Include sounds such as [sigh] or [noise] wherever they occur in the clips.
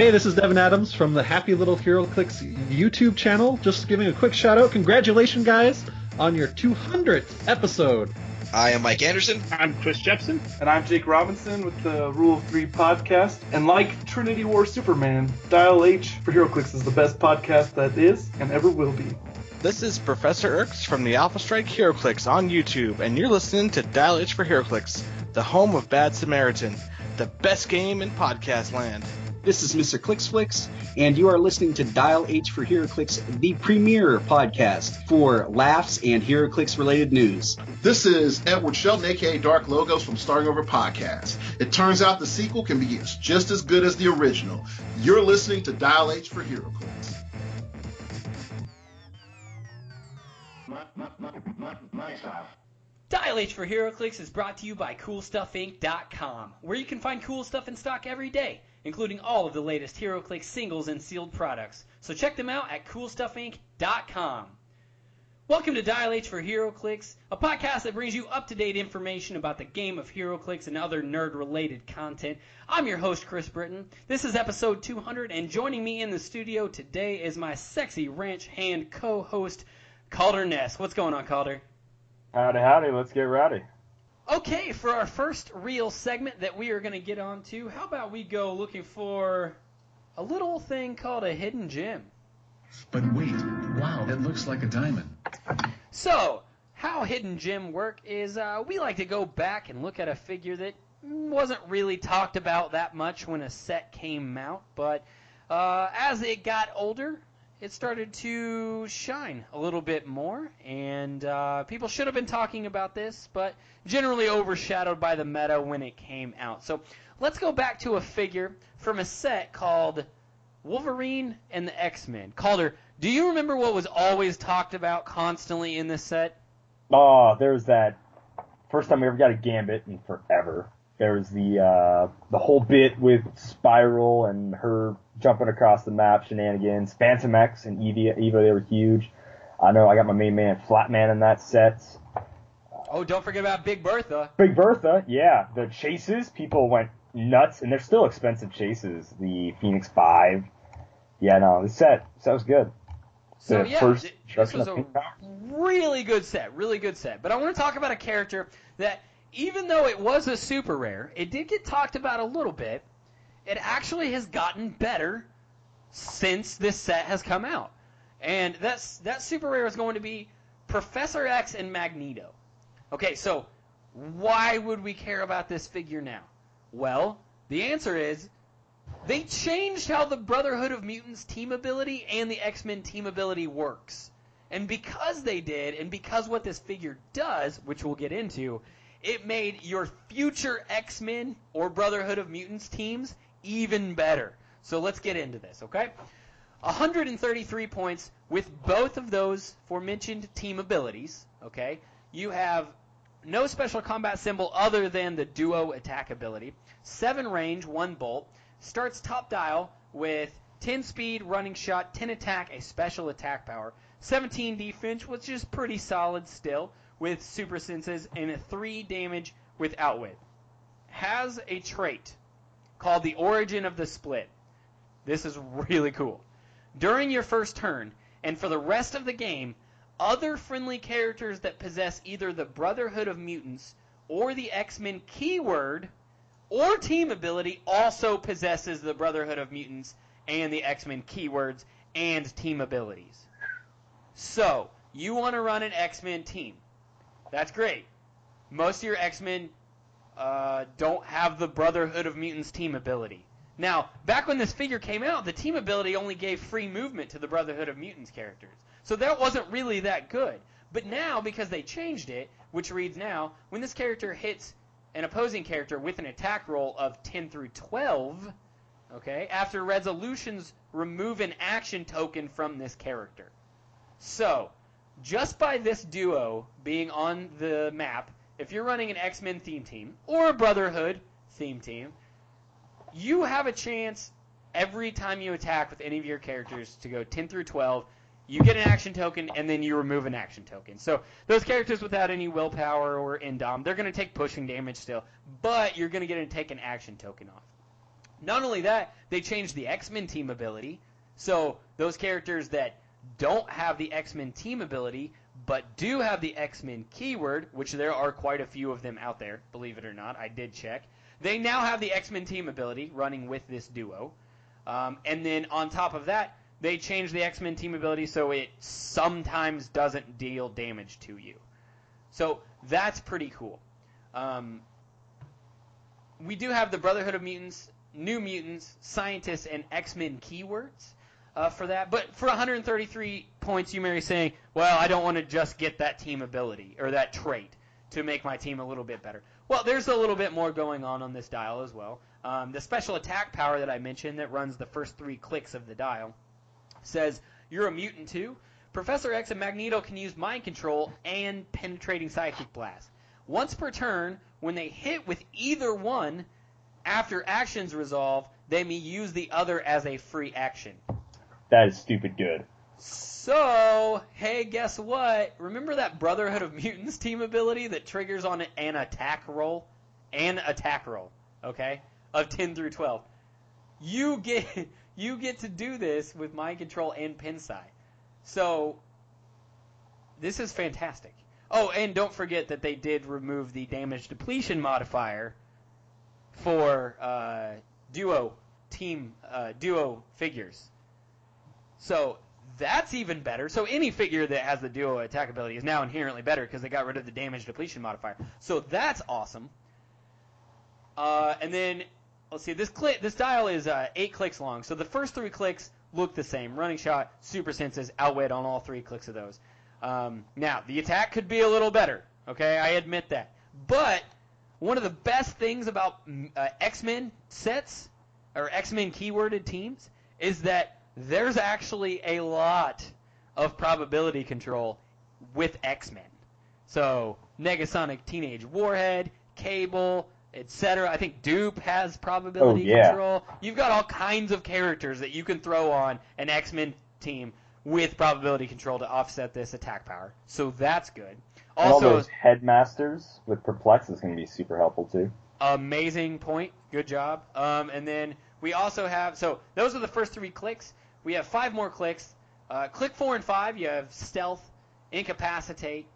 Hey, this is Devin Adams from the Happy Little HeroClix YouTube channel. Just giving a quick shout out. Congratulations, guys, on your 200th episode. I am Mike Anderson. I'm Chris Jepson. And I'm Jake Robinson with the Rule of Three podcast. And like Trinity War Superman, Dial H for HeroClix is the best podcast that is and ever will be. This is Professor Irks from the Alpha Strike HeroClix on YouTube, and you're listening to Dial H for HeroClix, the home of Bad Samaritan, the best game in podcast land. This is Mr. Clicksflix, and you are listening to Dial H for HeroClix, the premier podcast for laughs and HeroClix related news. This is Edward Shelton, aka Dark Logos from Starting Over Podcast. It turns out the sequel can be just as good as the original. You're listening to Dial H for HeroClix. My, my, my, my, my style. Dial H for HeroClix is brought to you by CoolStuffInc.com, where you can find cool stuff in stock every day including all of the latest HeroClix singles and sealed products. So check them out at CoolStuffInc.com. Welcome to Dial H for HeroClix, a podcast that brings you up-to-date information about the game of HeroClix and other nerd-related content. I'm your host, Chris Britton. This is episode 200, and joining me in the studio today is my sexy ranch hand co-host, Calder Ness. What's going on, Calder? Howdy, howdy. Let's get rowdy. Okay, for our first real segment that we are going to get on to, how about we go looking for a little thing called a hidden gem? But wait, wow, that looks like a diamond. So, how hidden gem work is uh, we like to go back and look at a figure that wasn't really talked about that much when a set came out, but uh, as it got older, it started to shine a little bit more, and uh, people should have been talking about this, but generally overshadowed by the meta when it came out. So let's go back to a figure from a set called Wolverine and the X Men. Calder, do you remember what was always talked about constantly in this set? Oh, there's that first time we ever got a Gambit in forever. There was the uh, the whole bit with Spiral and her jumping across the map shenanigans. Phantomex and Eva, Eva, they were huge. I know I got my main man Flatman in that set. Oh, don't forget about Big Bertha. Big Bertha, yeah. The chases, people went nuts, and they're still expensive chases. The Phoenix Five. Yeah, no, the set, set was good. So yeah, first this was a really good set, really good set. But I want to talk about a character that, even though it was a super rare, it did get talked about a little bit it actually has gotten better since this set has come out. And that's that super rare is going to be Professor X and Magneto. Okay, so why would we care about this figure now? Well, the answer is they changed how the Brotherhood of Mutants team ability and the X-Men team ability works. And because they did, and because what this figure does, which we'll get into, it made your future X-Men or Brotherhood of Mutants teams even better. So let's get into this, okay? 133 points with both of those aforementioned team abilities, okay? You have no special combat symbol other than the duo attack ability. 7 range, 1 bolt. Starts top dial with 10 speed, running shot, 10 attack, a special attack power. 17 defense, which is pretty solid still, with super senses, and a 3 damage with outwit. Has a trait called The Origin of the Split. This is really cool. During your first turn, and for the rest of the game, other friendly characters that possess either the Brotherhood of Mutants or the X-Men keyword or team ability also possesses the Brotherhood of Mutants and the X-Men keywords and team abilities. So, you want to run an X-Men team. That's great. Most of your X-Men uh, don't have the Brotherhood of Mutants team ability. Now, back when this figure came out, the team ability only gave free movement to the Brotherhood of Mutants characters. So that wasn't really that good. But now, because they changed it, which reads now, when this character hits an opposing character with an attack roll of 10 through 12, okay, after resolutions, remove an action token from this character. So, just by this duo being on the map, if you're running an X Men theme team or a Brotherhood theme team, you have a chance every time you attack with any of your characters to go 10 through 12. You get an action token, and then you remove an action token. So those characters without any willpower or indom, they're going to take pushing damage still, but you're going to get to take an action token off. Not only that, they changed the X-Men team ability. So those characters that don't have the X-Men team ability but do have the X-Men keyword, which there are quite a few of them out there, believe it or not, I did check. They now have the X-Men team ability running with this duo. Um, and then on top of that, they changed the X-Men team ability so it sometimes doesn't deal damage to you. So that's pretty cool. Um, we do have the Brotherhood of Mutants, New Mutants, Scientists, and X-Men keywords uh, for that. But for 133 points, you may be saying, well, I don't want to just get that team ability or that trait to make my team a little bit better. Well, there's a little bit more going on on this dial as well. Um, the special attack power that I mentioned that runs the first three clicks of the dial says, You're a mutant too? Professor X and Magneto can use mind control and penetrating psychic blast. Once per turn, when they hit with either one, after actions resolve, they may use the other as a free action. That is stupid good. So, hey, guess what? Remember that Brotherhood of Mutants team ability that triggers on an attack roll? An attack roll, okay? Of 10 through 12. You get [laughs] you get to do this with mind control and Pensai. So, this is fantastic. Oh, and don't forget that they did remove the damage depletion modifier for uh, duo team uh, duo figures. So that's even better. So any figure that has the duo attack ability is now inherently better because they got rid of the damage depletion modifier. So that's awesome. Uh, and then let's see, this click, this dial is uh, eight clicks long. So the first three clicks look the same. Running shot, super senses, outwit on all three clicks of those. Um, now the attack could be a little better. Okay, I admit that. But one of the best things about mm, uh, X-Men sets or X-Men keyworded teams is that there's actually a lot of probability control with X-Men. So Negasonic Teenage Warhead, Cable, etc. I think Doop has probability Oh, yeah. control. You've got all kinds of characters that you can throw on an X-Men team with probability control to offset this attack power. So that's good. And all Also, those headmasters with perplex is going to be super helpful too. amazing point. Good job. Um, and then we also have so those are the first three clicks. We have five more clicks. Uh, click four and five, you have stealth, incapacitate,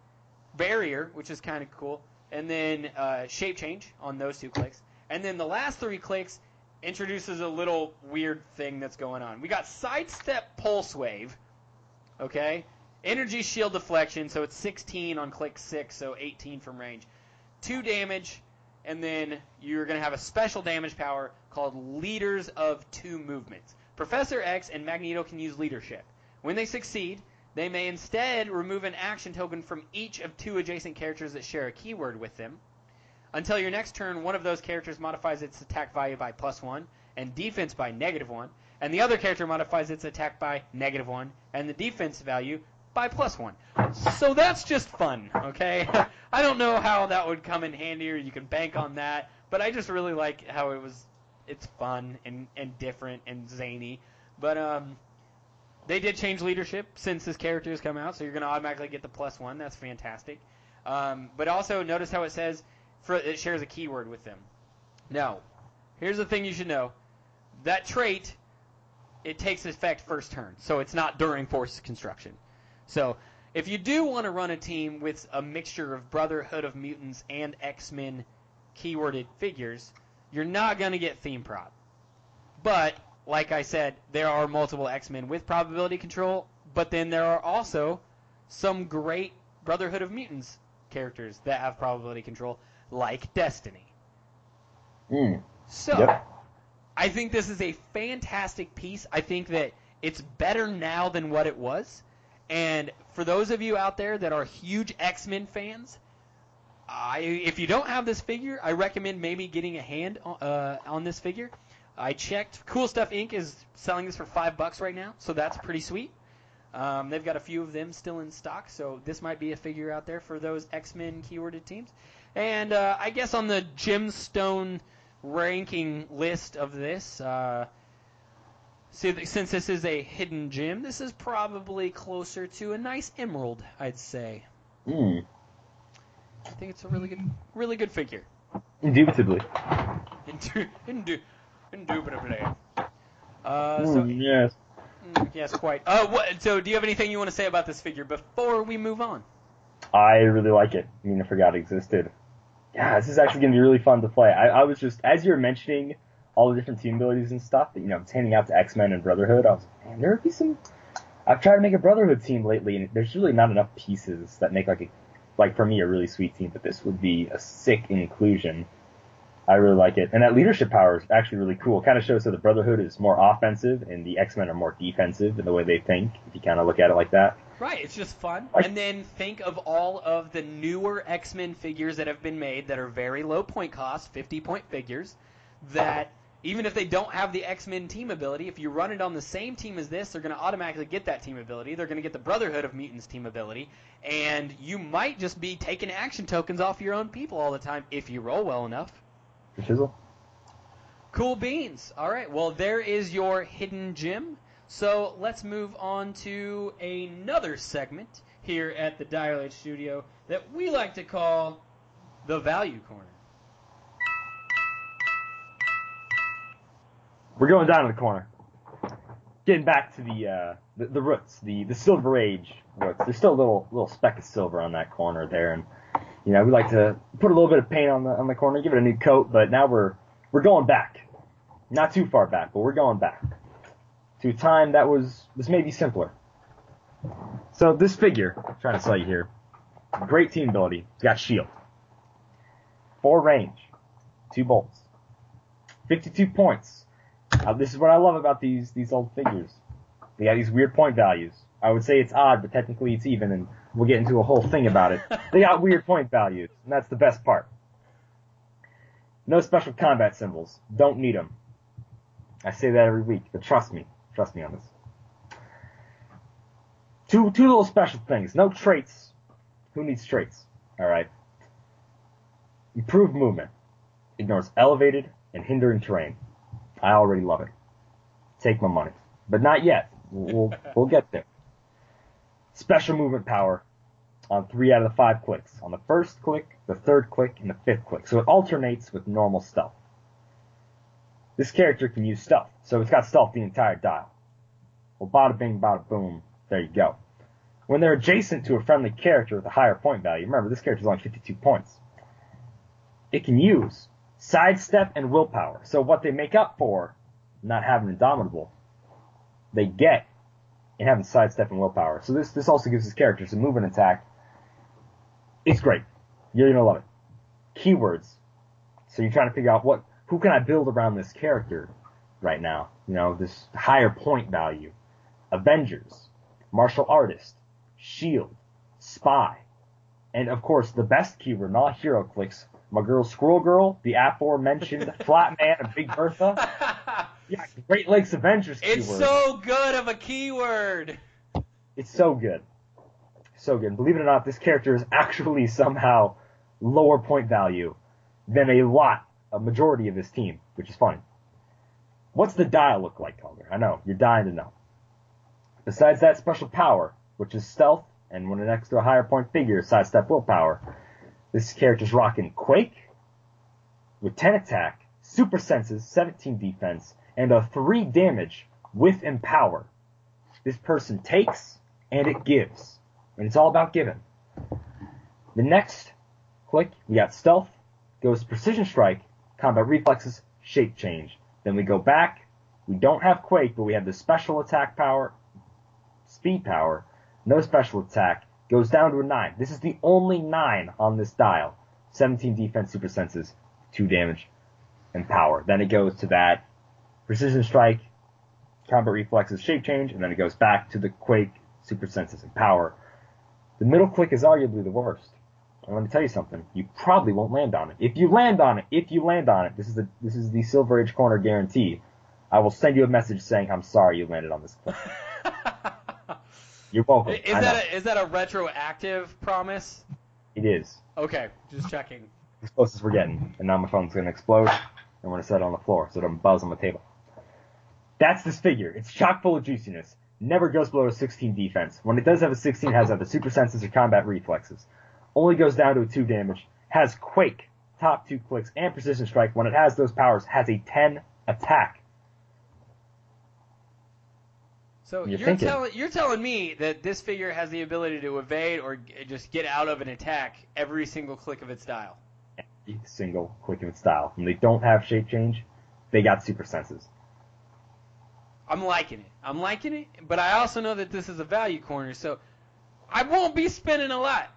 barrier, which is kind of cool, and then uh, shape change on those two clicks. And then the last three clicks introduces a little weird thing that's going on. We got sidestep pulse wave, okay, energy shield deflection, so it's 16 on click six, so 18 from range, two damage, and then you're going to have a special damage power called Leaders of Two Movements. Professor X and Magneto can use leadership. When they succeed, they may instead remove an action token from each of two adjacent characters that share a keyword with them. Until your next turn, one of those characters modifies its attack value by plus one and defense by negative one, and the other character modifies its attack by negative one and the defense value by plus one. So that's just fun, okay? [laughs] I don't know how that would come in handy or you can bank on that, but I just really like how it was. It's fun and, and different and zany. But um, they did change leadership since this character has come out, so you're going to automatically get the plus one. That's fantastic. Um, but also notice how it says for, it shares a keyword with them. Now, here's the thing you should know: that trait it takes effect first turn, so it's not during force construction. So if you do want to run a team with a mixture of Brotherhood of Mutants and X-Men keyworded figures, you're not going to get theme prop. But like I said, there are multiple X-Men with probability control, but then there are also some great Brotherhood of Mutants characters that have probability control, like Destiny. Mm. So, Yep. I think this is a fantastic piece. I think that it's better now than what it was. And for those of you out there that are huge X-Men fans, I if you don't have this figure, I recommend maybe getting a hand on- uh, on this figure. I checked. Cool Stuff Inc. is selling this for five bucks right now, so that's pretty sweet. Um, they've got a few of them still in stock, so this might be a figure out there for those X-Men keyworded teams. And uh, I guess on the gemstone ranking list of this, uh, since this is a hidden gem, this is probably closer to a nice emerald, I'd say. Mm. I think it's a really good, really good figure. Indubitably. Indu- [laughs] indu- Indubitably. Uh, so, Mm, yes. mm, yes, quite. Uh, what, so, do you have anything you want to say about this figure before we move on? I really like it. I mean, I forgot it existed. Yeah, this is actually going to be really fun to play. I, I was just, as you were mentioning all the different team abilities and stuff that, you know, it's handing out to X-Men and Brotherhood, I was like, man, there would be some, I've tried to make a Brotherhood team lately, and there's really not enough pieces that make like a, like for me, a really sweet team, but this would be a sick inclusion. I really like it. And that leadership power is actually really cool. Kind of shows that the Brotherhood is more offensive and the X-Men are more defensive in the way they think, if you kind of look at it like that. Right, it's just fun. And then think of all of the newer X Men figures that have been made that are very low point cost, 50 point figures, that even if they don't have the X Men team ability, if you run it on the same team as this, they're going to automatically get that team ability. They're going to get the Brotherhood of Mutants team ability, and you might just be taking action tokens off your own people all the time if you roll well enough. Chisel? Cool beans. All right. Well, there is your hidden gem. So let's move on to another segment here at the Dial H Studio that we like to call the Value Corner. We're going down to the corner. Getting back to the uh, the, the roots, the the Silver Age roots. There's still a little little speck of silver on that corner there, and you know we like to put a little bit of paint on the on the corner, give it a new coat. But now we're we're going back, not too far back, but we're going back to a time that was was maybe simpler. So this figure, I'm trying to sell you here, great team ability. It's got shield, four range, two bolts, 52 points. Uh, this is what I love about these these old figures. They got these weird point values. I would say it's odd, but technically it's even, and we'll get into a whole thing about it. [laughs] They got weird point values, and that's the best part. No special combat symbols. Don't need them. I say that every week, but trust me. Trust me on this. Two two little special things. No traits. Who needs traits? All right. Improved movement. Ignores elevated and hindering terrain. I already love it. Take my money. But not yet. We'll, we'll get there. Special movement power on three out of the five clicks. On the first click, the third click, and the fifth click. So it alternates with normal stealth. This character can use stealth, so it's got stealth the entire dial. Well, bada bing, bada boom, there you go. When they're adjacent to a friendly character with a higher point value, remember this character's only 52 points, it can use sidestep and willpower. So what they make up for not having Indomitable, they get in having sidestep and willpower. So this this also gives this character some movement attack. It's great. You're gonna love it. Keywords. So you're trying to figure out what who can I build around this character right now? You know, this higher point value. Avengers, martial artist, shield, spy, and of course the best keyword, not hero clicks, my girl Squirrel Girl, the aforementioned [laughs] Flatman and Big Bertha. [laughs] Yeah, Great Lakes Avengers It's keyword. so good of a keyword. It's so good. So good. Believe it or not, this character is actually somehow lower point value than a lot, a majority of this team, which is funny. What's the dial look like, Calder? I know, you're dying to know. Besides that special power, which is stealth, and when an extra higher point figure, sidestep willpower, this character's rocking Quake with 10 attack, super senses, 17 defense, and a 3 damage with empower. This person takes and it gives. And it's all about giving. The next click, we got stealth, goes precision strike, combat reflexes, shape change. Then we go back, we don't have quake, but we have the special attack power, speed power, no special attack, goes down to a 9. This is the only 9 on this dial. 17 defense, super senses, 2 damage, empower. Then it goes to that precision strike, combat reflexes, shape change, and then it goes back to the quake, super senses, empower. The middle click is arguably the worst. And let me tell you something. You probably won't land on it. If you land on it, if you land on it, this is the this is the Silver Age Corner guarantee. I will send you a message saying I'm sorry you landed on this click. [laughs] You're welcome. Is I that a, is that a retroactive promise? It is. Okay, just checking. As close as we're getting. And now my phone's gonna explode. and I'm gonna set it on the floor so it doesn't buzz on the table. That's this figure. It's chock full of juiciness. Never goes below a 16 defense. When it does have a 16, it has either super senses or combat reflexes. Only goes down to a 2 damage. Has quake, top 2 clicks, and precision strike. When it has those powers, has a 10 attack. So You're you're, telling you're telling me that this figure has the ability to evade or g- just get out of an attack every single click of its dial. Every single click of its style. When they don't have shape change, they got super senses. I'm liking it. I'm liking it, but I also know that this is a value corner, so I won't be spending a lot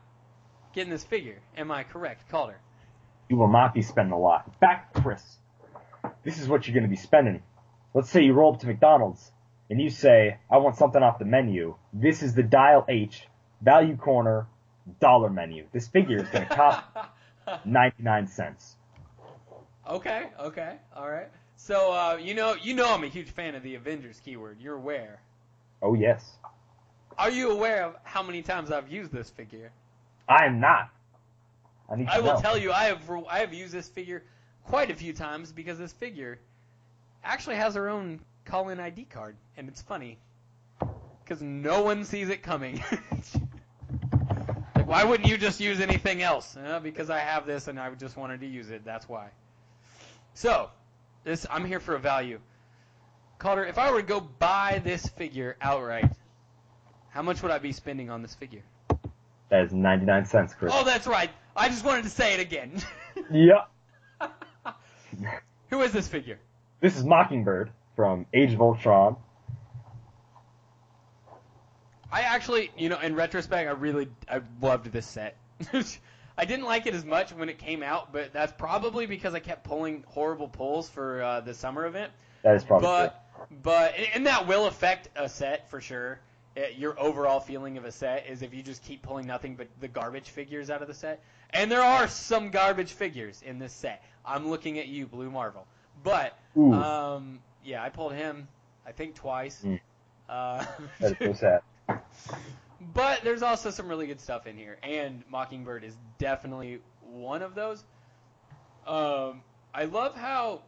getting this figure. Am I correct, Calder? You will not be spending a lot. Back, Chris, this is what you're going to be spending. Let's say you roll up to McDonald's and you say, I want something off the menu. This is the Dial H value corner dollar menu. This figure is going to cost [laughs] 99 cents. Okay, okay, all right. So uh, you know, you know, I'm a huge fan of the Avengers keyword. You're aware. Oh yes. Are you aware of how many times I've used this figure? I am not. I need to I will know. tell you, I have I have used this figure quite a few times because this figure actually has her own call-in ID card, and it's funny because no one sees it coming. like, [laughs] why wouldn't you just use anything else? Uh, because I have this and I just wanted to use it. That's why. So, this I'm here for a value. Calder, if I were to go buy this figure outright, how much would I be spending on this figure? That is 99 cents, Chris. Oh, that's right. I just wanted to say it again. [laughs] Yep. [laughs] Who is this figure? This is Mockingbird from Age of Ultron. I actually, you know, in retrospect, I really, I loved this set. [laughs] I didn't like it as much when it came out, but that's probably because I kept pulling horrible pulls for uh, the summer event. That is probably but, but, and- that will affect a set for sure. Uh, Your overall feeling of a set is if you just keep pulling nothing but the garbage figures out of the set. And there are some garbage figures in this set. I'm looking at you, Blue Marvel. But, um, yeah, I pulled him, I think twice. Mm. Uh, [laughs] That is so sad. [laughs] But there's also some really good stuff in here, and Mockingbird is definitely one of those. Um, I love how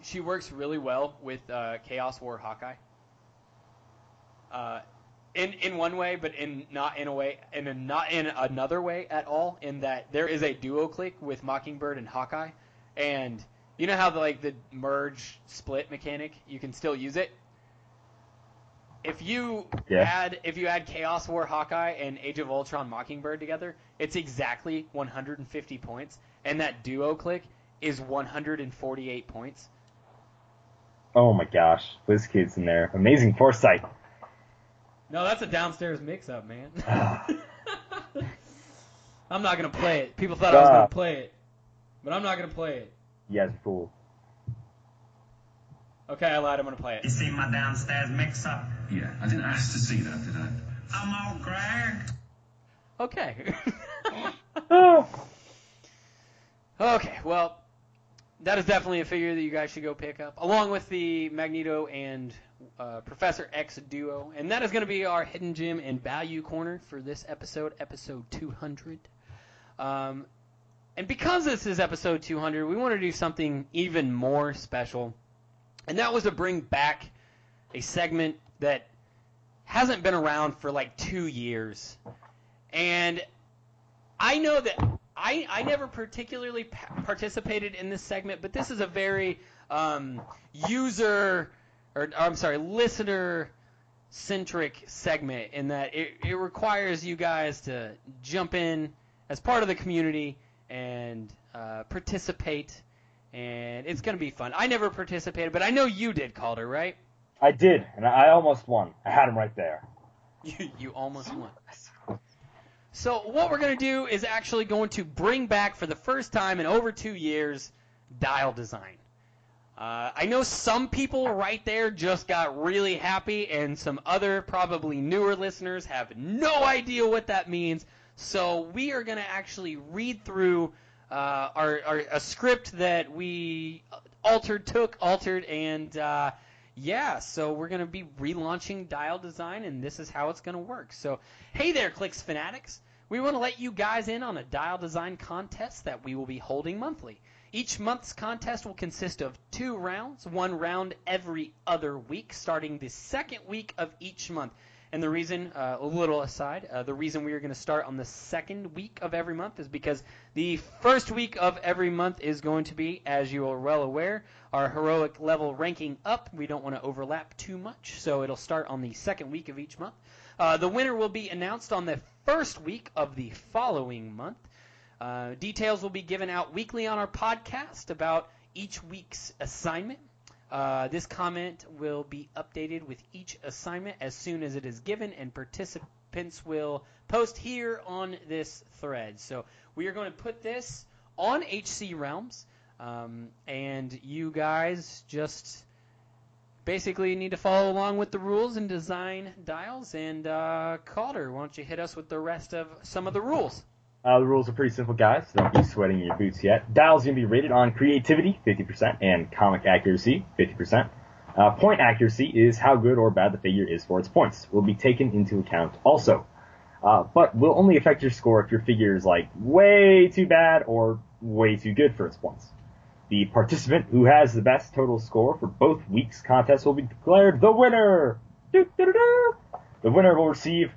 she works really well with uh, Chaos War Hawkeye. Uh, in in one way, but in not in a way, in a not in another way at all. In that there is a duo click with Mockingbird and Hawkeye, and you know how the like the merge split mechanic, you can still use it. If you Yeah. add if you add Chaos War Hawkeye and Age of Ultron Mockingbird together, it's exactly 150 points, and that duo click is 148 points. Oh my gosh. Liz Kid's in there. Amazing foresight. No, that's a downstairs mix-up, man. [sighs] [laughs] I'm not gonna play it. People thought I was gonna play it, but I'm not gonna play it. You guys fool. Okay, I lied. I'm gonna play it. You it. see my downstairs mix up? Yeah, I didn't ask to see that, did I? I'm all Greg. Okay. Oh. [laughs] okay. Well, that is definitely a figure that you guys should go pick up, along with the Magneto and uh, Professor X duo, and that is going to be our hidden gem and value corner for this episode, episode 200. Um, and because this is episode 200, we want to do something even more special, and that was to bring back a segment that hasn't been around for like two years. And I know that I, I never particularly pa- participated in this segment, but this is a very um, user, or I'm sorry, listener centric segment in that it, it requires you guys to jump in as part of the community and uh, participate, and it's going to be fun. I never participated, but I know you did, Calder, right? I did, and I almost won. I had him right there. You, you almost won. So what we're going to do is actually going to bring back for the first time in over two years dial design. Uh, I know some people right there just got really happy, and some other probably newer listeners have no idea what that means. So we are going to actually read through uh, our, our a script that we altered, took, altered, and uh, yeah, so we're going to be relaunching Dial Design, and this is how it's going to work. So, hey there, Clicks Fanatics. We want to let you guys in on a Dial Design contest that we will be holding monthly. Each month's contest will consist of two rounds, one round every other week, starting the second week of each month. And the reason, uh, a little aside, uh, the reason we are going to start on the second week of every month is because the first week of every month is going to be, as you are well aware, our heroic level ranking up. We don't want to overlap too much, so it'll start on the second week of each month. Uh, the winner will be announced on the first week of the following month. Uh, details will be given out weekly on our podcast about each week's assignment. Uh, this comment will be updated with each assignment as soon as it is given, and participants will post here on this thread. So we are going to put this on HC Realms, um, and you guys just basically need to follow along with the rules and design dials. And uh, Calder, why don't you hit us with the rest of some of the rules? Uh, the rules are pretty simple, guys. So don't be sweating in your boots yet. Dial's gonna be rated on creativity, 50%, and comic accuracy, 50%. Uh, point accuracy is how good or bad the figure is for its points. Will be taken into account also. Uh, but will only affect your score if your figure is like way too bad or way too good for its points. The participant who has the best total score for both weeks' contests will be declared the winner. The winner will receive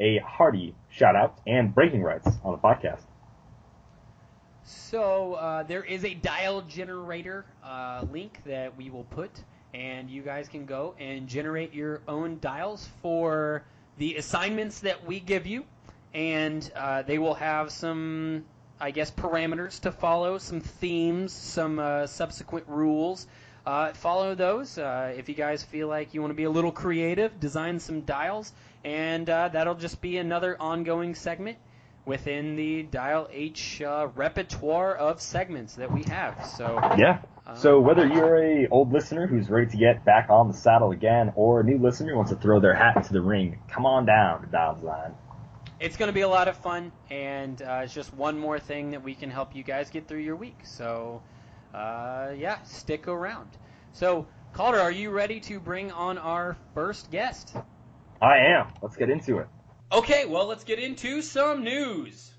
a hearty shout out and breaking rights on the podcast. So uh, there is a dial generator uh, link that we will put, and you guys can go and generate your own dials for the assignments that we give you, and uh, they will have some, I guess, parameters to follow, some themes, some uh, subsequent rules. Uh, follow those. Uh, if you guys feel like you want to be a little creative, design some dials, and uh, that'll just be another ongoing segment within the Dial H uh, repertoire of segments that we have. So Yeah. So whether you're a old listener who's ready to get back on the saddle again, or a new listener who wants to throw their hat into the ring, come on down to Dial Design. it's going to be a lot of fun, and uh, it's just one more thing that we can help you guys get through your week. So, uh, yeah, stick around. So, Calder, are you ready to bring on our first guest? I am. Let's get into it. Okay, well, let's get into some news.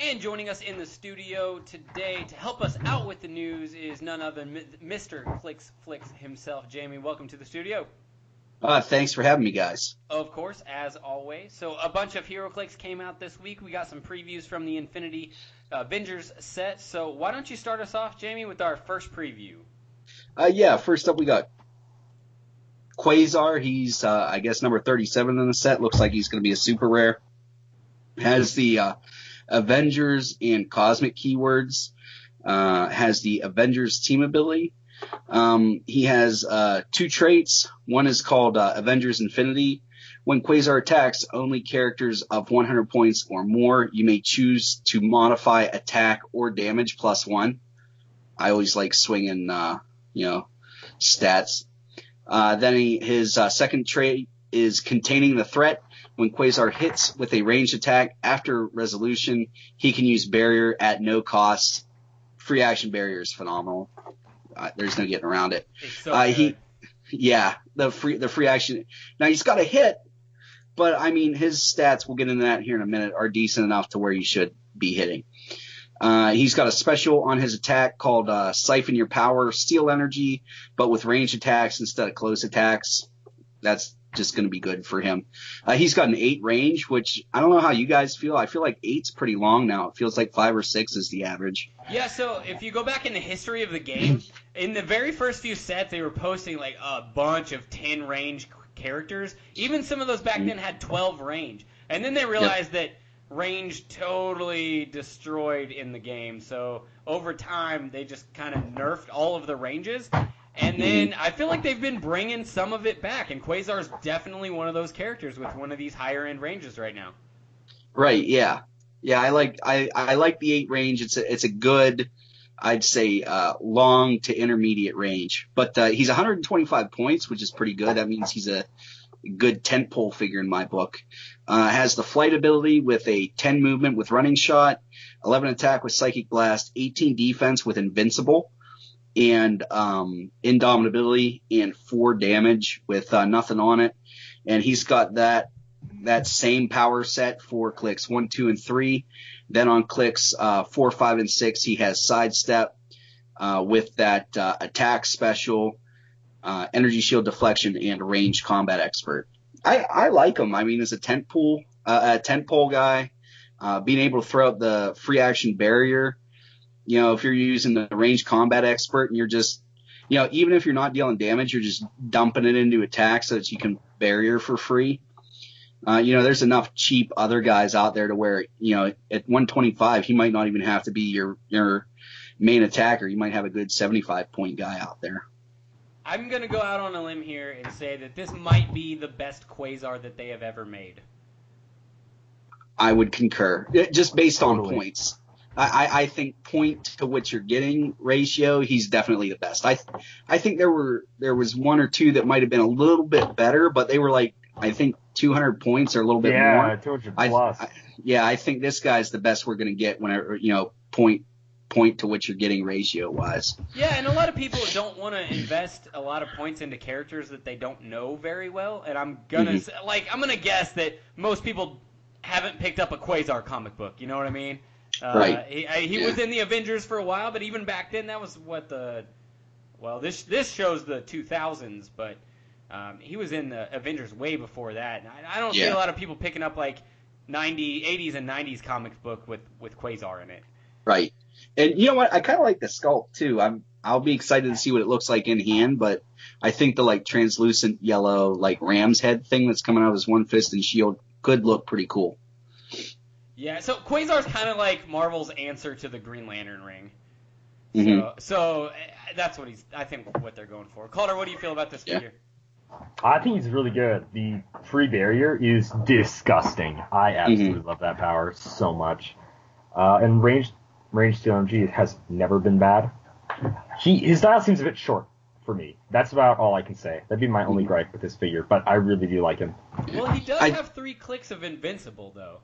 And joining us in the studio today to help us out with the news is none other than Mr. Clicks Flicks himself. Jamie, welcome to the studio. Uh, thanks for having me, guys. Of course, as always. So a bunch of HeroClix came out this week. We got some previews from the Infinity uh, Avengers set. So why don't you start us off, Jamie, with our first preview? Uh, yeah, first up we got Quasar. He's, uh, I guess, number 37 in the set. Looks like he's going to be a super rare. Has the uh, Avengers and Cosmic keywords. Uh, has the Avengers team ability. Um, he has uh, two traits. One is called uh, Avengers Infinity. When Quasar attacks only characters of 100 points or more, you may choose to modify attack or damage plus one. I always like swinging, uh, you know, stats. Uh, then he, his uh, second trait is containing the threat. When Quasar hits with a ranged attack after resolution, he can use barrier at no cost. Free action barrier is phenomenal. Uh, there's no getting around it. So uh, he, yeah, the free the free action. Now he's got a hit, but I mean his stats. We'll get into that here in a minute. Are decent enough to where you should be hitting. Uh, he's got a special on his attack called uh, Siphon Your Power, Steal Energy, but with range attacks instead of close attacks. That's just going to be good for him. Uh, he's got an eight range, which I don't know how you guys feel. I feel like eight's pretty long now. It feels like five or six is the average. Yeah, so if you go back in the history of the game, in the very first few sets, they were posting like a bunch of 10 range characters. Even some of those back then mm-hmm. had 12 range. And then they realized that range totally destroyed in the game. So over time, they just kind of nerfed all of the ranges. And mm-hmm. then I feel like they've been bringing some of it back, and Quasar's definitely one of those characters with one of these higher end ranges right now. Right. Yeah. Yeah. I like I I like the eight range. It's a it's a good. I'd say uh, long to intermediate range, but uh, he's 125 points, which is pretty good. That means he's a good tent pole figure in my book. Uh, has the flight ability with a 10 movement with running shot, 11 attack with psychic blast, 18 defense with invincible, and um, indomitability and four damage with uh, nothing on it. And he's got that that same power set for clicks one, two, and three. Then on clicks uh, four, five, and six, he has sidestep uh, with that uh, attack special, uh, energy shield deflection, and range combat expert. I, I like him. I mean, as a tent uh, a tent pole guy, uh, being able to throw out the free action barrier. You know, if you're using the range combat expert and you're just, you know, even if you're not dealing damage, you're just dumping it into attack so that you can barrier for free. Uh, you know, there's enough cheap other guys out there to where, you know, at 125, he might not even have to be your, your main attacker. You might have a good 75 point guy out there. I'm gonna go out on a limb here and say that this might be the best Quasar that they have ever made. I would concur, It- just based on Totally. points. I, I, I think point to what you're getting ratio, he's definitely the best. I, I think there were there was one or two that might have been a little bit better, but they were like I think 200 points or a little bit yeah, more. 200 plus. I- Yeah, I think this guy's the best we're gonna get whenever you know point point to what you're getting ratio wise. Yeah, and a lot of people don't want to invest a lot of points into characters that they don't know very well. And I'm gonna Mhm. like I'm gonna guess that most people haven't picked up a Quasar comic book. You know what I mean? Uh, Right. He, I, he Yeah. was in the Avengers for a while, but even back then, that was what the well this this shows the 2000s, but um, he was in the Avengers way before that. And I, I don't see a lot of people picking up like 90, 80s and 90s comic book with with Quasar in it. Right. And you know what? I kind of like the sculpt too. I'm I'll be excited to see what it looks like in hand, but I think the like translucent yellow like ram's head thing that's coming out of his one fist and shield could look pretty cool. Yeah, so Quasar's kind of like Marvel's answer to the Green Lantern ring. Mhm. So, so uh, that's what he's. I think what they're going for. Calder, what do you feel about this Yeah. figure? I think he's really good. The free barrier is disgusting. I absolutely love that power so much. Uh, and range range to MG has never been bad. He his dial seems a bit short for me. That's about all I can say. That'd be my only gripe with this figure, but I really do like him. Well, he does I- have three clicks of Invincible though.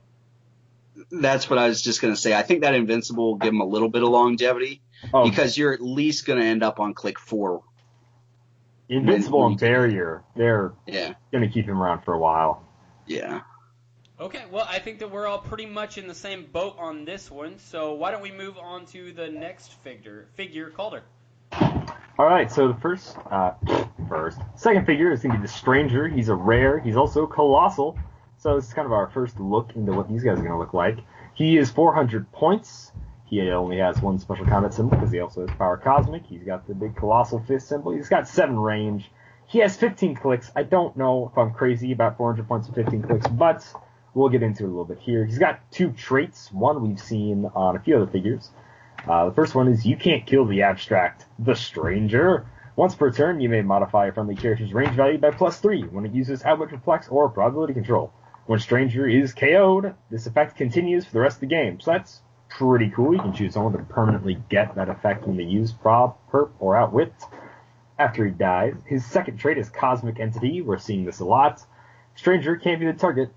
That's what I was just gonna say. I think that invincible will give him a little bit of longevity Oh, because you're at least gonna end up on click four. Invincible and Barrier, they're Yeah. gonna keep him around for a while. Yeah. Okay, well, I think that we're all pretty much in the same boat on this one. So why don't we move on to the next figure? Figure Calder. All right, so the first, uh, [coughs] first, second figure is gonna be the Stranger. He's a rare. He's also colossal. So this is kind of our first look into what these guys are gonna look like. He is 400 points. He only has one special combat symbol because he also has power cosmic. He's got the big colossal fist symbol. He's got seven range. He has 15 clicks. I don't know if I'm crazy about 400 points and 15 clicks, but we'll get into it a little bit here. He's got two traits. One we've seen on a few other figures. Uh, the first one is you can't kill the abstract, the stranger. Once per turn, you may modify a friendly character's range value by plus three when it uses outwit perplex or probability control. When stranger is KO'd, this effect continues for the rest of the game. So that's pretty cool. You can choose someone to permanently get that effect when they use prob, perp, or outwit. After he dies, his second trait is Cosmic Entity. We're seeing this a lot. Stranger can't be the target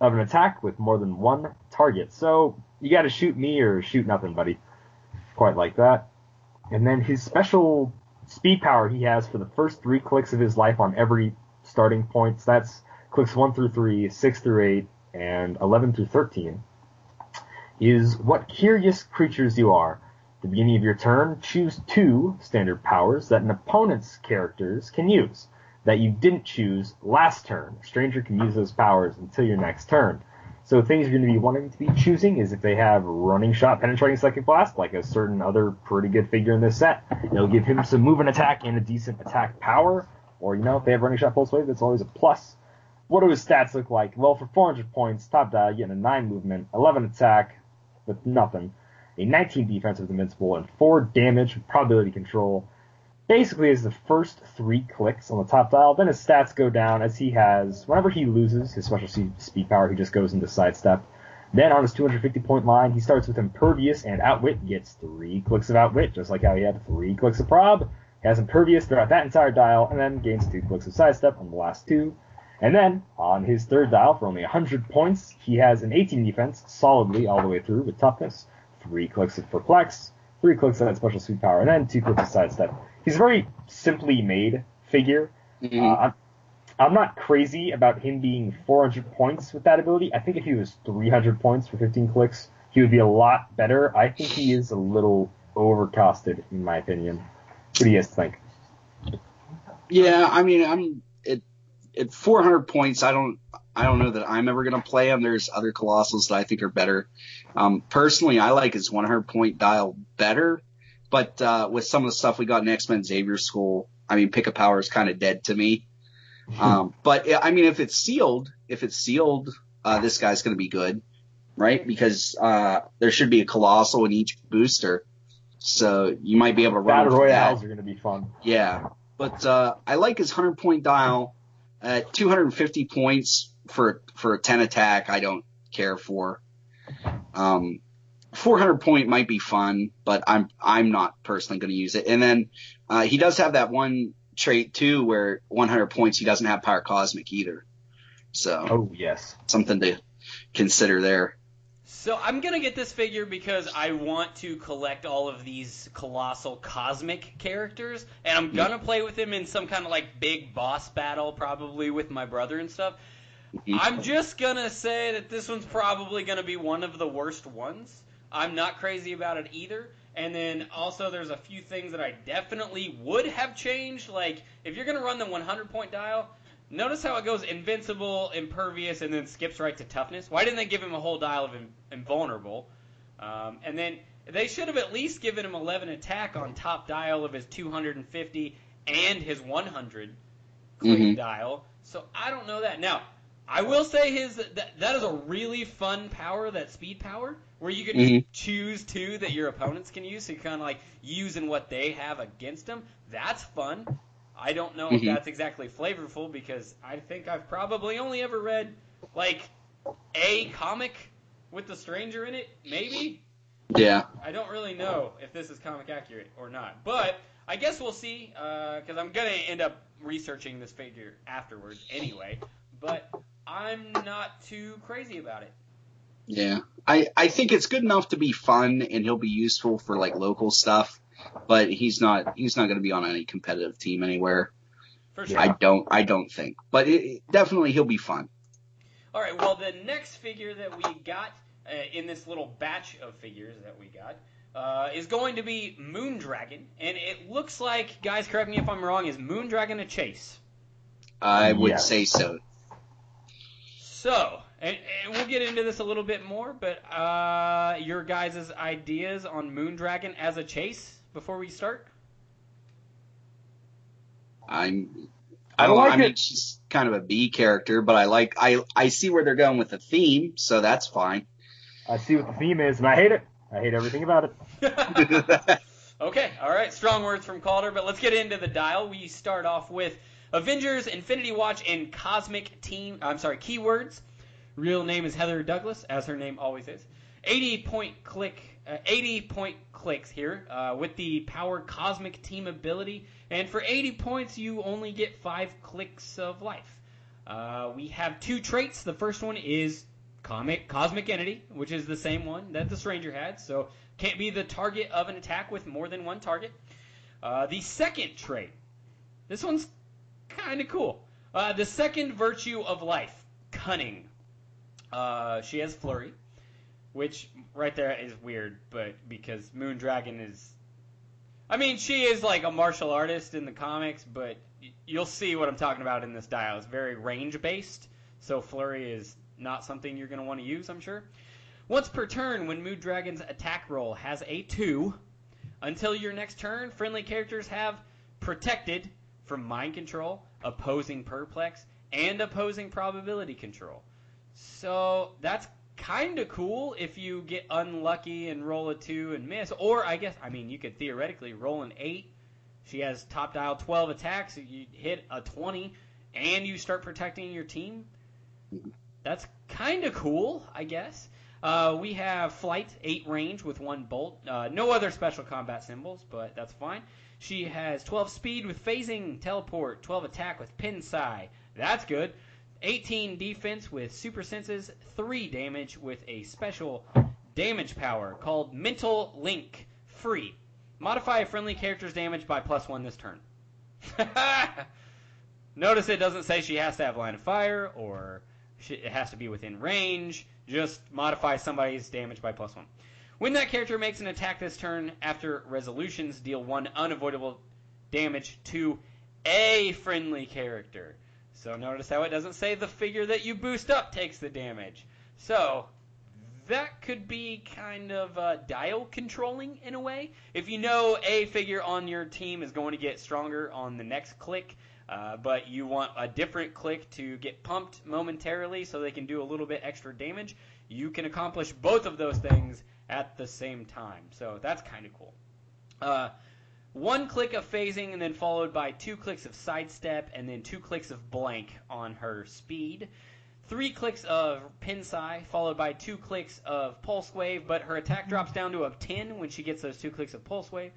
of an attack with more than one target. So you gotta shoot me or shoot nothing, buddy. Quite like that. And then his special speed power he has for the first three clicks of his life on every starting point. So that's clicks 1 through 3, 6 through 8, and 11 through 13. Is what curious creatures you are. At the beginning of your turn, choose two standard powers that an opponent's characters can use that you didn't choose last turn. A stranger can use those powers until your next turn. So things you're going to be wanting to be choosing is if they have running shot, penetrating psychic blast, like a certain other pretty good figure in this set. It'll give him some move and attack and a decent attack power. Or, you know, if they have running shot pulse wave, that's always a plus. What do his stats look like? Well, for 400 points, top dial, getting a 9 movement, 11 attack with nothing, a 19 defense with invincible, and 4 damage with probability control. Basically, is the first three clicks on the top dial. Then his stats go down as he has, whenever he loses his special speed power, he just goes into sidestep. Then on his 250 point line, he starts with impervious and outwit, gets three clicks of outwit, just like how he had three clicks of prob. He has impervious throughout that entire dial, and then gains two clicks of sidestep on the last two. And then, on his third dial, for only 100 points, he has an 18 defense solidly all the way through with toughness, three clicks of perplex, three clicks of that special speed power, and then two clicks of sidestep. He's a very simply made figure. Mhm. Uh, I'm, I'm not crazy about him being 400 points with that ability. I think if he was 300 points for 15 clicks, he would be a lot better. I think he is a little overcosted, in my opinion. What do you guys think? Yeah, I mean, I'm at at 400 points. I don't I don't know that I'm ever gonna play him. There's other colossals that I think are better. Um, personally, I like his 100 point dial better, but uh, with some of the stuff we got in X Men Xavier School, I mean, pick a power is kind of dead to me. Um, but I mean, if it's sealed, if it's sealed, uh, this guy's gonna be good, right? Because uh, there should be a colossal in each booster. So you might be able to run Battle that. Royales are going to be fun. Yeah, but uh, I like his hundred point dial at 250 points for for a 10 attack. I don't care for. Um, 400 point might be fun, but I'm I'm not personally going to use it. And then uh, he does have that one trait too, where 100 points he doesn't have power cosmic either. So Oh yes. something to consider there. So I'm gonna get this figure because I want to collect all of these colossal cosmic characters, and I'm gonna mm-hmm. play with him in some kind of like big boss battle, probably with my brother and stuff. Mm-hmm. I'm just gonna say that this one's probably gonna be one of the worst ones. I'm not crazy about it either. And then also there's a few things that I definitely would have changed. Like if you're gonna run the 100 point dial, notice how it goes invincible, impervious, and then skips right to toughness. Why didn't they give him a whole dial of in- invulnerable? Um, and then they should have at least given him 11 attack on top dial of his 250 and his 100 click Mhm. dial. So I don't know that. Now, I will say his that, that is a really fun power, that speed power, where you can Mhm. choose two that your opponents can use. So you're kind of like using what they have against them. That's fun. I don't know if Mhm. that's exactly flavorful because I think I've probably only ever read like a comic with the stranger in it, maybe. Yeah. I don't really know if this is comic accurate or not, but I guess we'll see because I'm gonna end up researching this figure afterwards anyway. But I'm not too crazy about it. Yeah. I, I think it's good enough to be fun and he'll be useful for like local stuff, but he's not he's not going to be on any competitive team anywhere. For sure. I don't I don't think. But it, it- definitely he'll be fun. All right. Well, the next figure that we got uh, in this little batch of figures that we got uh, is going to be Moondragon, and it looks like, guys, correct me if I'm wrong, is Moondragon a chase? I would Yes. say so. So, and, and we'll get into this a little bit more, but uh, your guys' ideas on Moondragon as a chase before we start? I'm I I don't like I mean it. she's kind of a B character, but I like I I see where they're going with the theme, so that's fine. I see what the theme is, and I hate it. I hate everything about it. [laughs] [laughs] Okay, all right, strong words from Calder, but let's get into the dial. We start off with Avengers, Infinity Watch, and Cosmic Team. I'm sorry, keywords. Real name is Heather Douglas, as her name always is. 80 point click, uh, 80 point clicks here uh, with the Power Cosmic Team ability, and for 80 points you only get five clicks of life. Uh, we have two traits. The first one is Comic Cosmic Entity, which is the same one that the Stranger had, so can't be the target of an attack with more than one target. Uh, the second trait, this one's kind of cool. Uh, the second virtue of life, Cunning. Uh, she has Flurry, which right there is weird, but because Moondragon is. I mean, she is like a martial artist in the comics, but you'll see what I'm talking about in this dial. It's very range based, so Flurry is not something you're going to want to use, I'm sure. Once per turn, when Moondragon's attack roll has a 2, until your next turn, friendly characters have protected from mind control, opposing perplex, and opposing probability control. So that's kind of cool if you get unlucky and roll a 2 and miss. Or, I guess, I mean, you could theoretically roll an 8. She has top dial 12 attacks, you hit a 20, and you start protecting your team. That's kind of cool, I guess. Uh, we have flight, 8 range with 1 bolt. Uh, no other special combat symbols, but that's fine. She has 12 speed with phasing, teleport, 12 attack with pen psi. That's good. 18 defense with super senses, 3 damage with a special damage power called Mental Link. Free. Modify a friendly character's damage by plus 1 this turn. [laughs] Notice it doesn't say she has to have line of fire or it has to be within range. Just modify somebody's damage by plus one. When that character makes an attack this turn, after resolutions, deal one unavoidable damage to a friendly character. So notice how it doesn't say the figure that you boost up takes the damage. So that could be kind of uh, dial controlling in a way. If you know a figure on your team is going to get stronger on the next click, uh, but you want a different click to get pumped momentarily so they can do a little bit extra damage, you can accomplish both of those things at the same time. So that's kind of cool. Uh, one click of phasing and then followed by two clicks of sidestep and then two clicks of blank on her speed. Three clicks of Pen Psi, followed by two clicks of Pulse Wave, but her attack drops down to a 10 when she gets those two clicks of Pulse Wave.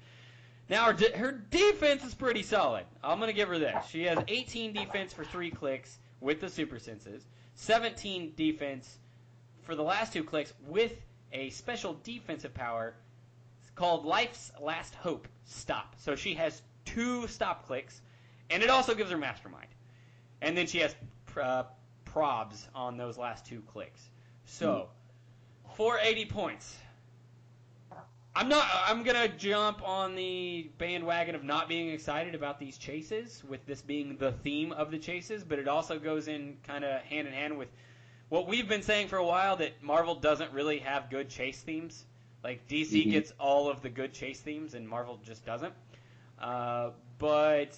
Now, her, de- her defense is pretty solid. I'm going to give her this. She has 18 defense for three clicks with the super senses, 17 defense for the last two clicks with a special defensive power called Life's Last Hope Stop. So she has two stop clicks, and it also gives her Mastermind. And then she has uh, probs on those last two clicks. So, 480 points. I'm not. I'm gonna jump on the bandwagon of not being excited about these chases, with this being the theme of the chases. But it also goes in kind of hand in hand with what we've been saying for a while that Marvel doesn't really have good chase themes. Like DC Mhm. gets all of the good chase themes, and Marvel just doesn't. Uh, but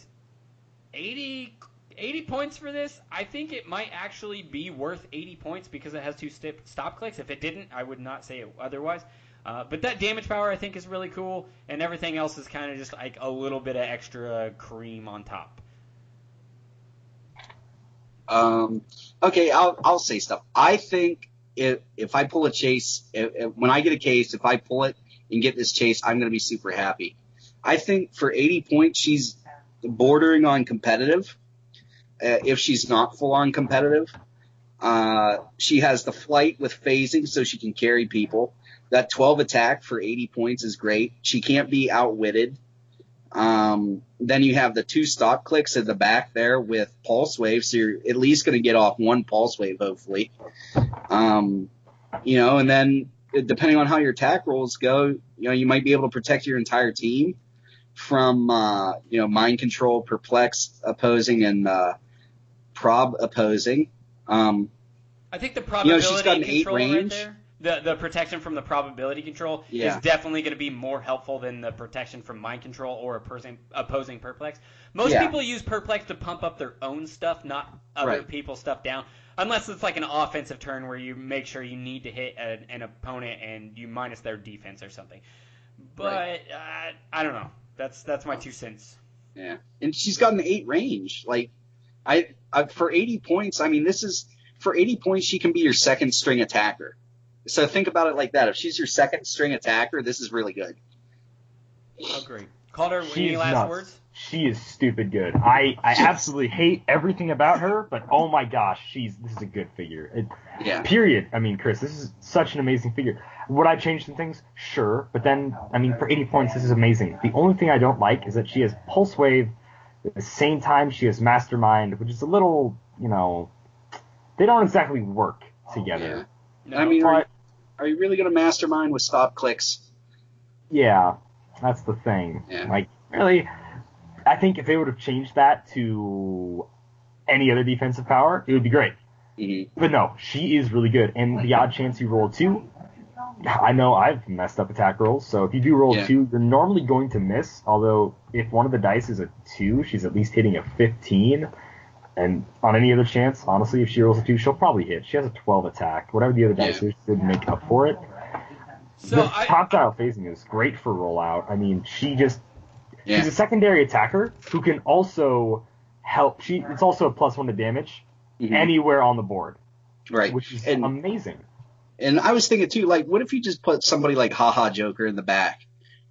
80, 80 points for this, I think it might actually be worth 80 points because it has two stip, stop clicks. If it didn't, I would not say it otherwise. Uh, but that damage power I think is really cool, and everything else is kind of just like a little bit of extra cream on top. Um, okay, I'll I'll say stuff. I think if if I pull a chase, if, if, when I get a case, if I pull it and get this chase, I'm gonna be super happy. I think for 80 points, she's bordering on competitive. Uh, if she's not full on competitive, uh, she has the flight with phasing, so she can carry people. That 12 attack for 80 points is great. She can't be outwitted. Um, then you have the two stop clicks at the back there with pulse wave, so you're at least going to get off one pulse wave, hopefully. Um, you know, and then depending on how your attack rolls go, you know, you might be able to protect your entire team from, uh, you know, mind control, perplex opposing, and uh, prob opposing. Um, I think the probability You know, she's got an eight right range. there, the the protection from the probability control Yeah. is definitely going to be more helpful than the protection from mind control or opposing opposing perplex. Most Yeah. people use perplex to pump up their own stuff, not other Right. people's stuff down. Unless it's like an offensive turn where you make sure you need to hit an, an opponent and you minus their defense or something. But Right. uh, I don't know. That's that's my two cents. Yeah, and she's got an eight range. Like, I, I for 80 points, I mean, this is for 80 points, she can be your second string attacker. So think about it like that. If she's your second string attacker, this is really good. Oh, Agree. Calder, any She's last nuts. words? She is stupid good. I, I absolutely hate everything about her, but oh my gosh, she's this is a good figure. It, Yeah. Period. I mean, Chris, this is such an amazing figure. Would I change some things? Sure, but then I mean, for 80 points, this is amazing. The only thing I don't like is that she has Pulse Wave. At the same time, she has Mastermind, which is a little, you know, they don't exactly work oh, together. I mean, But- are you really going to mastermind with stop clicks? Yeah, that's the thing. Yeah. Like, really, I think if they would have changed that to any other defensive power, it would be great. Mm-hmm. But no, she is really good. And the odd chance you roll two, I know I've messed up attack rolls, so if you do roll Yeah. two, you're normally going to miss. Although, if one of the dice is a two, she's at least hitting a 15. And on any other chance, honestly, if she rolls a two, she'll probably hit. She has a 12 attack. Whatever the other dice is, should make up for it. So the I- top dial phasing is great for rollout. I mean, she just Yeah. she's a secondary attacker who can also help. She it's also a plus one to damage Mhm. anywhere on the board, Right. which is And- amazing. And I was thinking too, like, what if you just put somebody like Haha Joker in the back?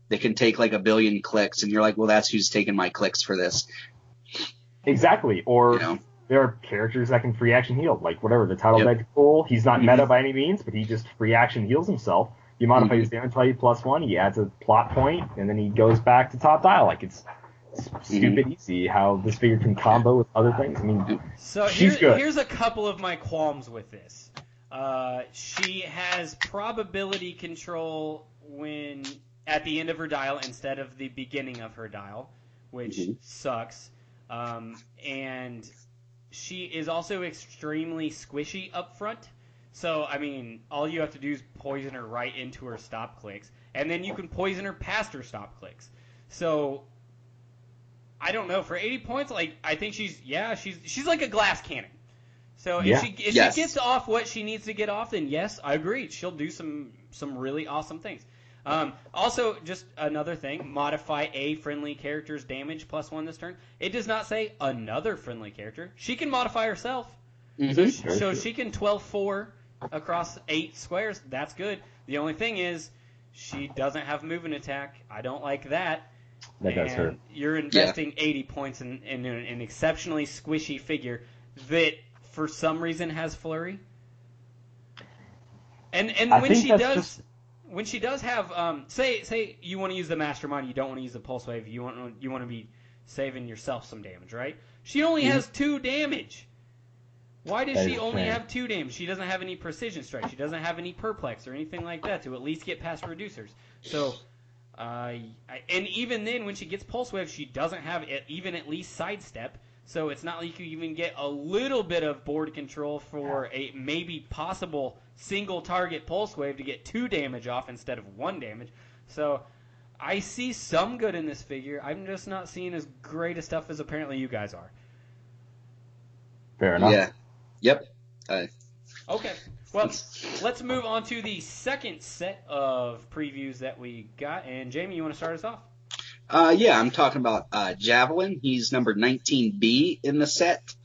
They can take like a billion clicks, and you're like, well, that's who's taking my clicks for this. Exactly. Or You know? there are characters that can free action heal, like whatever the title Yep. Deadpool. He's not Mhm. meta by any means, but he just free action heals himself. You modify Mhm. his damage value plus one. He adds a plot point, and then he goes back to top dial. Like it's stupid easy how this figure can combo with other things. I mean, So she's here, good. here's a couple of my qualms with this. Uh, she has probability control when at the end of her dial instead of the beginning of her dial, which Mhm. sucks. Um, and she is also extremely squishy up front. So I mean, all you have to do is poison her right into her stop clicks, and then you can poison her past her stop clicks. So I don't know. For 80 points, like I think she's yeah, she's she's like a glass cannon. So Yeah. if she if Yes. she gets off what she needs to get off, then yes, I agree. She'll do some some really awesome things. Um, also, just another thing: modify a friendly character's damage plus one this turn. It does not say another friendly character. She can modify herself. So, Mhm. she, so she can 12-4 across eight squares. That's good. The only thing is, she doesn't have movement attack. I don't like that. that does hurt. You're investing 80 points in, in an, an exceptionally squishy figure that, for some reason, has flurry. And and I when she does, just- when she does have, um, say say you want to use the mastermind, you don't want to use the pulse wave, you want you want to be saving yourself some damage, right? She only has two damage. Why does That she only strange. have two damage? She doesn't have any precision strike. She doesn't have any perplex or anything like that to at least get past reducers. So, uh, I- and even then, when she gets pulse wave, she doesn't have it, even at least sidestep. So it's not like you even get a little bit of board control for a maybe possible single target pulse wave to get two damage off instead of one damage. So I see some good in this figure. I'm just not seeing as great a stuff as apparently you guys are. Fair enough. Yeah. Yep. Uh, Okay. Well, let's move on to the second set of previews that we got. And Jamie, you want to start us off? Uh, yeah, I'm talking about uh, Javelin. He's number 19B in the set.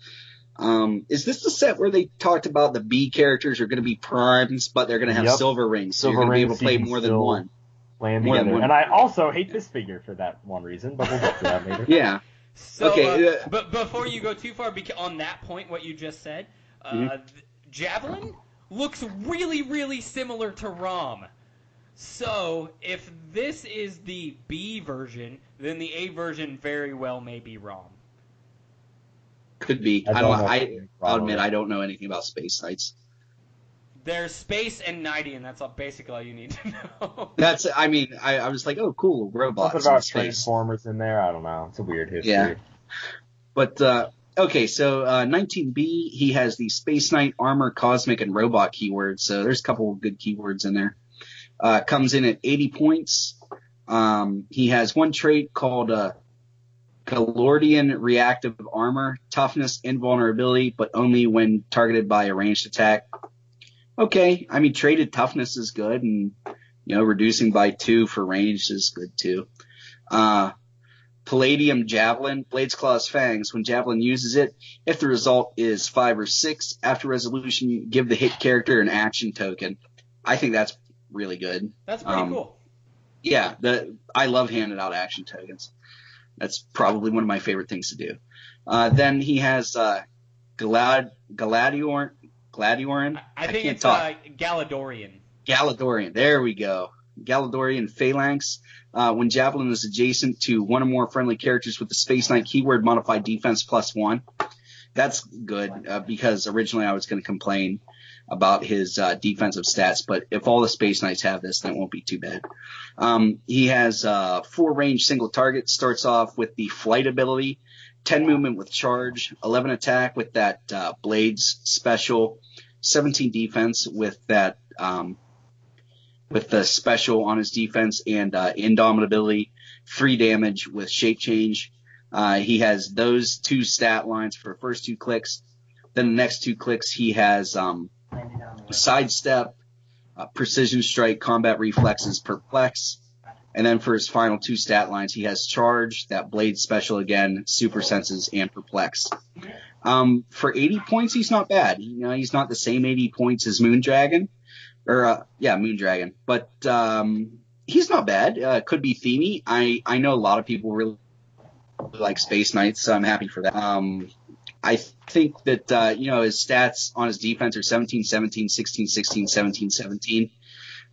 Um, is this the set where they talked about the B characters are going to be primes, but they're going to have Yep. silver rings, so Silver you're going to be able to play more than one? Playing More than together. one. And I also hate this figure for that one reason, but we'll get to that later. [laughs] Yeah. So, Okay, uh, but before you go too far, beca- on that point, what you just said, uh, Mhm. Javelin looks really, really similar to Rom. So, if this is the B version, then the A version very well may be Rom. Could be. I I don't don't. know. I, I'll admit I don't know anything about Space Knights. There's space and nighty, and that's all, basically all you need to [laughs] know. That's. I mean, I, I was like, oh, cool, robots Something in about space. Transformers in there. I don't know. It's a weird history. Yeah. But uh, okay, so uh, 19B, he has the Space Knight, Armor, Cosmic, and Robot keywords. So there's a couple of good keywords in there. Uh, comes in at 80 points. Um, he has one trait called uh, Galordian Reactive Armor, Toughness, Invulnerability, but only when targeted by a ranged attack. Okay, I mean traded toughness is good, and you know reducing by two for ranged is good too. Uh, Palladium Javelin, Blades Claws Fangs. When Javelin uses it, if the result is five or six, after resolution, give the hit character an action token. I think that's really good. That's pretty Um, cool. Yeah, the I love handing out action tokens. That's probably one of my favorite things to do. Uh, then he has uh, Galad Galadior Gladiorin. I think can't it's talk. uh, Galadorian. Galadorian. There we go. Galadorian Phalanx. Uh, when Javelin is adjacent to one or more friendly characters with the Space Knight keyword, modified defense plus one. That's good uh, because originally I was going to complain about his uh, defensive stats, but if all the Space Knights have this, then it won't be too bad. Um, he has uh, four range single target. Starts off with the flight ability, 10 movement with charge, 11 attack with that uh, blades special, 17 defense with that um, with the special on his defense and uh, indomitability, three damage with shape change. Uh, he has those two stat lines for first two clicks. Then the next two clicks he has um, sidestep, uh, precision strike, combat reflexes, perplex. And then for his final two stat lines, he has charge, that blade special again, super senses, and perplex. Um, for 80 points, he's not bad. You know, he's not the same 80 points as Moondragon, or uh, yeah, Moondragon, but um, he's not bad. Uh, could be themey. I I know a lot of people really like Space Knights, so I'm happy for that. Um, I think that uh, you know his stats on his defense are 17, 17, 16, 16, 17, 17.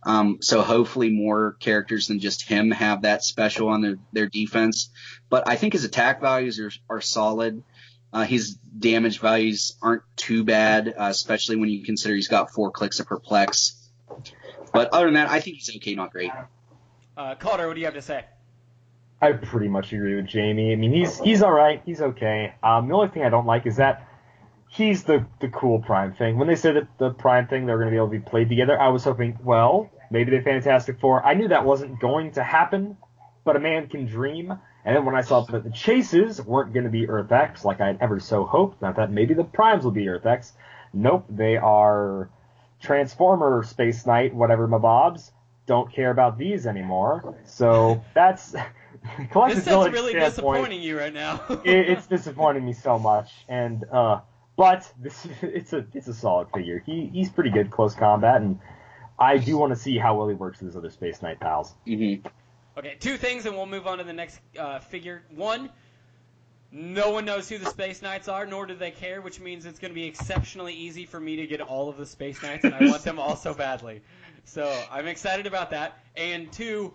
Um, so hopefully more characters than just him have that special on their, their defense. But I think his attack values are, are solid. Uh, his damage values aren't too bad, uh, especially when you consider he's got four clicks of perplex. But other than that, I think he's okay, not great. Uh, Calder, what do you have to say? I pretty much agree with Jamie. I mean, he's he's all right. He's okay. Um, the only thing I don't like is that he's the the cool Prime thing. When they said that the Prime thing they're going to be able to be played together, I was hoping, well, maybe the Fantastic Four. I knew that wasn't going to happen, but a man can dream. And then when I saw that the chases weren't going to be Earth X, like I had ever so hoped, I thought maybe the Primes will be Earth X. Nope, they are Transformer Space Knight, whatever mabobs. Don't care about these anymore. So that's [laughs] this is really disappointing you right now. [laughs] it, it's disappointing me so much, and uh, but this [laughs] it's a it's a solid figure. He he's pretty good close combat, and I do want to see how well he works with his other Space Knight pals. Mm-hmm. Okay, two things, and we'll move on to the next uh, figure. One, no one knows who the Space Knights are, nor do they care, which means it's going to be exceptionally easy for me to get all of the Space Knights, and I want them all so badly. So I'm excited about that. And two,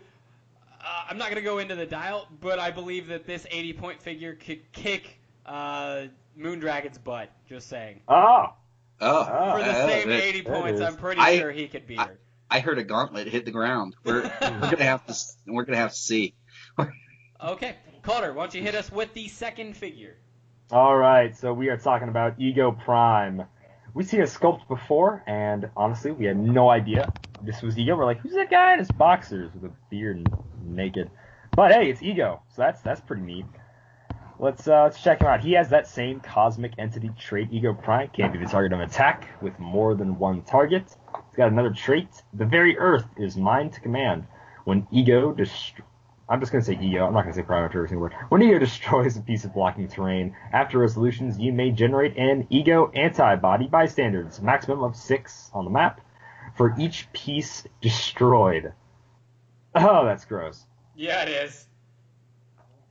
uh, I'm not going to go into the dial, but I believe that this 80 point figure could kick uh, Moondragon's butt. Just saying. Oh. Oh. For the uh, same that- 80 points, I'm pretty I- sure he could beat her. I heard a gauntlet hit the ground. [laughs] We're, we're gonna have to we're gonna have to see. Okay, Calder, why don't you hit us with the second figure? All right, so we are talking about Ego Prime. We've seen a sculpt before, and honestly, we had no idea this was Ego. We're like, who's that guy in his boxers with a beard and naked? But hey, it's Ego, so that's that's pretty neat. Let's uh, let's check him out. He has that same cosmic entity trait. Ego Prime can't be the target of an attack with more than one target. He's got another trait. The very Earth is mine to command. When Ego dest- I'm just gonna say Ego. I'm not gonna say Prime every single word. When Ego [laughs] destroys a piece of blocking terrain, after resolutions, you may generate an Ego antibody bystanders, maximum of six on the map, for each piece destroyed. Oh, that's gross. Yeah, it is.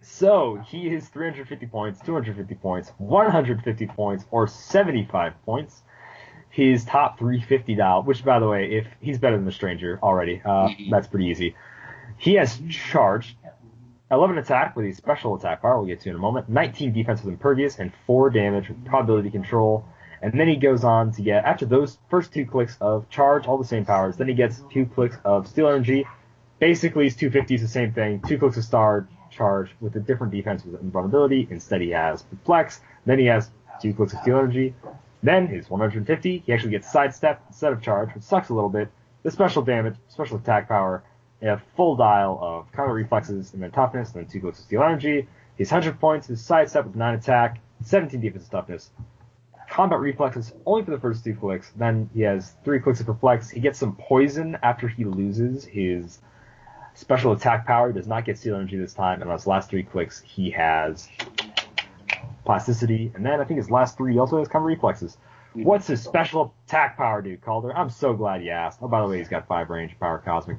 So he is 350 points, 250 points, 150 points, or 75 points. His top 350 dial, which by the way, if he's better than the stranger already, uh, that's pretty easy. He has charged 11 attack with a special attack power, we'll get to in a moment, 19 defense with impervious, and 4 damage with probability control. And then he goes on to get, after those first two clicks of charge, all the same powers, then he gets two clicks of steal energy. Basically, his 250 is the same thing, two clicks of star charge with a different defense with invulnerability. Instead, he has perplex. Then he has two clicks of steal energy. Then his 150, he actually gets sidestep instead of charge, which sucks a little bit. The special damage, special attack power, a full dial of counter reflexes and then toughness, and then two clicks of steel energy. He's 100 points, his sidestep with 9 attack, 17 defense toughness. Combat reflexes only for the first two clicks. Then he has three clicks of perplex. He gets some poison after he loses his special attack power. He does not get steal energy this time, and on his last three clicks, he has plasticity. And then I think his last three he also has combat reflexes. What's his special attack power do, Calder? I'm so glad you asked. Oh, by the way, he's got five range, power cosmic.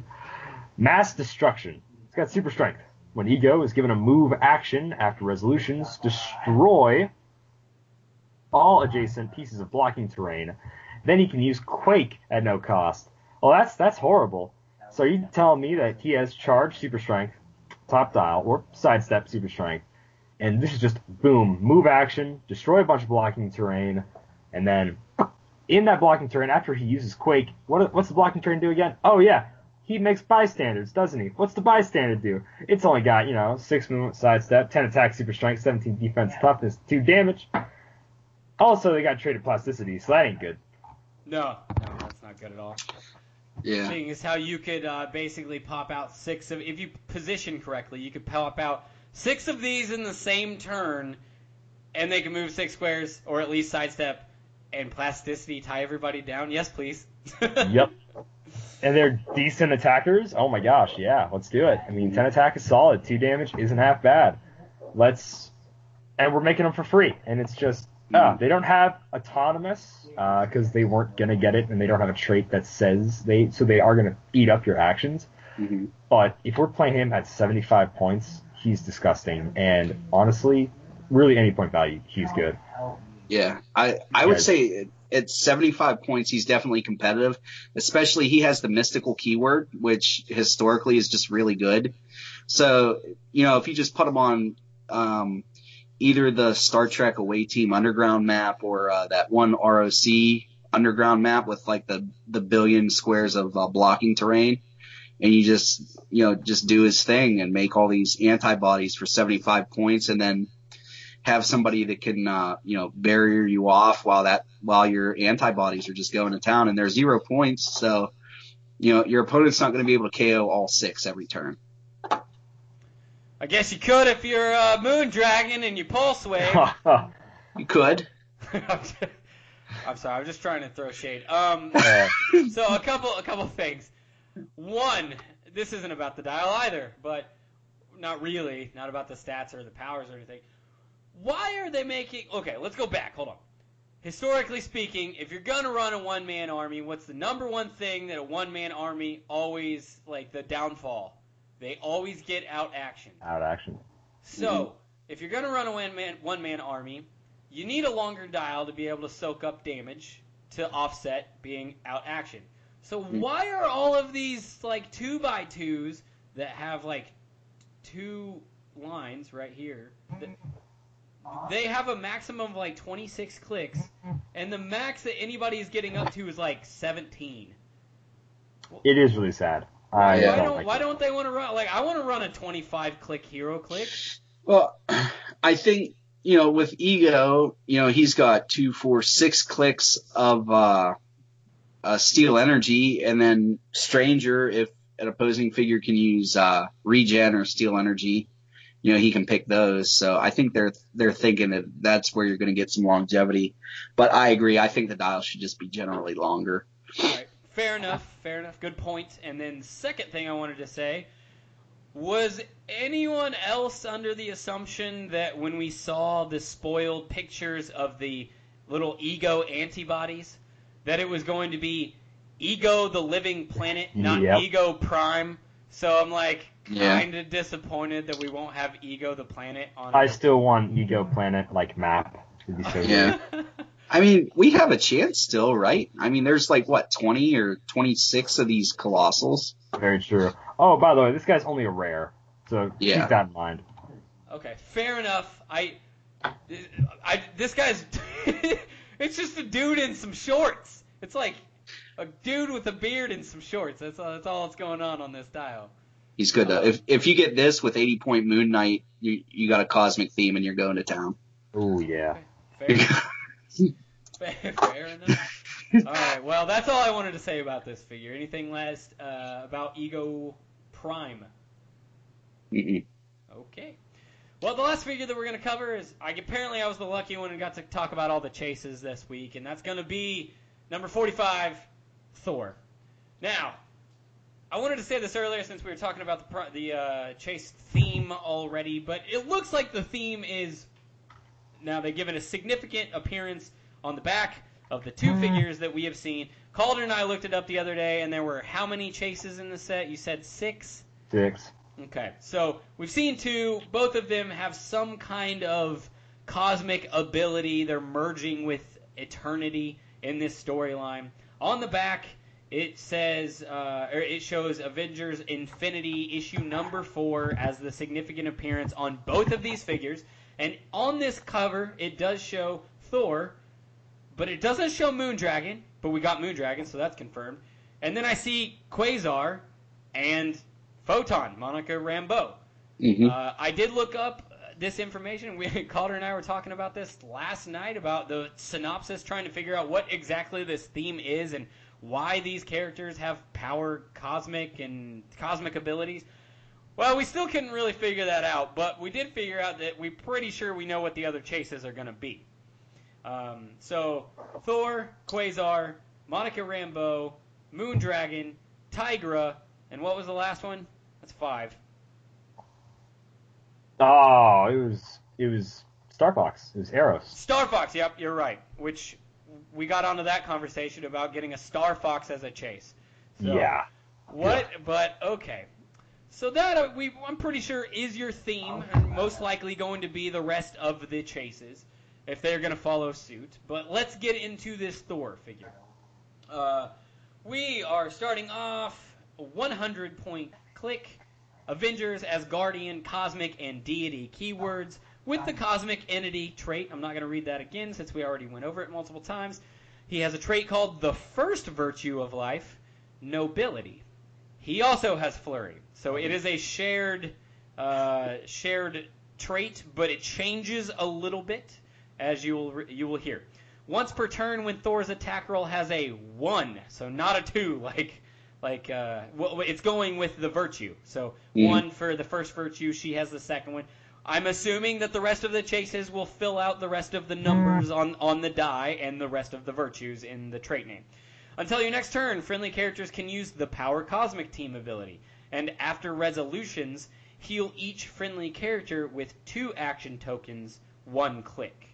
Mass destruction. He's got super strength. When Ego is given a move action after resolutions, destroy all adjacent pieces of blocking terrain. Then he can use Quake at no cost. Well, that's that's horrible. So are you telling me that he has charge super strength, top dial, or sidestep super strength, and this is just boom, move action, destroy a bunch of blocking terrain, and then in that blocking terrain, after he uses Quake, what what's the blocking terrain do again? Oh yeah, he makes bystanders, doesn't he? What's the bystander do? It's only got, you know, six movement, sidestep, ten attack, super strength, seventeen defense, toughness, two damage. Also, they got traded plasticity, so that ain't good. No, no, that's not good at all. Yeah. Seeing as how you could uh, basically pop out six of, if you position correctly, you could pop out six of these in the same turn, and they can move six squares, or at least sidestep, and plasticity tie everybody down. Yes, please. [laughs] yep. And they're decent attackers. Oh my gosh, yeah, let's do it. I mean, ten attack is solid. Two damage isn't half bad. Let's, and we're making them for free. And it's just, ah, they don't have autonomous because they weren't gonna get it, and they don't have a trait that says they. So they are gonna eat up your actions. Mhm. But if we're playing him at 75 points, he's disgusting. And honestly, really any point value, he's good. Yeah, I I would say at 75 points, he's definitely competitive. Especially he has the mystical keyword, which historically is just really good. So, you know, if you just put him on, um, either the Star Trek away team underground map or, uh, that one ROC underground map with like the, the billion squares of uh, blocking terrain, and you just, you know, just do his thing and make all these antibodies for 75 points and then have somebody that can, uh, you know, barrier you off while that, while your antibodies are just going to town and they're zero points. So, you know, your opponent's not going to be able to KO all six every turn. I guess you could if you're a Moondragon and you pulse wave. [laughs] you could. [laughs] I'm sorry, I'm just trying to throw shade. Um, [laughs] so a couple, a couple things. One, this isn't about the dial either, but not really, not about the stats or the powers or anything. Why are they making? Okay, let's go back. Hold on. Historically speaking, if you're gonna run a one-man army, what's the number one thing that a one-man army always like the downfall? They always get out action. Out action. So, mm-hmm. if you're gonna run a one-man one-man army, you need a longer dial to be able to soak up damage to offset being out action. So Mm-hmm. why are all of these like two by twos that have like two lines right here? That, they have a maximum of like 26 clicks, and the max that anybody is getting up to is like 17. It is really sad. I why don't don't Why don't they want to run? Like I want to run a 25 click hero click. [sighs] Well, I think you know with ego, you know he's got two, four, six clicks of uh, uh, steal energy, and then stranger if an opposing figure can use uh, regen or steal energy, you know he can pick those. So I think they're they're thinking that that's where you're going to get some longevity. But I agree. I think the dial should just be generally longer. Right, fair enough, fair enough. Good point. And then second thing I wanted to say was anyone else under the assumption that when we saw the spoiled pictures of the little ego antibodies that it was going to be ego the living planet, not Yep. ego prime. So I'm like Yeah. kind of disappointed that we won't have ego the planet on I still want Ego Planet like map. It'd be [laughs] so Yeah. [laughs] I mean, we have a chance still, right? I mean, there's like what 20 or 26 of these colossals. Very true. Oh, by the way, this guy's only a rare, so Yeah. keep that in mind. Okay, fair enough. I, I this guy's, [laughs] it's just a dude in some shorts. It's like a dude with a beard and some shorts. That's all. That's all that's going on on this dial. He's good though. If if you get this with 80 point Moon Knight, you you got a cosmic theme and you're going to town. Oh yeah. Fair, [laughs] [laughs] fair, fair enough. All right. Well, that's all I wanted to say about this figure. Anything last uh, about Ego Prime? Mm-mm. Okay. Well, the last figure that we're going to cover is I apparently I was the lucky one and got to talk about all the chases this week, and that's going to be number 45, Thor. Now, I wanted to say this earlier since we were talking about the the uh, chase theme already, but it looks like the theme is now they give it a significant appearance on the back of the two figures that we have seen. Calder and I looked it up the other day, and there were how many chases in the set? You said six. Six. Okay, so we've seen two. Both of them have some kind of cosmic ability. They're merging with eternity in this storyline. On the back, it says, uh, or it shows Avengers Infinity issue number four as the significant appearance on both of these figures. And on this cover, it does show Thor, but it doesn't show Moondragon. But we got Moondragon, so that's confirmed. And then I see Quasar and Photon, Monica Rambeau. Mhm. Uh, I did look up uh, this information. We [laughs] Calder and I were talking about this last night about the synopsis, trying to figure out what exactly this theme is and why these characters have power, cosmic and cosmic abilities. Well, we still couldn't really figure that out, but we did figure out that we're pretty sure we know what the other chases are going to be. Um, so Thor, Quasar, Monica Rambeau, Moondragon, Tigra, and what was the last one? That's five. Oh, it was it was Star Fox. It was Eros. Star Fox, yep, you're right. Which we got onto that conversation about getting a Star Fox as a chase. So, Yeah. What? But okay. So that uh, we, I'm pretty sure is your theme, and most likely going to be the rest of the chases. If they're going to follow suit. But let's get into this Thor figure. Uh, we are starting off 100 point click. Avengers, Asgardian, Cosmic, and Deity keywords with the Cosmic Entity trait. I'm not going to read that again since we already went over it multiple times. He has a trait called the first virtue of life, nobility. He also has flurry, so it is a shared uh, shared trait, but it changes a little bit as you will you will hear. Once per turn, when Thor's attack roll has a one, so not a two, [laughs] like like uh, well, it's going with the virtue. So Mhm. one for the first virtue, she has the second one. I'm assuming that the rest of the chases will fill out the rest of the numbers on, on the die and the rest of the virtues in the trait name. Until your next turn, friendly characters can use the Power Cosmic Team ability, and after resolutions, heal each friendly character with two action tokens, one click.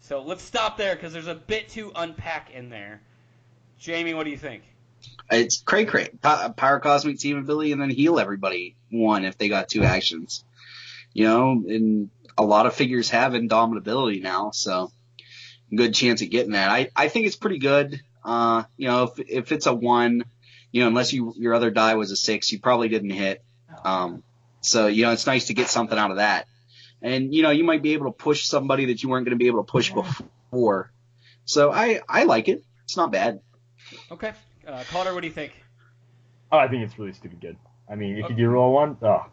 So let's stop there because there's a bit to unpack in there. Jamie, what do you think? It's cray cray. Po- Power Cosmic Team ability and then heal everybody one if they got two actions. You know, and a lot of figures have indomitability now, so good chance at getting that. I, I think it's pretty good. Uh, you know, if, if it's a one, you know, unless you, your other die was a six, you probably didn't hit. Um, so, you know, it's nice to get something out of that. And, you know, you might be able to push somebody that you weren't going to be able to push before. So I, I like it. It's not bad. Okay. Uh, Calder, what do you think? Oh, I think it's really stupid good. I mean, if you do roll one, oh,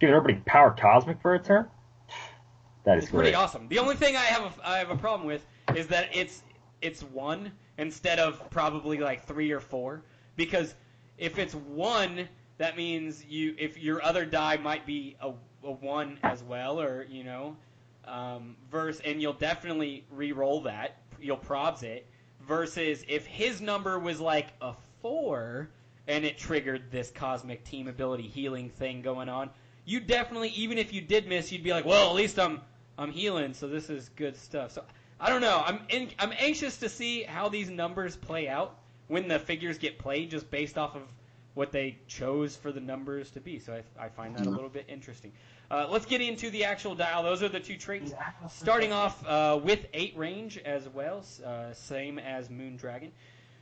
giving everybody power cosmic for a turn, that is It's pretty awesome. The only thing I have a, I have a problem with is that it's it's one instead of probably like three or four because if it's one, that means you if your other die might be a, a one as well, or you know, um, verse and you'll definitely re-roll that. You'll probs it versus if his number was like a four and it triggered this cosmic team ability healing thing going on. You definitely, even if you did miss, you'd be like, well, at least I'm I'm healing, so this is good stuff. So I don't know. I'm in, I'm anxious to see how these numbers play out when the figures get played, just based off of what they chose for the numbers to be. So I, I find that a little bit interesting. Uh, let's get into the actual dial. Those are the two traits. Starting off uh, with eight range as well, uh, same as Moondragon.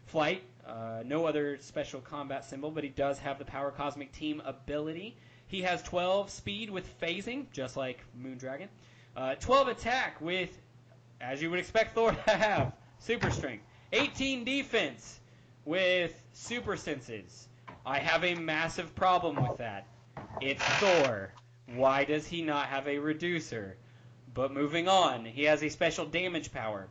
Flight, uh, no other special combat symbol, but he does have the Power Cosmic Team ability. He has 12 speed with phasing, just like Moondragon. Uh, 12 attack with, as you would expect Thor to have, super strength. 18 defense with super senses. I have a massive problem with that. It's Thor. Why does he not have a reducer? But moving on, he has a special damage power.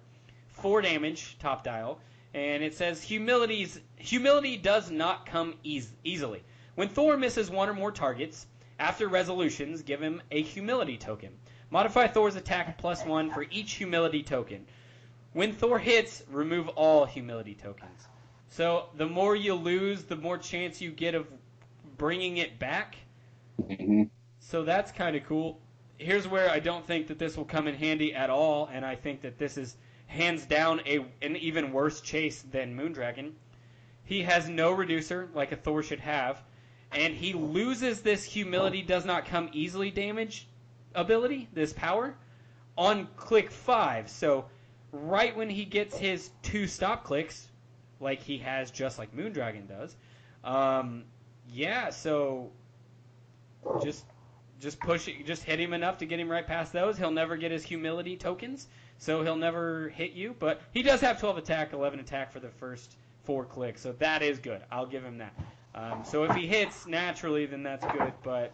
4 damage, top dial, and it says humility's humility does not come eas- easily. When Thor misses one or more targets, after resolutions, give him a humility token. Modify Thor's attack plus one for each humility token. When Thor hits, remove all humility tokens. So the more you lose, the more chance you get of bringing it back. hmm So that's kind of cool. Here's where I don't think that this will come in handy at all, and I think that this is hands down a an even worse chase than Moondragon. He has no reducer like a Thor should have, and he loses this humility does not come easily damage ability, this power, on click five. So right when he gets his two stop clicks, like he has just like Moondragon does, um, yeah. So just just push it, just hit him enough to get him right past those. He'll never get his humility tokens, so he'll never hit you. But he does have 12 attack, 11 attack for the first four clicks, so that is good. I'll give him that. Um, so if he hits naturally, then that's good. But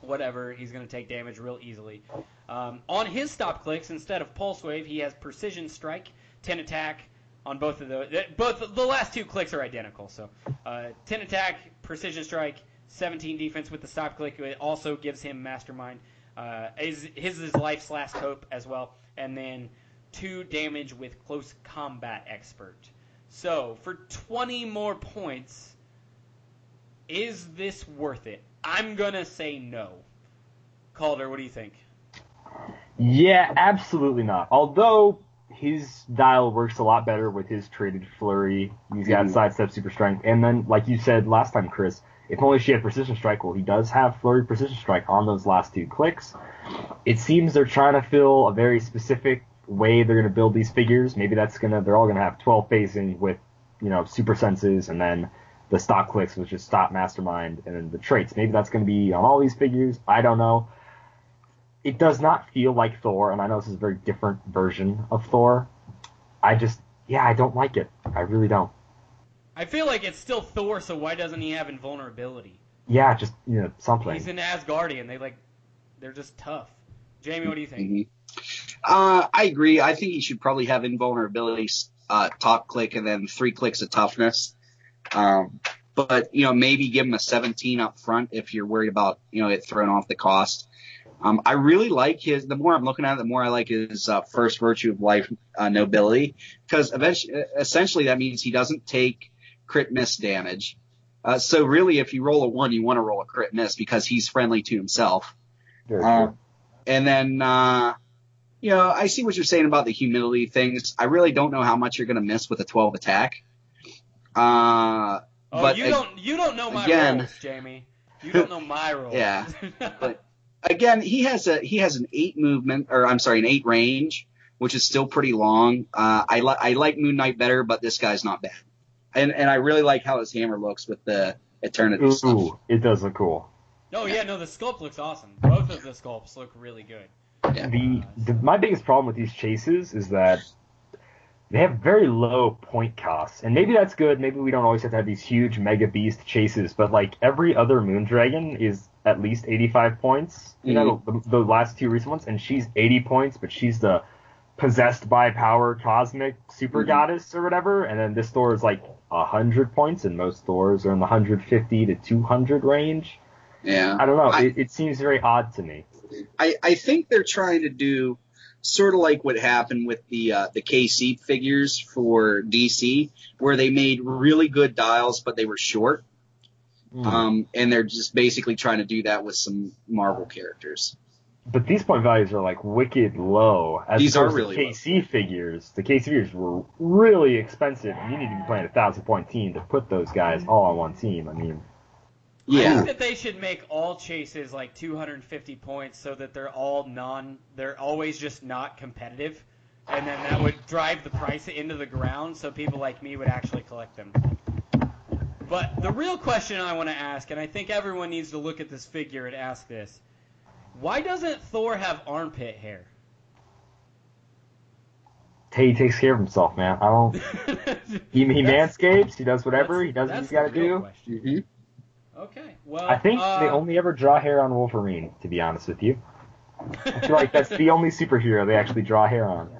whatever, he's going to take damage real easily. Um, on his stop clicks, instead of pulse wave, he has precision strike, 10 attack on both of those. Both the last two clicks are identical. So uh, 10 attack, precision strike, 17 defense with the stop click. It also gives him mastermind. Uh, his, his is life's last hope as well, and then two damage with close combat expert. So for 20 more points, is this worth it? I'm gonna say no. Calder, what do you think? Yeah, absolutely not. Although his dial works a lot better with his traded flurry. He's got Mhm. sidestep, super strength, and then like you said last time, Chris, if only she had precision strike. Well, he does have flurry precision strike on those last two clicks. It seems they're trying to fill a very specific way they're gonna build these figures. Maybe that's gonna they're all gonna have 12 phasing with you know super senses, and then the stop clicks which is stop mastermind, and then the traits. Maybe that's gonna be on all these figures. I don't know. It does not feel like Thor, and I know this is a very different version of Thor. I just yeah, I don't like it. I really don't. I feel like it's still Thor, so why doesn't he have invulnerability? Yeah, just you know something. He's an Asgardian. They like, they're just tough. Jamie, what do you think? Mhm. Uh, I agree. I think he should probably have invulnerability, uh, top click, and then three clicks of toughness. Um, but you know, maybe give him a 17 up front if you're worried about you know it throwing off the cost. Um, I really like his. The more I'm looking at it, the more I like his uh, first virtue of life, uh, nobility, because eventually, essentially that means he doesn't take crit miss damage. Uh, so really, if you roll a one, you want to roll a crit miss because he's friendly to himself. Very Uh, true. and then, uh, you know, I see what you're saying about the humility things. I really don't know how much you're going to miss with a 12 attack. Uh, Oh, but you ag- don't you don't know my again- roles, Jamie. You don't know my roles. [laughs] Yeah. [laughs] But- again, he has a he has an eight movement, or I'm sorry, an eight range, which is still pretty long. Uh, I like I like Moon Knight better, but this guy's not bad. And and I really like how his hammer looks with the Eternity stuff. Ooh, it does look cool. oh yeah, no, the sculpt looks awesome. Both of the sculpts look really good. Yeah. The, the my biggest problem with these chases is that they have very low point costs, and maybe that's good. Maybe we don't always have to have these huge mega beast chases, but like every other Moondragon is at least 85 points. You know, the, the last two recent ones, and she's 80 points, but she's the possessed by power cosmic super Mhm. goddess or whatever. And then this Thor is like 100 points, and most Thors are in the 150 to 200 range. Yeah. I don't know. I- it, it seems very odd to me. I, I think they're trying to do sort of like what happened with the uh, the KC figures for DC, where they made really good dials, but they were short. Hmm. Um, and they're just basically trying to do that with some Marvel characters. But these point values are like wicked low. As These are opposed to really low. KC figures. The KC figures were really expensive. and You need to be playing a thousand point team to put those guys all on one team. I mean, yeah. I Yeah. think that they should make all chases like 250 points so that they're all non, they're always just not competitive, and then that would drive the price into the ground so people like me would actually collect them. But the real question I want to ask, and I think everyone needs to look at this figure and ask this: Why doesn't Thor have armpit hair? He takes care of himself, man. I don't. [laughs] He, he That's- manscapes. He does whatever. He does what he's got to the real do. question. hmm Okay, well, I think uh, they only ever draw hair on Wolverine. To be honest with you, [laughs] I feel like that's the only superhero they actually draw hair on.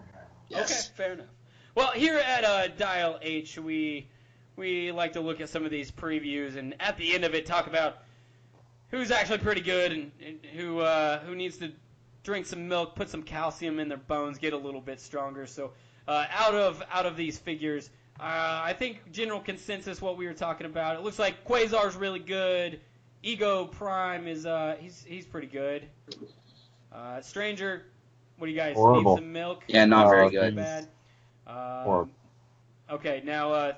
Yes. Okay, fair enough. Well, here at uh, Dial H, we we like to look at some of these previews, and at the end of it, talk about who's actually pretty good and, and who uh, who needs to drink some milk, put some calcium in their bones, get a little bit stronger. So, uh, out of out of these figures, uh, I think general consensus what we were talking about. It looks like Quasar's really good. Ego Prime is uh he's he's pretty good. Uh, Stranger, what do you guys Horrible. need some milk? Yeah, not Oh, very good. Bad. Um, Okay, now uh,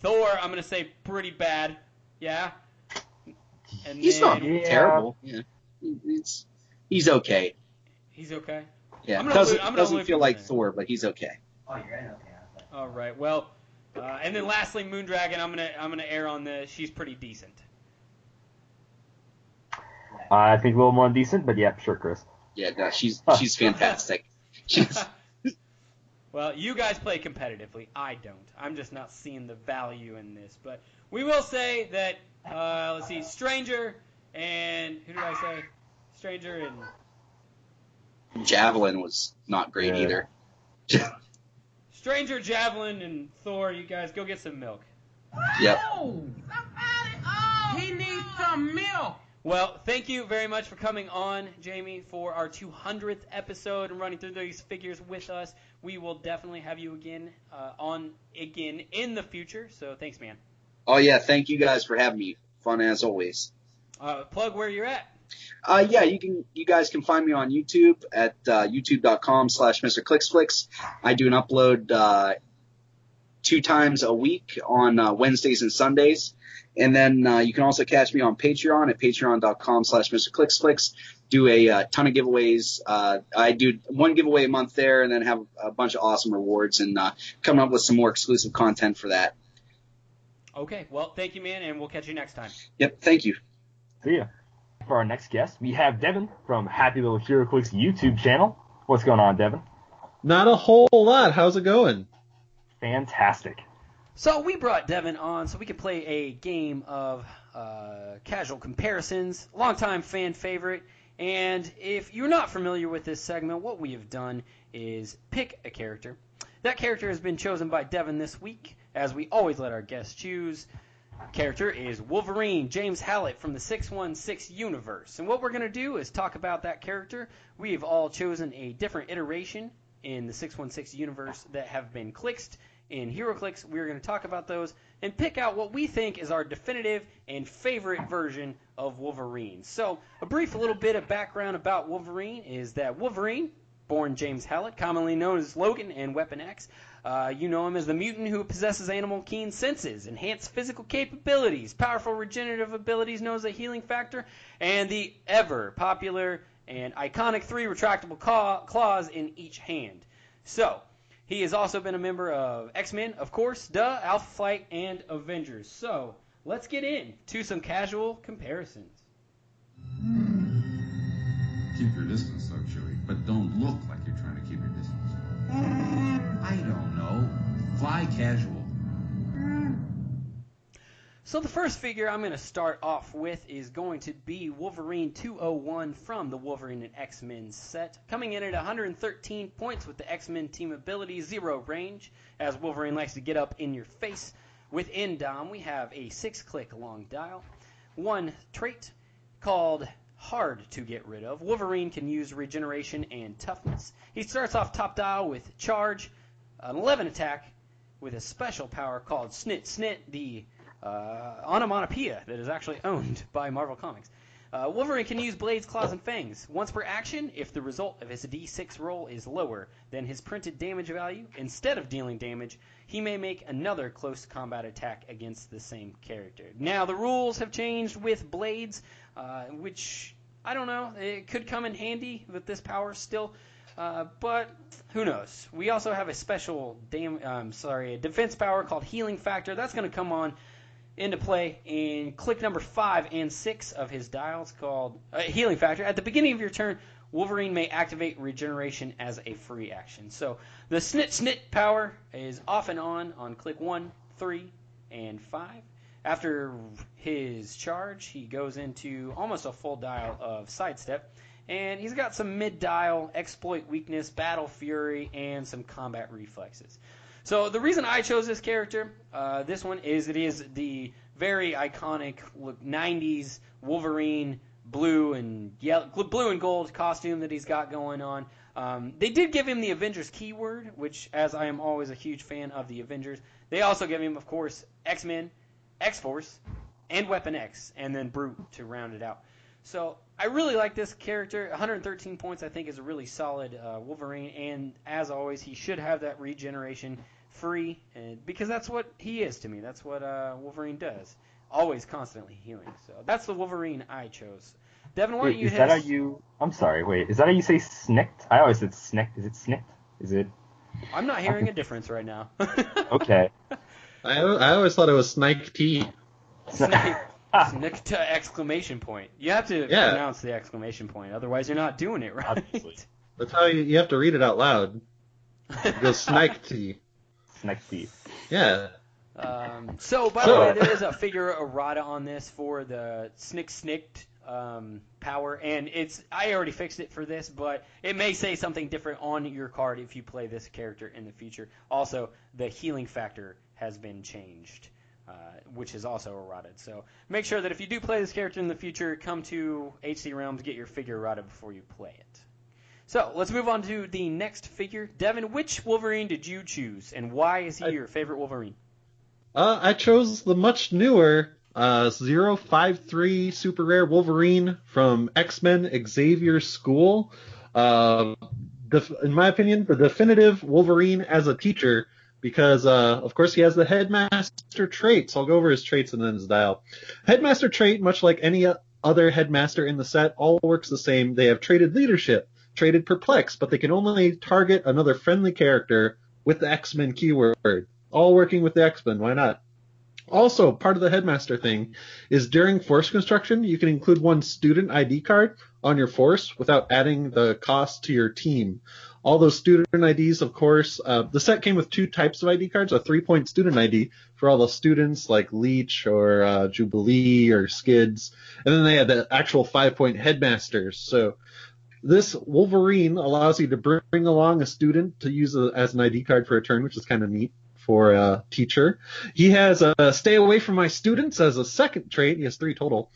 Thor, I'm gonna say pretty bad. Yeah. And He's then, not Yeah. terrible. Yeah. It's, he's okay. He's okay. Yeah. I'm gonna Doesn't, lo- I'm gonna doesn't feel like that. Thor, but he's okay. All right. Well, uh, and then lastly, Moondragon. I'm gonna I'm gonna err on the. She's pretty decent. I think a little more decent, but yeah, sure, Chris. Yeah, no, she's she's fantastic. She's [laughs] Well, you guys play competitively. I don't. I'm just not seeing the value in this. But we will say that. Uh, let's see, Stranger and who did I say? Stranger and Javelin was not great Yeah. either. [laughs] Stranger, Javelin, and Thor. You guys go get some milk. Yep. He needs some milk. Well, thank you very much for coming on, Jamie, for our 200th episode and running through these figures with us. We will definitely have you again uh, on again in the future. So thanks, man. Oh yeah, thank you guys for having me. Fun as always. Uh, plug where you're at. Uh, yeah, you can, you guys can find me on YouTube at uh, youtube.com slash Mr. Clicksflix. I do an upload uh, two times a week on uh, Wednesdays and Sundays. And then uh, you can also catch me on Patreon at patreon.com slash Mr. Clicks Do a uh, ton of giveaways. Uh, I do one giveaway a month there and then have a bunch of awesome rewards and uh, coming up with some more exclusive content for that. Okay, well, thank you, man, and we'll catch you next time. Yep, thank you. See ya. For our next guest, we have Devin from Happy Little HeroClix YouTube channel. What's going on, Devin? Not a whole lot. How's it going? Fantastic. So we brought Devin on so we could play a game of uh, casual comparisons, longtime fan favorite. And if you're not familiar with this segment, what we have done is pick a character. That character has been chosen by Devin this week, as we always let our guests choose. Character is Wolverine, James Howlett from the 616 universe. And what we're going to do is talk about that character. We've all chosen a different iteration in the 616 universe that have been clicked in HeroClix. We're going to talk about those and pick out what we think is our definitive and favorite version of Wolverine. So, a brief little bit of background about Wolverine is that Wolverine, born James Howlett, commonly known as Logan and Weapon X, uh, you know him as the mutant who possesses animal keen senses, enhanced physical capabilities, powerful regenerative abilities known as a healing factor, and the ever popular and iconic three retractable claws in each hand. So, he has also been a member of X Men, of course, duh, Alpha Flight, and Avengers. So, let's get in to some casual comparisons. Keep your distance, though, Chewie, but don't look like you're trying to keep your distance. I don't know. Fly casual. So the first figure I'm going to start off with is going to be Wolverine 201 from the Wolverine and X-Men set, coming in at 113 points with the X-Men team ability zero range, as Wolverine likes to get up in your face. With Indom, we have a six-click long dial, one trait called hard to get rid of. Wolverine can use regeneration and toughness. He starts off top dial with charge, an 11 attack, with a special power called Snit Snit, the uh, onomatopoeia that is actually [laughs] owned by Marvel Comics. Uh, Wolverine can use Blades, Claws, and Fangs once per action if the result of his D6 roll is lower than his printed damage value. Instead of dealing damage, he may make another close combat attack against the same character. Now, the rules have changed with Blades, uh, which I don't know. It could come in handy with this power still. Uh, but who knows? We also have a special dam- um, sorry, a defense power called Healing Factor. That's going to come on into play in click number five and six of his dials called uh, Healing Factor. At the beginning of your turn, Wolverine may activate regeneration as a free action. So the Snit Snit power is off and on on click one, three, and five. After his charge, he goes into almost a full dial of sidestep. And he's got some mid dial exploit weakness, battle fury, and some combat reflexes. So the reason I chose this character, uh, this one, is it is the very iconic 90s Wolverine blue and yellow, blue and gold costume that he's got going on. Um, they did give him the Avengers keyword, which, as I am always a huge fan of the Avengers, they also give him, of course, X Men, X Force, and Weapon X, and then Brute to round it out. So I really like this character. 113 points, I think, is a really solid uh, Wolverine, and as always, he should have that regeneration free, and because that's what he is to me. That's what uh, Wolverine does. Always constantly healing. So that's the Wolverine I chose. Devin, why wait, don't you is hit that how you? I'm sorry. Wait, is that how you say snicked? I always said snicked. Is it snicked? Is it I'm not hearing a difference right now. okay? [laughs] I, I always thought it was Snike T. Snick, snick to exclamation point. You have to Yeah. pronounce the exclamation point, otherwise you're not doing it right. That's how you, you have to read it out loud. It goes Snike T. Snicked tea. Yeah. Um, so, by So- the way, there is a figure errata on this for the Snick Snicked um, power, and it's I already fixed it for this, but it may say something different on your card if you play this character in the future. Also, the healing factor has been changed, which is also eroded. So make sure that if you do play this character in the future, come to HC Realms, get your figure errata before you play it. So let's move on to the next figure. Devin, which Wolverine did you choose, and why is he your favorite Wolverine? Uh, I chose the much newer uh, 053 Super Rare Wolverine from X Men Xavier School. Uh, def- in my opinion, the definitive Wolverine as a teacher. Because, uh, of course, he has the Headmaster trait. So I'll go over his traits and then his dial. Headmaster trait, much like any other Headmaster in the set, all works the same. They have traded leadership, traded perplex, but they can only target another friendly character with the X-Men keyword. All working with the X-Men. Why not? Also, part of the headmaster thing is during force construction, you can include one student ID card on your force without adding the cost to your team. All those student IDs, of course, uh, the set came with two types of ID cards: a three-point student ID for all the students like Leech or uh, Jubilee or Skids, and then they had the actual five-point headmasters. So this Wolverine allows you to bring along a student to use a, as an ID card for a turn, which is kind of neat for a teacher. He has a stay away from my students as a second trait. He has three total.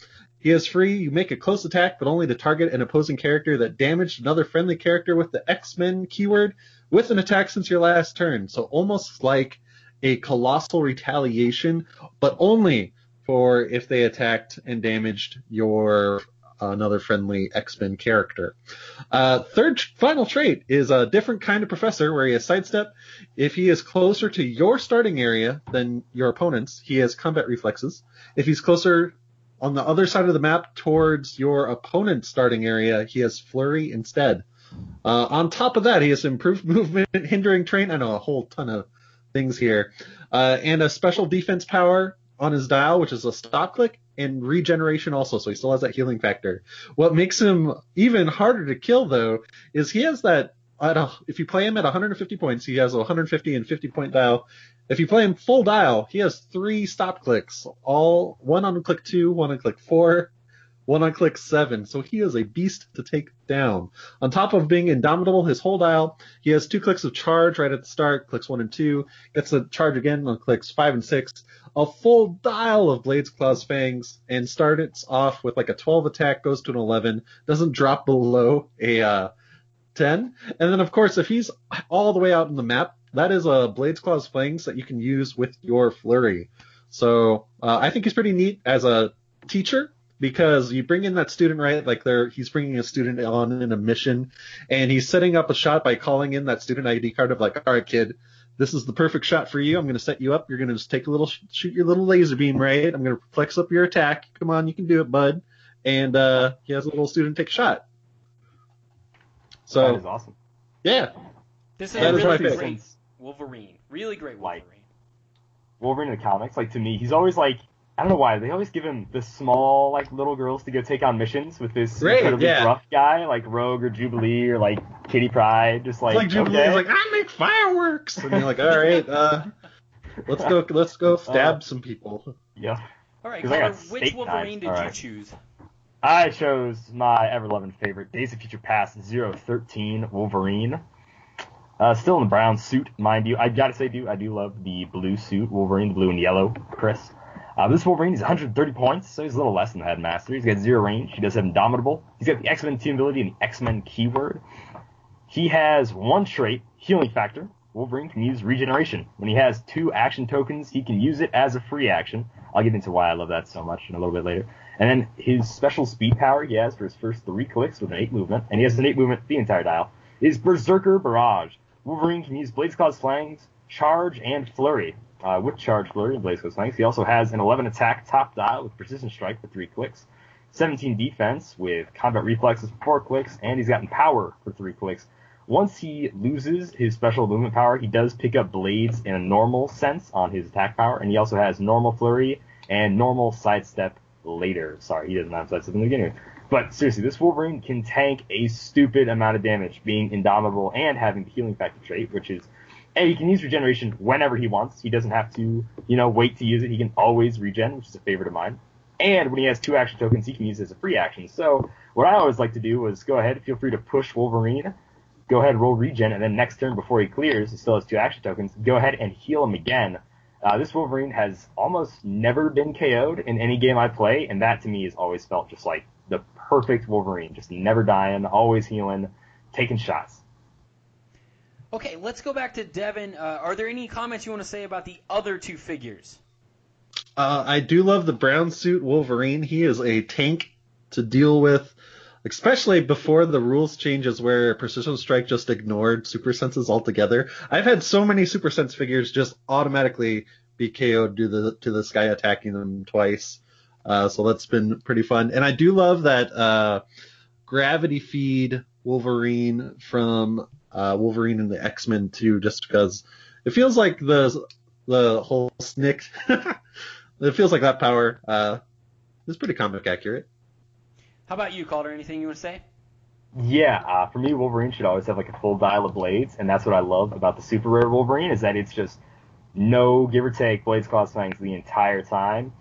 He is free, you make a close attack, but only to target an opposing character that damaged another friendly character with the X-Men keyword with an attack since your last turn. So almost like a colossal retaliation, but only for if they attacked and damaged your another friendly X-Men character. Uh, third final trait is a different kind of professor where he has sidestep. If he is closer to your starting area than your opponent's, he has combat reflexes. If he's closer on the other side of the map towards your opponent's starting area, he has flurry instead. Uh, on top of that, he has improved [laughs] movement, hindering terrain. I know a whole ton of things here, uh, and a special defense power on his dial, which is a stop click, and regeneration also, so he still has that healing factor. What makes him even harder to kill though is he has that at a, if you play him at 150 points, he has a 150 and 50 point dial. If you play him full dial, he has three stop clicks, all one on click two, one on click four, one on click seven. So he is a beast to take down. On top of being indomitable, his whole dial, he has two clicks of charge right at the start, clicks one and two, gets a charge again on clicks five and six, a full dial of Blades, Claws, Fangs, and starts off with like a 12 attack, goes to an 11, doesn't drop below a uh, 10. And then, of course, if he's all the way out in the map, that is a Blades, Claws, Fangs that you can use with your Flurry. So uh, I think he's pretty neat as a teacher because you bring in that student right like they're he's bringing a student on in a mission and he's setting up a shot by calling in that student id card of like all right kid this is the perfect shot for you. I'm going to set you up. You're going to just take a little, shoot your little laser beam, right? I'm going to flex up your attack. Come on, you can do it, bud. And, uh, he has a little student take a shot. So. That is awesome. Yeah. This is a really great Wolverine. Really great Wolverine. Like, Wolverine in the comics, like to me, he's always like, I don't know why they always give him the small like little girls to go take on missions with this Great, incredibly yeah. rough guy like Rogue or Jubilee or like Kitty Pryde, just like, It's like Jubilee's okay. like, I make fireworks. And you're like, all right, uh, let's go, let's go stab Uh, some people. yeah. All right, Connor, which Wolverine knives. did All you choose? I chose my ever loving favorite, Days of Future Past 013 Wolverine. Uh, still in the brown suit, mind you. I gotta say, dude, I do love the blue suit, Wolverine, the blue and yellow, Chris. Uh, this Wolverine is 130 points, so he's a little less than the Headmaster. He's got zero range. He does have Indomitable. He's got the X-Men team ability and the X-Men keyword. He has one trait, Healing Factor. Wolverine can use Regeneration. When he has two action tokens, he can use it as a free action. I'll get into why I love that so much in a little bit later. And then his special speed power he has for his first three clicks with an eight movement, and he has an eight movement the entire dial, is Berserker Barrage. Wolverine can use Blades Claws Fangs, Charge, and Flurry. Uh, with Charge, Flurry, and Blades Claws Fangs, he also has an 11 attack top dial with Precision Strike for three clicks, 17 defense with Combat Reflexes for four clicks, and he's gotten power for three clicks. Once he loses his special movement power, he does pick up blades in a normal sense on his attack power, and he also has normal flurry and normal sidestep later. Sorry, he doesn't have sidestep in the beginning. But seriously, this Wolverine can tank a stupid amount of damage, being indomitable and having the healing factor trait, which is A, he can use regeneration whenever he wants. He doesn't have to, you know, wait to use it. He can always regen, which is a favorite of mine. And when he has two action tokens, he can use it as a free action. So what I always like to do is go ahead, feel free to push Wolverine, go ahead, roll regen, and then next turn before he clears, he still has two action tokens, go ahead and heal him again. Uh, this Wolverine has almost never been KO'd in any game I play, and that to me has always felt just like the perfect Wolverine. Just never dying, always healing, taking shots. Okay, let's go back to Devin. Uh, are there any comments you want to say about the other two figures? Uh, I do love the brown suit Wolverine. He is a tank to deal with. Especially before the rules changes where Precision Strike just ignored Super Senses altogether. I've had so many Super Sense figures just automatically be KO'd to the to this guy attacking them twice. Uh, so that's been pretty fun. And I do love that uh, gravity feed Wolverine from uh, Wolverine and the X Men too, just because it feels like the the whole snick. [laughs] it feels like that power uh, is pretty comic accurate. How about you, Calder? Anything you want to say? Yeah, uh, for me, Wolverine should always have like a full dial of blades, and that's what I love about the super rare Wolverine is that it's just no give or take blades, claws, fangs the entire time.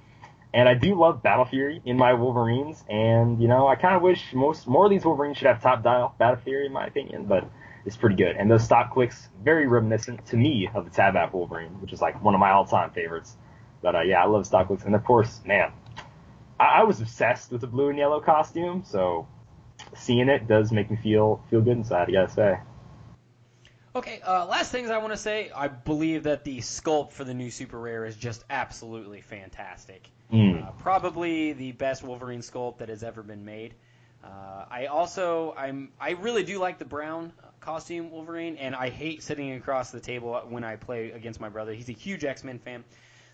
And I do love Battle Fury in my Wolverines, and you know I kind of wish most more of these Wolverines should have top dial Battle Fury in my opinion, but it's pretty good. And those stop clicks very reminiscent to me of the Tabak Wolverine, which is like one of my all-time favorites. But uh, yeah, I love stop clicks, and of course, man, I, I was obsessed with the blue and yellow costume, so seeing it does make me feel feel good inside. I gotta say. Okay, uh, last things I want to say. I believe that the sculpt for the new Super Rare is just absolutely fantastic. Mm. Uh, probably the best Wolverine sculpt that has ever been made. Uh, I also I'm I really do like the brown costume Wolverine, and I hate sitting across the table when I play against my brother. He's a huge X Men fan.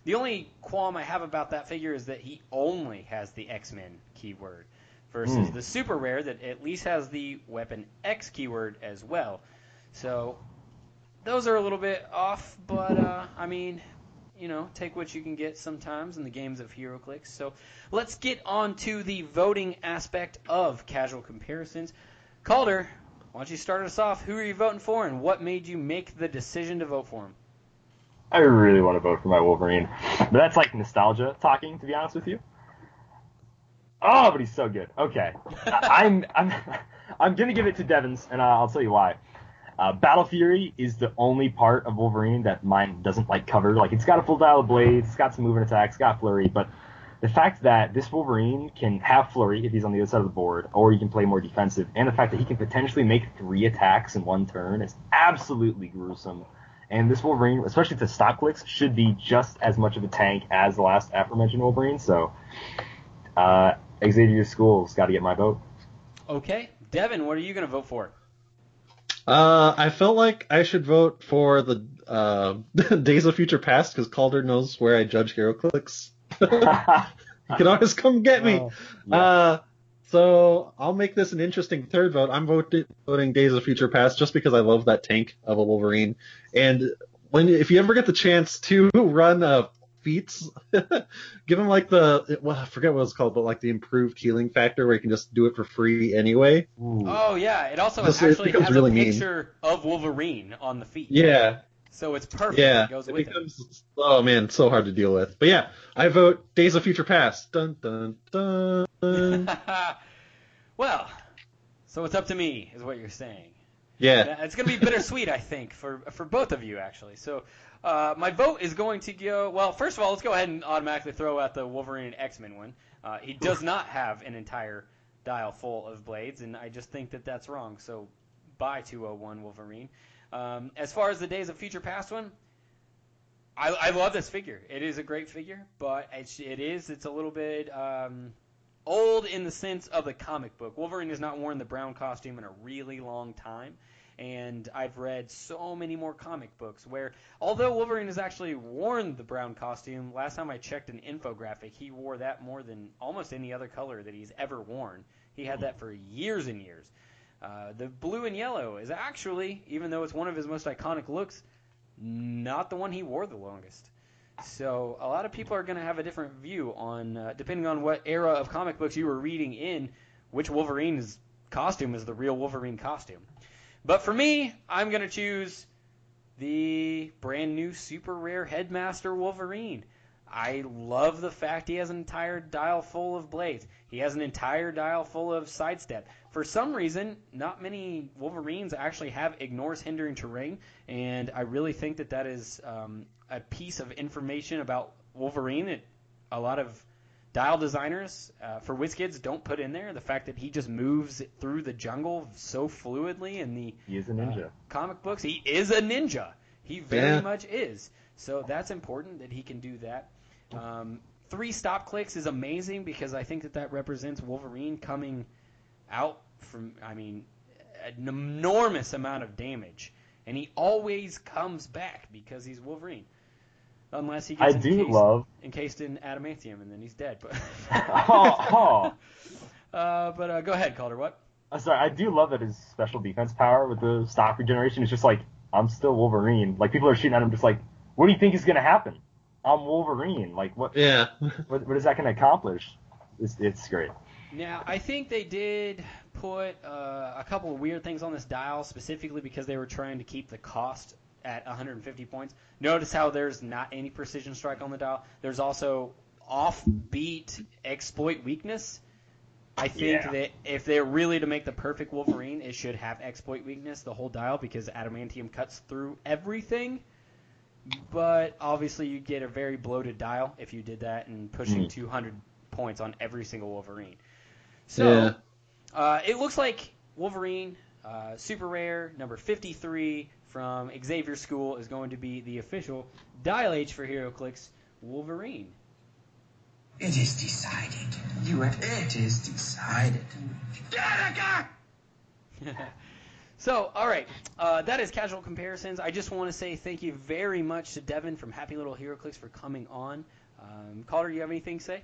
The only qualm I have about that figure is that he only has the X Men keyword versus Mm. the super rare that at least has the weapon X keyword as well. So those are a little bit off, but uh, I mean, you know, take what you can get sometimes in the games of HeroClix. So let's get on to the voting aspect of casual comparisons. Calder, why don't you start us off? Who are you voting for, and what made you make the decision to vote for him? I really want to vote for my Wolverine, but that's like nostalgia talking, to be honest with you. Oh, but he's so good. Okay, I'm I'm [laughs] I'm gonna give it to Devins, and I'll tell you why. Uh, Battle Fury is the only part of Wolverine that mine doesn't like cover. Like it's got a full dial of blades, it's got some movement attacks, got flurry, but the fact that this Wolverine can have flurry if he's on the other side of the board, or he can play more defensive, and the fact that he can potentially make three attacks in one turn is absolutely gruesome. And this Wolverine, especially to stop clicks, should be just as much of a tank as the last aforementioned Wolverine. So, uh, Xavier School's got to get my vote. Okay, Devin, what are you going to vote for? Uh, I felt like I should vote for the uh, [laughs] Days of Future Past because Calder knows where I judge HeroClix. [laughs] you [laughs] can always come get me. Oh, yeah. Uh, so I'll make this an interesting third vote. I'm voting, voting Days of Future Past just because I love that tank of a Wolverine. And when if you ever get the chance to run uh, feats, [laughs] give him like the well, I forget what it's called, but like the improved healing factor where you can just do it for free anyway. Ooh. Oh yeah, it also This- it actually becomes has really a mean. picture of Wolverine on the feet. Yeah, So it's perfect. Yeah, It goes it with becomes oh man, so hard to deal with. But yeah, I vote Days of Future Past. Dun dun dun. [laughs] well, so it's up to me, is what you're saying. Yeah, It's going to be bittersweet, I think, for for both of you actually. So uh, my vote is going to go. Well, first of all, let's go ahead and automatically throw out the Wolverine and X Men one. Uh, he does not have an entire dial full of blades, and I just think that that's wrong. So buy 201 Wolverine. Um, as far as the Days of Future Past one, I, I love this figure. It is a great figure, but it's, it is it's a little bit um, old in the sense of the comic book. Wolverine has not worn the brown costume in a really long time, and I've read so many more comic books where, although Wolverine has actually worn the brown costume, last time I checked an infographic, he wore that more than almost any other color that he's ever worn. He had that for years and years. Uh, the blue and yellow is actually, even though it's one of his most iconic looks, not the one he wore the longest. So a lot of people are going to have a different view on, uh, depending on what era of comic books you were reading in, which Wolverine's costume is the real Wolverine costume. But for me, I'm going to choose the brand new super rare Headmaster Wolverine. I love the fact he has an entire dial full of blades. He has an entire dial full of sidestep. For some reason, not many Wolverines actually have ignores hindering terrain, and I really think that that is um, a piece of information about Wolverine that a lot of dial designers uh, for WizKids don't put in there. The fact that he just moves through the jungle so fluidly in the He is a ninja. uh, comic books. He is a ninja. He very Yeah. much is. So that's important that he can do that. Um, three stop clicks is amazing because I think that that represents Wolverine coming out from, I mean, an enormous amount of damage, and he always comes back because he's Wolverine. Unless he I gets do encased, love. encased in adamantium and then he's dead. But oh, oh. uh, but uh, go ahead, Calder. What? I'm sorry, I do love that his special defense power with the stock regeneration is just like, I'm still Wolverine. Like people are shooting at him just like, what do you think is gonna happen? I'm Wolverine. Like what? Yeah. [laughs] What, what is that gonna accomplish? It's, it's great. Now, I think they did put uh, a couple of weird things on this dial specifically because they were trying to keep the cost at 150 points. Notice how there's not any precision strike on the dial. There's also offbeat exploit weakness. I think Yeah. that if they're really to make the perfect Wolverine, it should have exploit weakness the whole dial because adamantium cuts through everything. But obviously, you'd get a very bloated dial if you did that and pushing Mm. 200 points on every single Wolverine. So Yeah. uh, it looks like Wolverine, uh, super rare, number 53 from Xavier School is going to be the official Dial H for HeroClix Wolverine. It is decided. You have it is decided. [laughs] so, all right, uh, that is casual comparisons. I just want to say thank you very much to Devin from Happy Little HeroClix for coming on. Um, Calder, you have anything to say?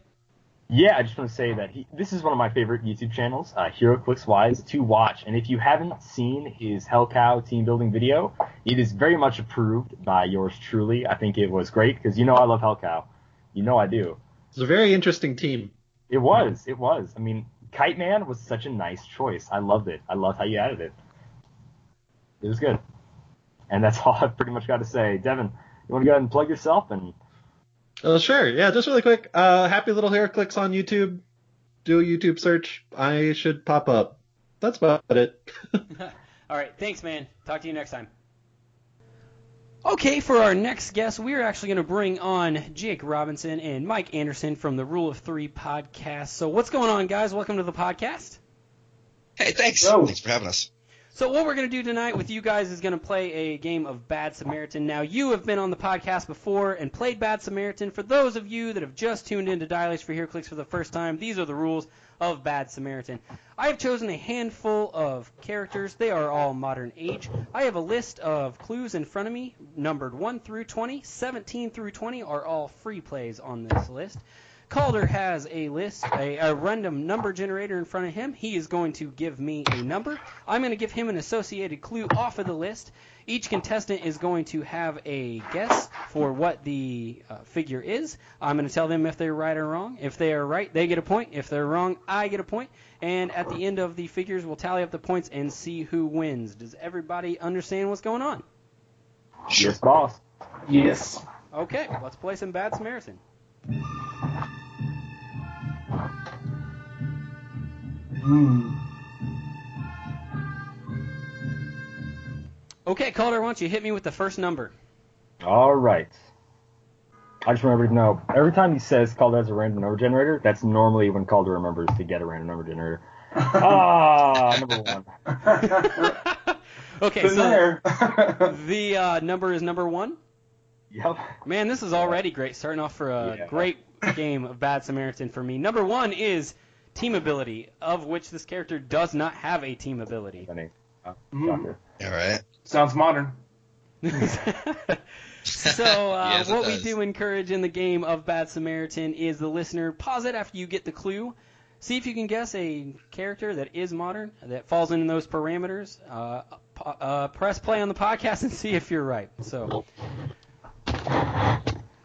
Yeah, I just want to say that he, this is one of my favorite YouTube channels, uh, HeroClix Wise, to watch. And if you haven't seen his Hellcow team building video, it is very much approved by yours truly. I think it was great because you know I love Hellcow. You know I do. It's a very interesting team. It was. It was. I mean, Kite Man was such a nice choice. I loved it. I loved how you added it. It was good. And that's [laughs] all I've pretty much got to say. Devin, you want to go ahead and plug yourself and Oh, sure. Yeah, just really quick. Uh, Happy Little HeroClix on YouTube. Do a YouTube search. I should pop up. That's about it. [laughs] [laughs] All right, thanks, man. Talk to you next time. Okay, for our next guest, we are actually going to bring on Jake Robinson and Mike Anderson from the Rule of Three podcast. So, what's going on, guys? Welcome to the podcast. Hey, thanks. Yo. Thanks for having us. So, what we're going to do tonight with you guys is going to play a game of Bad Samaritan. Now, you have been on the podcast before and played Bad Samaritan. For those of you that have just tuned into Dial for HeroClix for the first time, these are the rules of Bad Samaritan. I have chosen a handful of characters. They are all modern age. I have a list of clues in front of me, numbered 1 through 20. 17 through 20 are all free plays on this list. Calder has a list, a, a random number generator in front of him. He is going to give me a number. I'm going to give him an associated clue off of the list. Each contestant is going to have a guess for what the uh, figure is. I'm going to tell them if they're right or wrong. If they are right, they get a point. If they're wrong, I get a point. And at the end of the figures, we'll tally up the points and see who wins. Does everybody understand what's going on? yes, boss. Yes. Okay, let's play some Bad Samaritan. Hmm. Okay, Calder, why don't you hit me with the first number? All right. I just remember to know every time he says Calder has a random number generator, that's normally when Calder remembers to get a random number generator. [laughs] ah, number one. [laughs] okay, Been so there. [laughs] the uh, number is number one. Yep. Man, this is already great. Starting off for a Yeah. great game of Bad Samaritan for me. Number one is team ability, of which this character does not have a team ability. Funny. Mhm. All right. Sounds modern. [laughs] so uh, [laughs] Yes, it what we do encourage in the game of Bad Samaritan is the listener pause it after you get the clue. See if you can guess a character that is modern that falls in those parameters. Uh, uh, press play on the podcast and [laughs] see if you're right. So,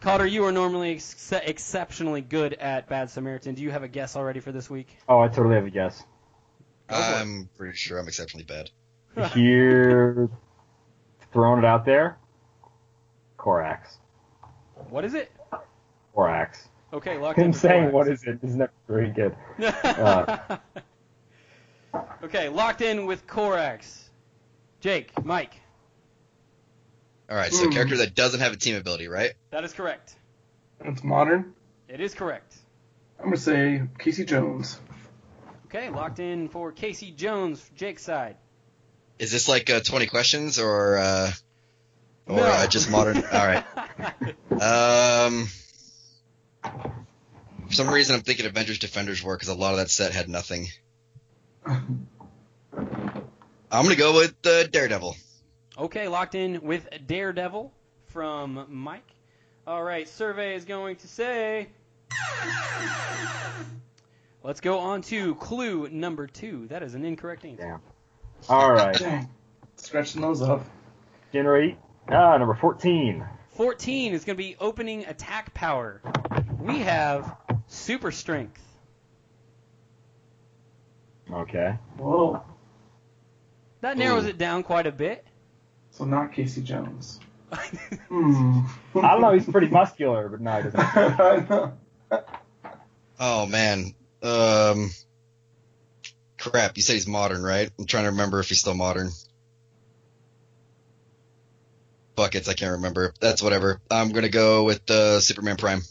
Calder, you are normally ex- exceptionally good at Bad Samaritan. Do you have a guess already for this week? Oh, I totally have a guess. Go. I'm pretty sure I'm exceptionally bad. Here, throwing it out there. Corax. What is it? Corax. Okay, locked in. Him saying Korax. what is it is never very good. [laughs] Uh. okay, locked in with Korax. Jake, Mike, All right, so Hmm. character that doesn't have a team ability, right? that is correct. It's modern. It is correct. I'm gonna say Casey Jones. Okay, locked in for Casey Jones, Jake's side. Is this like uh, 20 questions or uh, or No. uh, just modern? [laughs] All right. Um, for some reason, I'm thinking Avengers Defenders War because a lot of that set had nothing. [laughs] I'm gonna go with uh, Daredevil. Okay, locked in with Daredevil from Mike. All right, survey is going to say. Let's go on to clue number two. That is an incorrect answer. Damn. All right. [laughs] Dang. Scratching those up. Generate. Ah, number 14. 14 is going to be opening attack power. We have super strength. Okay. Whoa. That narrows Ooh. it down quite a bit. So not Casey Jones. [laughs] Hmm. I don't know. He's pretty muscular, but no, he doesn't. [laughs] Oh man. Um. Crap. You said he's modern, right? I'm trying to remember if he's still modern. Buckets. I can't remember. That's whatever. I'm gonna go with uh, Superman Prime.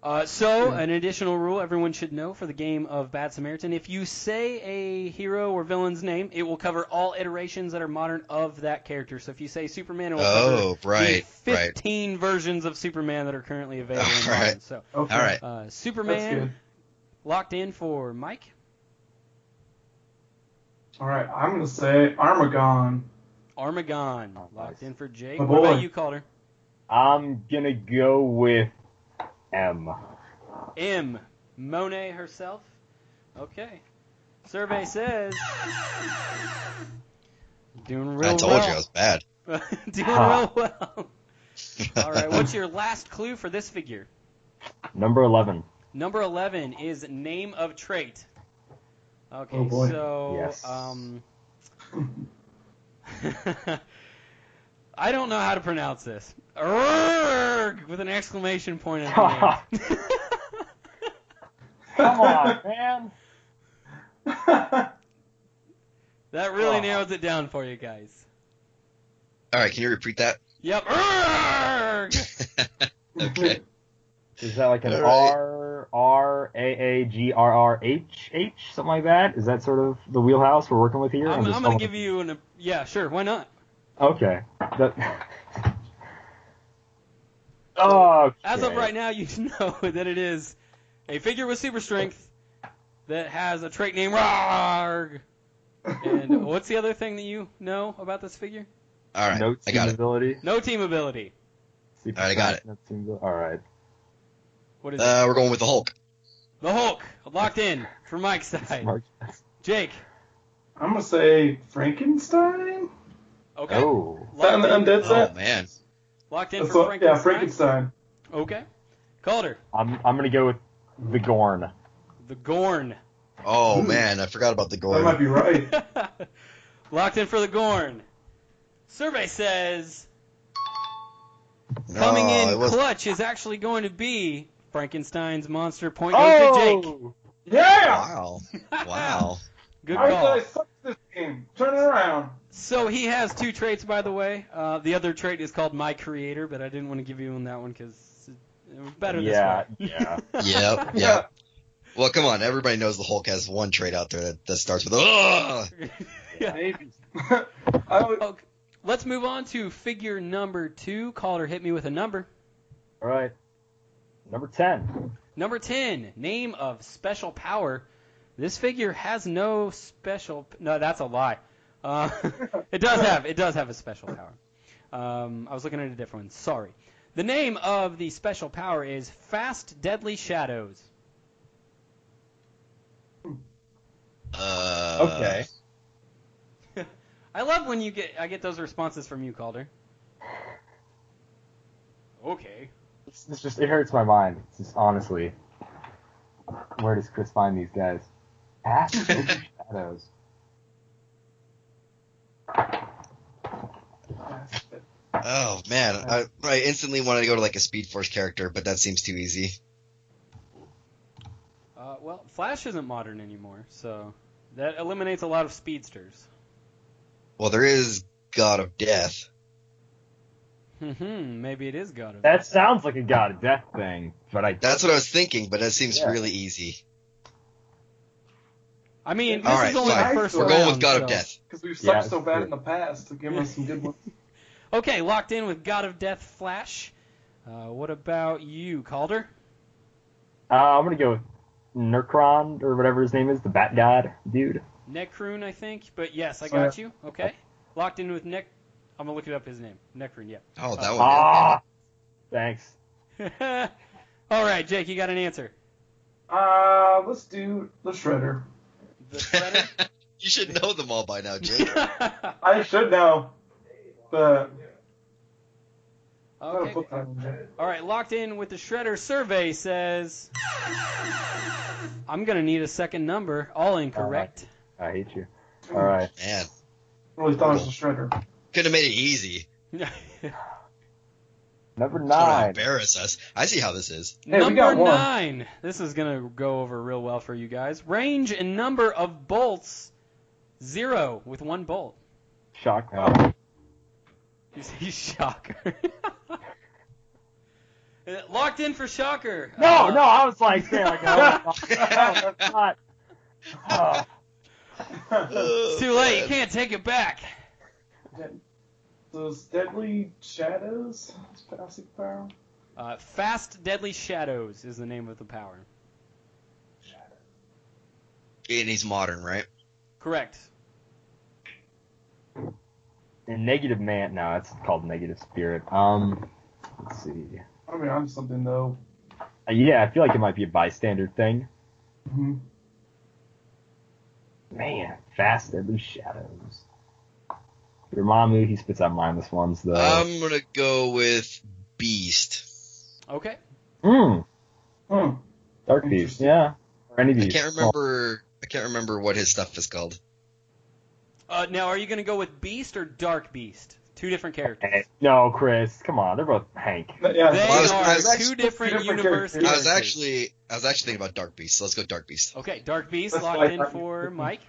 Uh, so, an additional rule everyone should know for the game of Bad Samaritan if you say a hero or villain's name, it will cover all iterations that are modern of that character. So, if you say Superman, it will Oh, cover right, the right. 15 versions of Superman that are currently available. in All right. modern. So, Okay. All right. uh, Superman locked in for Mike. All right. I'm gonna say Armagon. Armagon Oh, locked nice. in for Jake. My What about boy. you, Calder? I'm gonna go with M. M. Monet herself. Okay. Survey says. Doing real well. I told well. you I was bad. [laughs] Doing Ha. real well. [laughs] All right, what's your last clue for this figure? Number 11. Number 11 is name of trait. Okay, Oh, boy. so Yes. um [laughs] I don't know how to pronounce this. Urgh, with an exclamation point at the end. [laughs] Come on, man. [laughs] that really Oh. narrows it down for you guys. All right. Can you repeat that? Yep. Urgh! [laughs] okay. Is that like an All right. R R A A G R R H H something like that? Is that sort of the wheelhouse we're working with here? I'm, just I'm going to give you an. Yeah, sure. Why not? Okay. That... [laughs] oh. As of right now, you [laughs] know that it is a figure with super strength that has a trait named Rarg. And [laughs] what's the other thing that you know about this figure? All right. No I got team it. ability. No team ability. All right, I got strength, no team abil- All right. What is Uh, we're going with the Hulk. The Hulk. Locked in for Mike's side. Smart. Jake. I'm gonna say Frankenstein. Okay. Oh. Is that an Locked in, undead Oh man. locked in That's for what- yeah, Frankenstein. Frankenstein. Okay. Calder. I'm I'm gonna go with the Gorn. The Gorn. Oh hmm. man. I forgot about the Gorn. That might be right. [laughs] Locked in for the Gorn. Survey says No, coming in was- clutch is actually going to be Frankenstein's monster. Point oh! goes to Jake. Oh! Yeah. Wow. Wow. [laughs] Good I call. thought I sucked this game. Turn it around. So he has two traits, by the way. Uh, the other trait is called My Creator, but I didn't want to give you that one because it was better Yeah, this way. yeah. [laughs] Yep. Yep. Well, come on. Everybody knows the Hulk has one trait out there that, that starts with Ugh! [laughs] Maybe. [laughs] I would, Okay, Let's move on to figure number two. Calder, hit me with a number. All right. Number ten. Number 10, name of special power. This figure has no special. No, that's a lie. Uh, [laughs] it does have. It does have a special power. Um, I was looking at a different one. Sorry. The name of the special power is Fast Deadly Shadows. Uh, Okay. [laughs] I love when you get. I get those responses from you, Calder. Okay. It's, it's just it hurts my mind. It's just honestly. Where does Chris find these guys? Past [laughs] shadows. Oh man, I, I instantly wanted to go to like a Speed Force character, but that seems too easy. Uh, well, Flash isn't modern anymore, so that eliminates a lot of speedsters. Well, there is God of Death. Hmm. Maybe it is God of. Death. That sounds like a God of Death thing, but I. That's what I was thinking, but that seems Yeah. really easy. I mean, this All is only fine. the first We're round. going with God so- of Death. because we've Yeah, sucked so bad true. in the past. To give us some good ones. [laughs] Okay, locked in with God of Death Flash. Uh, what about you, Calder? Uh, I'm gonna go with Necron or whatever his name is, the Bat God dude. Necroon, I think. But yes, I Sorry. got you. Okay. Locked in with Nec. I'm gonna look it up. His name, Necroon. Yeah. Oh, that one. Ah, thanks. [laughs] All right, Jake, you got an answer. Uh, let's do the Shredder. The Shredder. [laughs] You should know them all by now, Jake. [laughs] I should know, but [laughs] Okay. put that in there. All right, locked in with the Shredder survey says I'm gonna need a second number. All incorrect. Uh, I hate you. All right. Man, really thought it was the Shredder. could have made it easy. Number Just nine. embarrass us. I see how this is. Hey, we number nine. This is gonna go over real well for you guys. Range and number of bolts zero with one bolt. [laughs] Shocker. You see Shocker. Uh, Locked in for Shocker. no, Uh, no, I was like saying like, no, [laughs] no, that's not. [laughs] Oh, It's too late. You can't take it back. Those deadly shadows. It's passive power. Uh, Fast Deadly Shadows is the name of the power. And he's modern, right? Correct. and negative man. No, it's called negative spirit. Um, let's see. I mean, I'm something though. Uh, yeah, I feel like it might be a bystander thing. hmm Man, fast deadly shadows. Dormammu, he spits out mindless ones though. I'm gonna go with Beast. Okay. Hmm. Hmm. Dark beast. Yeah. Or any Beast. I can't remember. I can't remember what his stuff is called. Uh, now, are you going to go with Beast or Dark Beast? Two different characters. Oh. No, Chris. Come on, they're both Hank. Yeah. They Well, was- are I two different different universe characters. I was actually, I was actually thinking about Dark Beast. So let's go Dark Beast. Okay, Dark Beast That's locked in for Beast- Mike.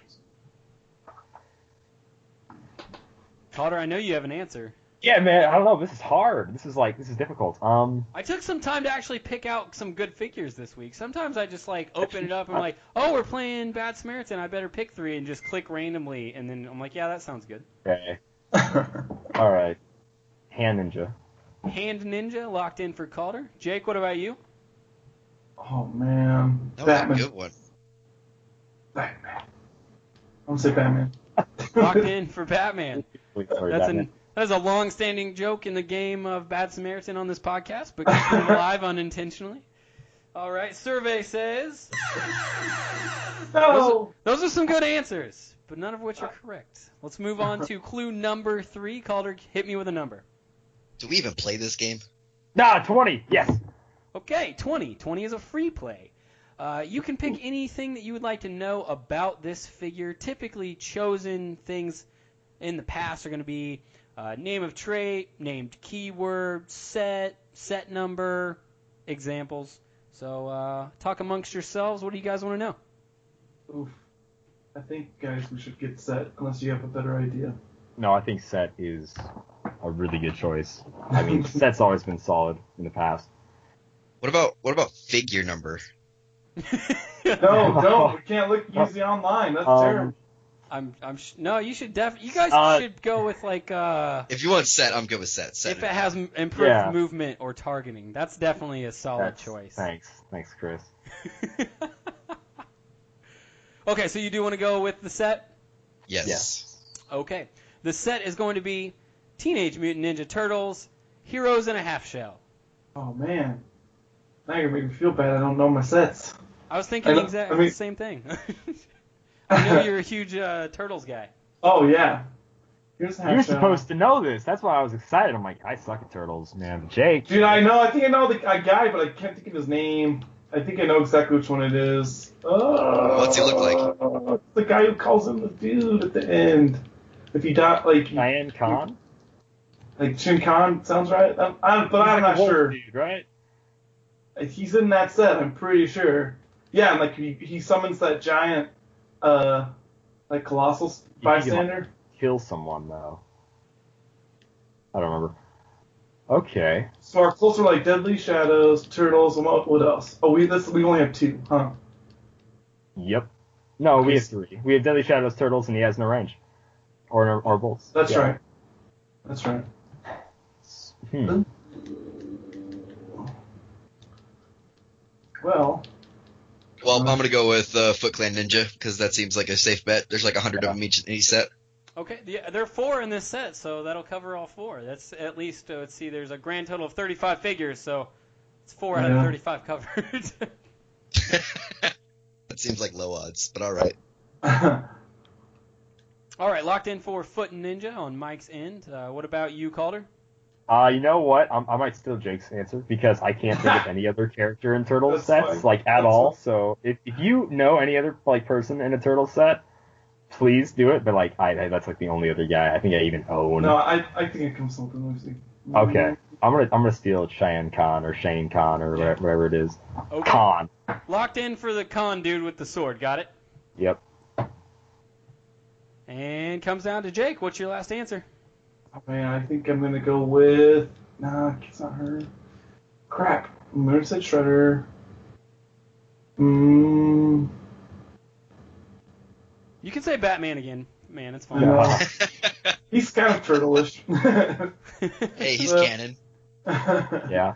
Calder, I know you have an answer. Yeah, man. I don't know. This is hard. This is like this is difficult. Um. I took some time to actually pick out some good figures this week. Sometimes I just like open it up and I'm like, oh, we're playing Bad Samaritan. I better pick three and just click randomly, and then I'm like, yeah, that sounds good. Okay. [laughs] All right. Hand ninja. Hand Ninja locked in for Calder. Jake, what about you? oh man. That was Batman. a good one. Batman. I'm gonna say Batman. Locked [laughs] in for Batman. Wait, sorry, That's Batman. an that is a long-standing joke in the game of Bad Samaritan on this podcast, but keeping it alive unintentionally. All right, survey says No. those are some good answers, but none of which are correct. Let's move on to [laughs] clue number three. Calder, hit me with a number. Do we even play this game? Nah, twenty. Yes. Okay, 20. 20 is a free play. Uh, you can pick anything that you would like to know about this figure. Typically, chosen things in the past are going to be uh, name of trait, named keyword, set, set number, examples. So, uh, talk amongst yourselves. What do you guys want to know? Oof. I think, guys, we should get set unless you have a better idea. No, I think set is a really good choice. I [laughs] mean, set's always been solid in the past. What about what about figure number? [laughs] No, don't. [laughs] We can't look use the online. That's Um, terrible. I'm, I'm, sh- no, you should def, you guys Uh, should go with like, uh, If you want set, I'm good with set. Set. if it has m- improved Yeah. movement or targeting. That's definitely a solid That's- choice. Thanks. Thanks, Chris. [laughs] okay, so you do want to go with the set? yes. yes. Okay. The set is going to be Teenage Mutant Ninja Turtles, Heroes in a Half Shell. Oh man. Now you're making me feel bad. I don't know my sets. I was thinking I the I mean- the same thing. [laughs] I know [laughs] you're a huge uh, Turtles guy. Oh yeah. Here's the You're supposed to know this. That's why I was excited. I'm like, I suck at turtles, man. Jake. Dude, I know. I think I know the a guy, but I can't think of his name. I think I know exactly which one it is. Uh, What's he look like? It's the guy who calls him the dude at the end. If he died, like Diane Khan. like Shin Khan sounds right. I'm, I'm, but I'm like not a wolf sure. Dude, right? He's in that set. I'm pretty sure. Yeah, and like he, he summons that giant, uh, like colossal You bystander. Kill someone though. I don't remember. Okay. So our closer like Deadly Shadows, Turtles, and what, what else? Oh, we this we only have two, huh? Yep. No, we have three. We have Deadly Shadows, Turtles, and he has no range. Or or bolts. That's Yeah. right. That's right. Hmm. Well, Well, I'm gonna go with uh, Foot Clan Ninja because that seems like a safe bet. There's like a hundred of them each in each set. Okay, yeah, there are four in this set, so that'll cover all four. That's at least uh, let's see. There's a grand total of 35 figures, so it's four out of 35 covered. [laughs] That seems like low odds, but all right. [laughs] all right, locked in for Foot and Ninja on Mike's end. Uh, what about you, Calder? Uh, you know what? I'm, I might steal Jake's answer because I can't think of [laughs] any other character in turtle That's sets fine. like at That's all. fine. So if, if you know any other like person in a turtle set, please do it. But like I, I that's like the only other guy I think I even own. no, I I think it comes something. Let me see. Okay, I'm gonna I'm gonna steal Cheyenne Khan or Shane Khan or whatever, whatever it is. Okay. Khan. Locked in for the con dude with the sword. Got it? Yep. And comes down to Jake. What's your last answer? Oh, man, I think I'm gonna go with. Nah, it's not her. Crap. Moonset Shredder. Mmm. You can say Batman again. Man, it's fine. Yeah. [laughs] He's kind of turtleish. [laughs] Hey, he's Uh, canon. [laughs] Yeah.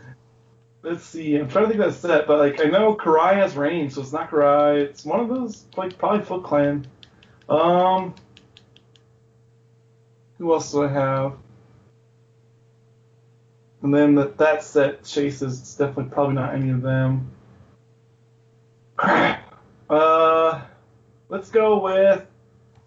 Let's see. I'm trying to think of that set, but like I know Karai has range, so it's not Karai. It's one of those like probably Foot Clan. Um, who else do I have? And then that that set chases. It's definitely probably not any of them. Crap. Uh, let's go with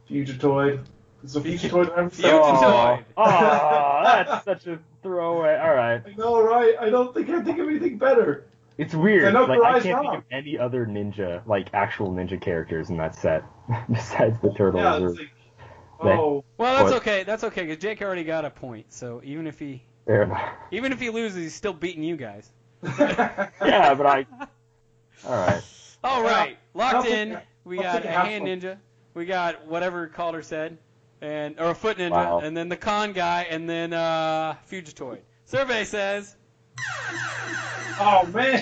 Fugitoid. Is a Fugitoid ever set? Fugitoid. Oh, oh, that's such a throwaway. All right. I know, right? I don't think I think of anything better. It's weird. I know like I Karai's can't think of any other ninja, like actual ninja characters in that set [laughs] besides the turtles. Yeah, or, like, oh, Well, that's What? okay. That's okay because Jake already got a point. So even if he Fair enough. even if he loses, he's still beating you guys. [laughs] Yeah, but I. All right. All right. Well, I'll locked take in. We I'll got a hand point. ninja. We got whatever Calder said, and or a foot ninja, Wow. and then the con guy, and then uh, Fugitoid. Survey says oh man.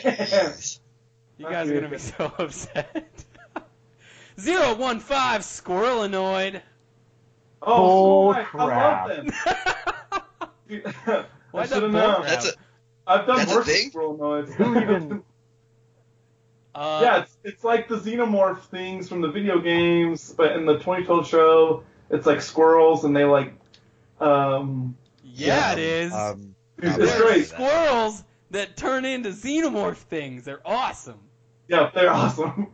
you guys are gonna be so [laughs] upset. [laughs] Zero one five Squirrelanoid. Oh, so do I. I crap. love them. [laughs] I should have known. That's a I've done That's a worse with thing? squirrel noise. Who even? [laughs] Uh, yeah, it's, it's like the xenomorph things from the video games, but in the 2012 show, it's like squirrels and they like, um, yeah, it is. Um, it's, I'm it's sorry. great. Squirrels that turn into xenomorph things. They're awesome. Yeah, they're [laughs] awesome.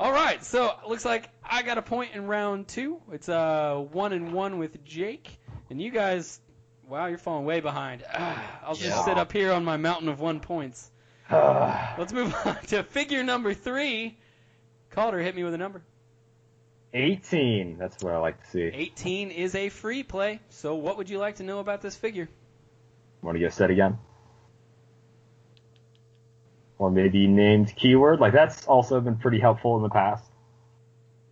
All right, so looks like I got a point in round two. It's uh one and one with Jake, and you guys, wow, you're falling way behind. Ah, I'll just Yeah. sit up here on my mountain of one points. [sighs] Let's move [laughs] on to figure number three. Calder, hit me with a number. 18. That's what I like to see. 18 is a free play. So what would you like to know about this figure? Want to get set again? Or maybe named keyword. Like that's also been pretty helpful in the past.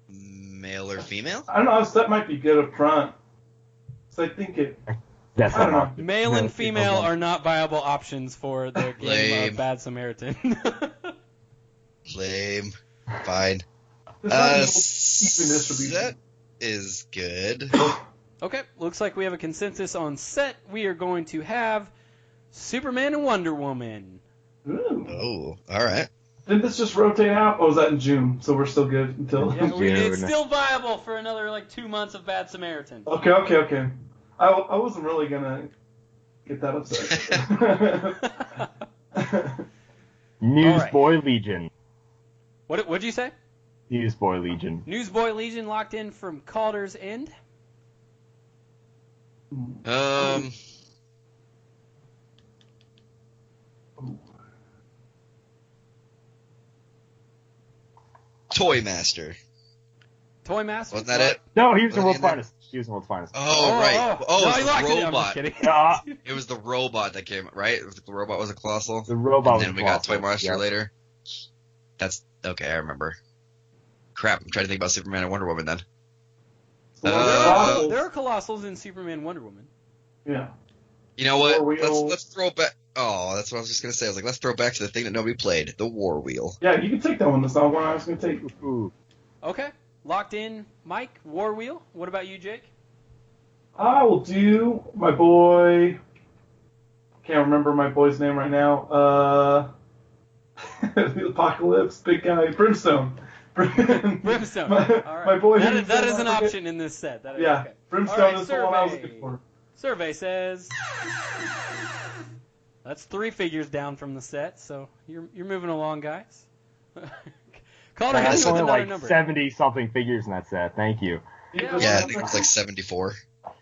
male or female? I don't know, that might be good up front. So I think it, That's I don't not know. Male and female okay. are not viable options for the game Lame. of Bad Samaritan. [laughs] Lame. Fine. There's Uh, even even distribution. set is good. [coughs] Okay, looks like we have a consensus on set. We are going to have Superman and Wonder Woman. Ooh. Oh, all right. Didn't this just rotate out? Oh, was that in June? So we're still good until. Yeah, [laughs] we, it's June. still viable for another like two months of Bad Samaritan. Okay, okay, okay. I, I wasn't really gonna get that upset. [laughs] Newsboy Legion. What what'd you say? Newsboy Legion. Newsboy Legion locked in from Calder's end. Um, Toy Master. Toy Master. Wasn't that it? No, he was the Wasn't world's he in there? finest. He was the world's finest. Oh, right. Oh, no, it was the it in. I'm just robot. kidding. Ah, [laughs] It was the robot that came, right? The robot was a colossal. the robot and was then we got. Toy Master Yep. later. That's okay. I remember. Crap! I'm trying to think about Superman and Wonder Woman then. So Uh, there, are, Colossals- there are colossals in Superman Wonder Woman. yeah. You know what? Let's let's throw back. Oh, that's what I was just gonna say. I was like, let's throw back to the thing that nobody played, the War Wheel. Yeah, you can take that one. That's not one I was gonna take. Ooh. Okay, locked in. Mike War Wheel. What about you, Jake? I will do my boy. Can't remember my boy's name right now. Uh, [laughs] the apocalypse, big guy, Brimstone. [laughs] Brimstone. my, All right. my boy. That who is, that said is an option in this set. That is, Yeah, okay. Brimstone All right, is the one I was looking for. Survey says that's three figures down from the set, so you're you're moving along, guys. [laughs] Calder hit That's only like number. seventy something figures in that set. Thank you. Yeah, Yeah, I well, think it's like 74.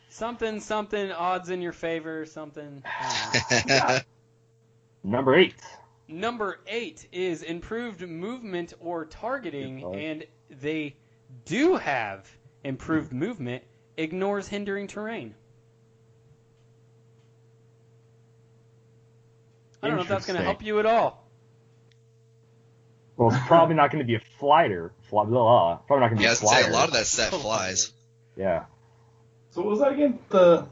something something odds in your favor. Something. I. [laughs] Number eight. Number eight is improved movement or targeting, and they do have improved movement. Ignores hindering terrain. I don't know if that's going to help you at all. Well, it's probably not going to be a flighter. Fly, blah, probably not going to be Yeah, I a was gonna say, flyer. a lot of that set oh flies. Yeah. So what was that again? The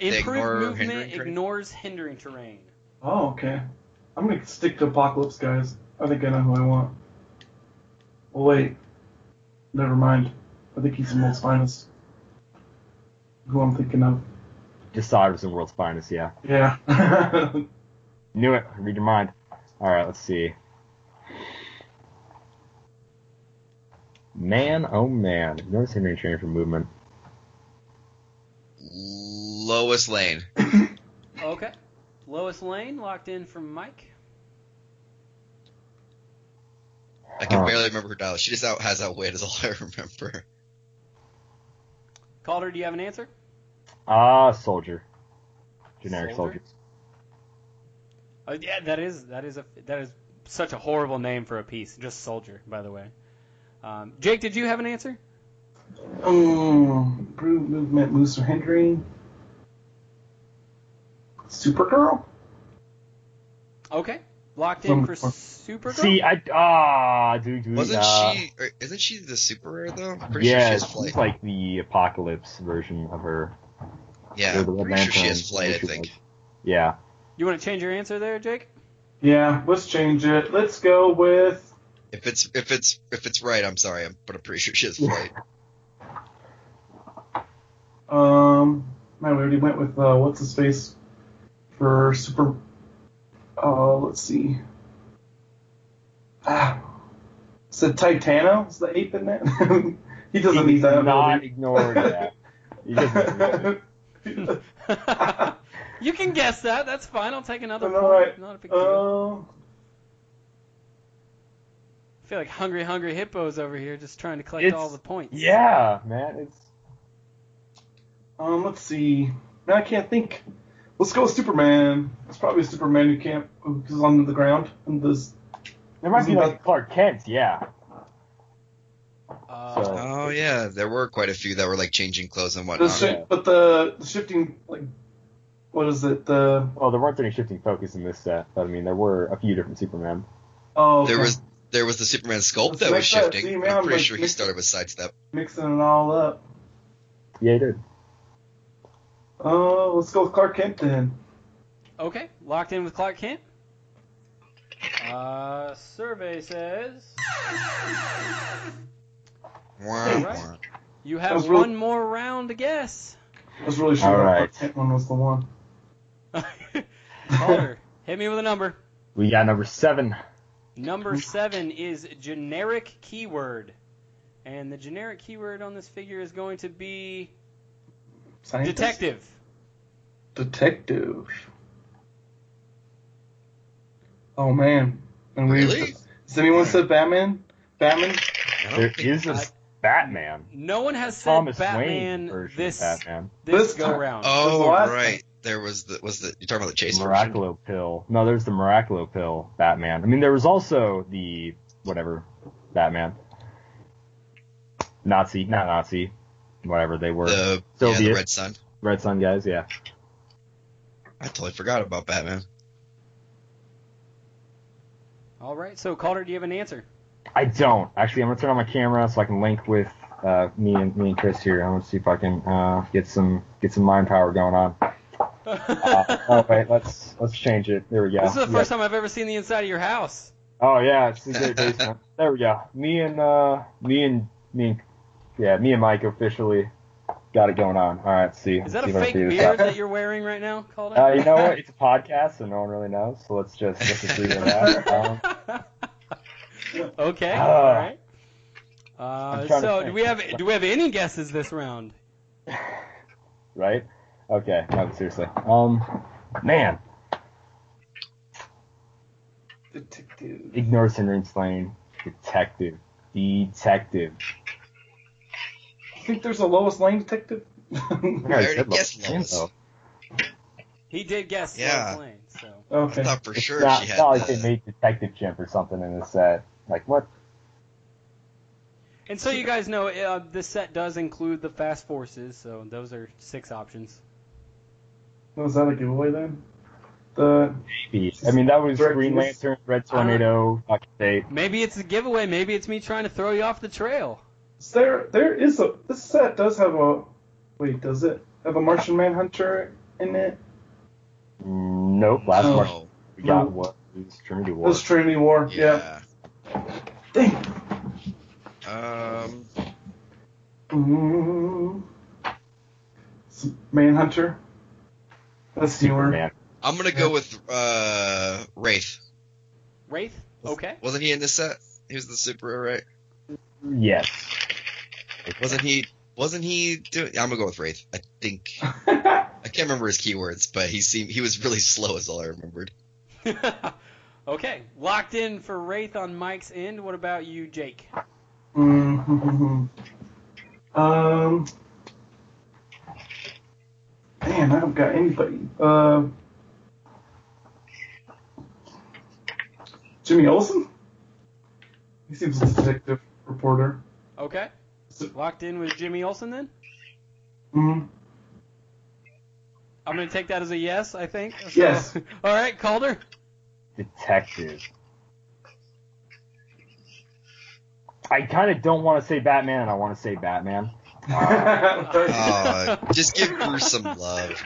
They Improved ignore movement hindering ignores hindering terrain. oh okay. I'm gonna stick to Apocalypse guys. I think I know who I want. Oh wait, never mind. I think he's the world's finest. Who I'm thinking of? Decided was the world's finest. Yeah. Yeah. [laughs] Knew it. Read your mind. All right. Let's see. Man, oh man. Notice hindering terrain for movement. Lois Lane. [coughs] Okay. Lois Lane locked in from Mike. I can Huh. barely remember her dial. She just out has outwit is [laughs] all I remember. Calder, do you have an answer? Ah, soldier. Generic Soldier? soldiers. Uh, yeah, that is that is a that is such a horrible name for a piece. Just soldier, by the way. Um, Jake, did you have an answer? um, improved movement, moves or hindering. Supergirl. Okay, locked in for Some- Supergirl. See, I ah, dude, dude. Wasn't uh, she? Isn't she the super rare though? I'm pretty Yeah, sure she has she's flight. like the apocalypse version of her. yeah, the I'm pretty sure she has flight. I think. was. Yeah. You want to change your answer there, Jake? Yeah, let's change it. Let's go with If it's if it's if it's right, I'm sorry, I'm, but I'm pretty sure she's right. [laughs] um. Man, we already went with uh, what's his face for super. Uh, let's see. Ah, is it Titano? Is the ape in that? [laughs] he doesn't He need that. does not ability. ignore that. He doesn't [laughs] ignore it. You can guess that. That's fine. I'll take another All point. right. Not a big deal. Uh, I feel like hungry, hungry hippos over here, just trying to collect all the points. Yeah, man. It's um, let's see. Man, I can't think. Let's go with Superman. It's probably Superman who can't who's on the ground and this. there might be like Clark Kent. Yeah. Uh, So- Oh yeah, there were quite a few that were like changing clothes and The whatnot. shi- but the, the shifting like, what is it? The Well, there weren't any shifting focus in this set, but I mean, there were a few different Superman. oh There was there was the Superman sculpt that was shifting. see, I'm man, pretty like, sure he mix- started with sidestep. mixing it all up. Yeah, he did. Oh, let's go with Clark Kent then. Okay, locked in with Clark Kent. Uh, survey says [laughs] Wah, Alright. you have was really- one more round to guess. I was really sure All that. Clark Kent one was the one. [laughs] Calder, hit me with a number. We got number seven. Number seven is generic keyword. And the generic keyword on this figure is going to be Scientist? detective. Detective. Oh man. And we Really? Has anyone said Batman? Batman? I don't There think- is a I- Batman. No one has said Thomas Batman Wayne version this of Batman. this This go time. round. Oh last right, there was the was the you're talking about the chase version. Miraclo pill. No, there's the Miraclo pill Batman. I mean, there was also the whatever Batman. Nazi, not Nazi, whatever they were. The yeah, the Red Sun. Red Sun guys, yeah. I totally forgot about Batman. All right, so Calder, do you have an answer? I don't actually. I'm gonna turn on my camera so I can link with uh, me and me and Chris here. I'm gonna see if I can uh, get some get some mind power going on. Uh, oh wait, let's let's change it. There we go. This is the Yeah. first time I've ever seen the inside of your house. Oh yeah, it's the great basement. [laughs] There we go. Me and uh, me and me and yeah, me and Mike officially got it going on. All right, let's see. Is that see a if I can fake beard that you're wearing right now, Calder? Uh, you know what? [laughs] It's a podcast, so no one really knows. So let's just let's just leave it at that. Um, [laughs] okay. Ah. all right. Uh, I'm trying to so do we have do we have any guesses this round? right? Okay. No, seriously. Um, man, Detective. ignore Cinder's Lane. Detective. Detective. You think there's a Lois Lane detective? [laughs] I already already guessed Lane, Lois. He did guess Yeah. Lois Lane, so okay. I thought for It's sure not, she it's had not like they made Detective Chimp or something in the set. Like what? and so you guys know uh, this set does include the Fast Forces, so those are six options. Was that a giveaway then? The Maybe. I mean, that was Direct Green? Lantern, Red Tornado, Doctor Fate. Maybe it's a giveaway. Maybe it's me trying to throw you off the trail. there there is a this set does have a wait does it have a Martian Manhunter in it? Nope. Last No. March we got No. was Trinity War. This Trinity War. Yeah. Yeah. Dang. Um, Mm. S- Manhunter. That's newer. Superman. I'm gonna go with uh Wraith. Wraith. Okay. Wasn't he in this set? He was the super, right? Yes. Wasn't he? Wasn't he doing? I'm gonna go with Wraith. I think [laughs] I can't remember his keywords, but he seemed he was really [laughs] slow, is all I remembered. [laughs] okay. Locked in for Wraith on Mike's end. What about you, Jake? Mm-hmm. Um. Man, I haven't got anybody. Uh. Jimmy Olsen? He seems a detective reporter. Okay. Locked in with Jimmy Olsen then? Mm-hmm. I'm going to take that as a yes, I think. So- [laughs] Yes. All right, Calder. Detective. I kind of don't want to say Batman, and I want to say Batman. Uh, just give Bruce [laughs] some love.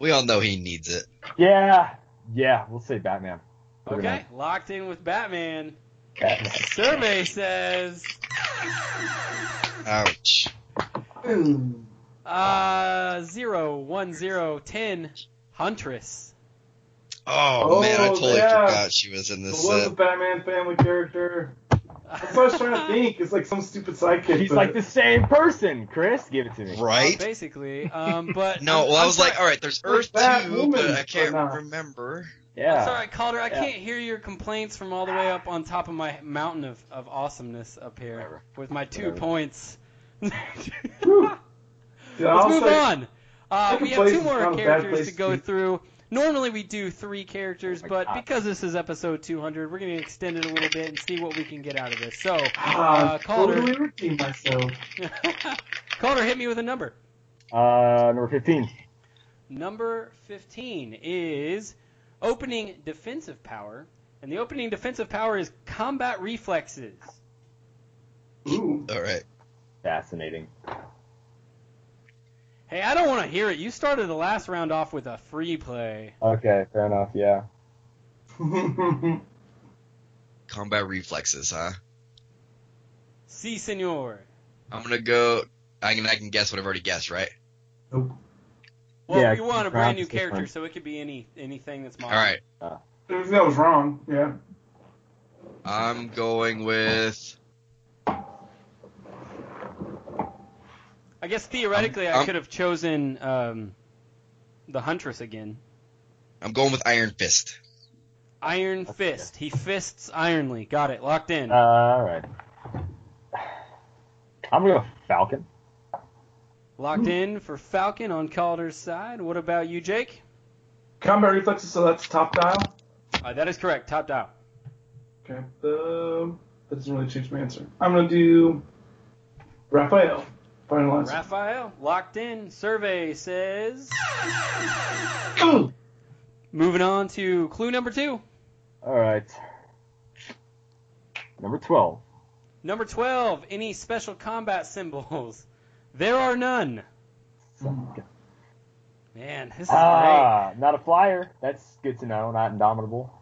We all know he needs it. Yeah, yeah, we'll say Batman. Put it Okay, locked in with Batman. Batman. Survey says Ouch. uh zero one zero ten Huntress. Oh, man, I Oh, totally yeah. forgot she was in It this was a set. Batman family character. That's what I was trying to think. It's like some stupid sidekick. He's but- like the same person, Chris. Give it to me. Right? Basically, um, but [laughs] No, I'm- well, I I'm was like, all right, there's Earth 2, Batwoman, but I can't remember. Yeah. I'm sorry, Calder. I Yeah. can't hear your complaints from all the way up on top of my mountain of, of awesomeness up here Whatever. with my two Whatever. points. Whew. [laughs] Let's I'll move say- on. Uh, we have two more not a bad characters to to go through. Normally we do three characters, Oh but God. because this is episode 200, we're going to extend it a little bit and see what we can get out of this. So, Ah, uh, Calder, totally redeem myself. [laughs] Calder, hit me with a number. Uh, number 15. Number 15 is opening defensive power, and the opening defensive power is combat reflexes. Ooh. All right. Fascinating. Hey, I don't want to hear it. You started the last round off with a free play. Okay, fair enough. Yeah. [laughs] Combat reflexes, huh? Si, senor. I'm gonna go. I can I can guess what I've already guessed, right? nope. Well, Yeah, you want a brand new is different. character, so it could be any anything that's All modern. right. Everything that was wrong. Yeah. I'm going with. I guess theoretically, I I'm- could have chosen um, the Huntress again. I'm going with Iron Fist. Iron That's Fist. He fists ironly. Got it. Locked in. Uh, all right. I'm gonna go Falcon. Locked in for Falcon on Calder's side. What about you, Jake? Combat reflexes, so that's top dial. Uh, that is correct. Top dial. Okay. Um, that doesn't really change my answer. I'm gonna do Raphael. Final answer. Raphael, locked in. Survey says. Moving on to clue number two. All right. Number 12. Number 12. Any special combat symbols? [laughs] There are none. Man, this is Ah, not a flyer. That's good to know. Not indomitable.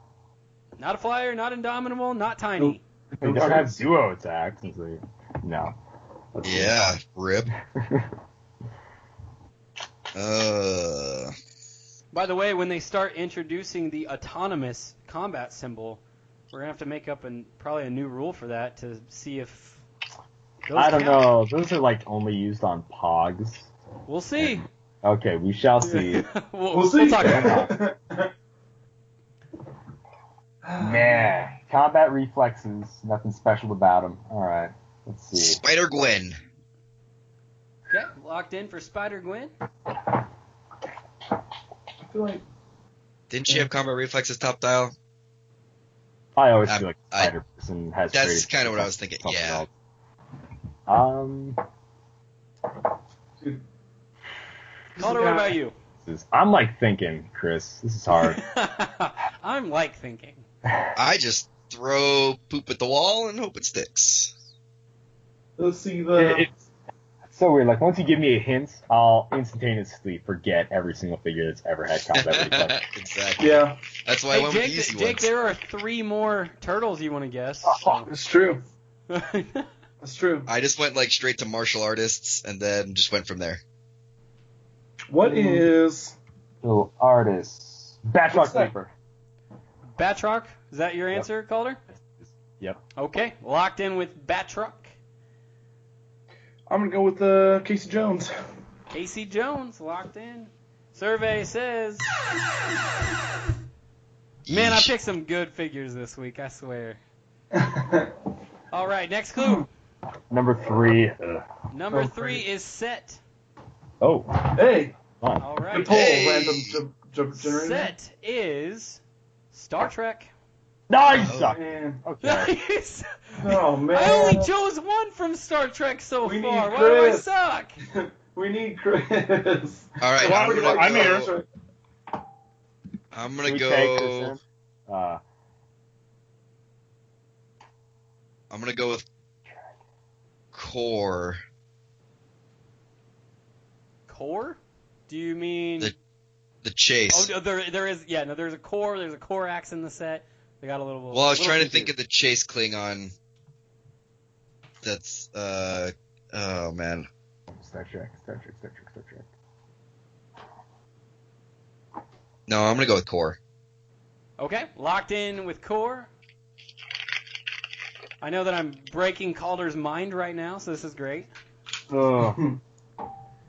Not a flyer, not indomitable, not tiny. They don't have duo attacks. No. Let's Yeah, rip. [laughs] Uh, By the way, when they start introducing the autonomous combat symbol, we're gonna have to make up an probably a new rule for that to see if. Those I don't count. know. Those are like only used on Pogs. We'll see. Okay, we shall see. [laughs] we'll, We'll see. talk about it. [sighs] Man, combat reflexes, nothing special about them. All right, let's see. Spider Gwen. Okay, locked in for Spider Gwen. I feel like Didn't she have combat reflexes top dial? I always I- feel like I- Spider Person has. That's kind of what I was thinking. Yeah. else. Um, Calder, what about you? is- I'm like thinking, Chris. This is hard. [laughs] [laughs] I'm like thinking. I just throw poop at the wall and hope it sticks. Let's see the it's so weird. Like once you give me a hint, I'll instantaneously forget every single figure that's ever had combat [laughs] reflex. exactly. yeah. That's why I went Jake, with the easy Jake, ones. there are three more turtles you want to guess. [laughs] Oh. It's true. [laughs] so- That's true. I just went like straight to martial artists and then just went from there. What is Little artists. Batroc What's that? paper. Batroc, is that your answer, Calder? Yep. Okay, locked in with Batroc. I'm gonna go with uh, Casey Jones. Casey Jones, locked in. Survey says. Man, I picked some good figures this week, I swear. [laughs] All right, next clue. Number three. Ugh. Number three great. is set. Oh, hey, fun. All good right. Hey. random jump, jump generator. Set is Star Trek. No, you Oh. suck. Man. Okay. Nice. [laughs] Oh man. I only chose one from Star Trek so We need far. Why do I suck? [laughs] we need Chris. All right, Why I'm would you gonna like I'm to here. I'm gonna we take this go. in? Uh, I'm gonna go with core. Core? Do you mean? The- The chase. oh, no, there, there is. Yeah, no, there's a core. There's a core axe in the set. They got a little. well, I was little trying to think of the chase Klingon. That's uh oh man. Star Trek, Star Trek, Star Trek, Star Trek. No, I'm gonna go with core. Okay, locked in with core. I know that I'm breaking Calder's mind right now, so this is great. Ugh.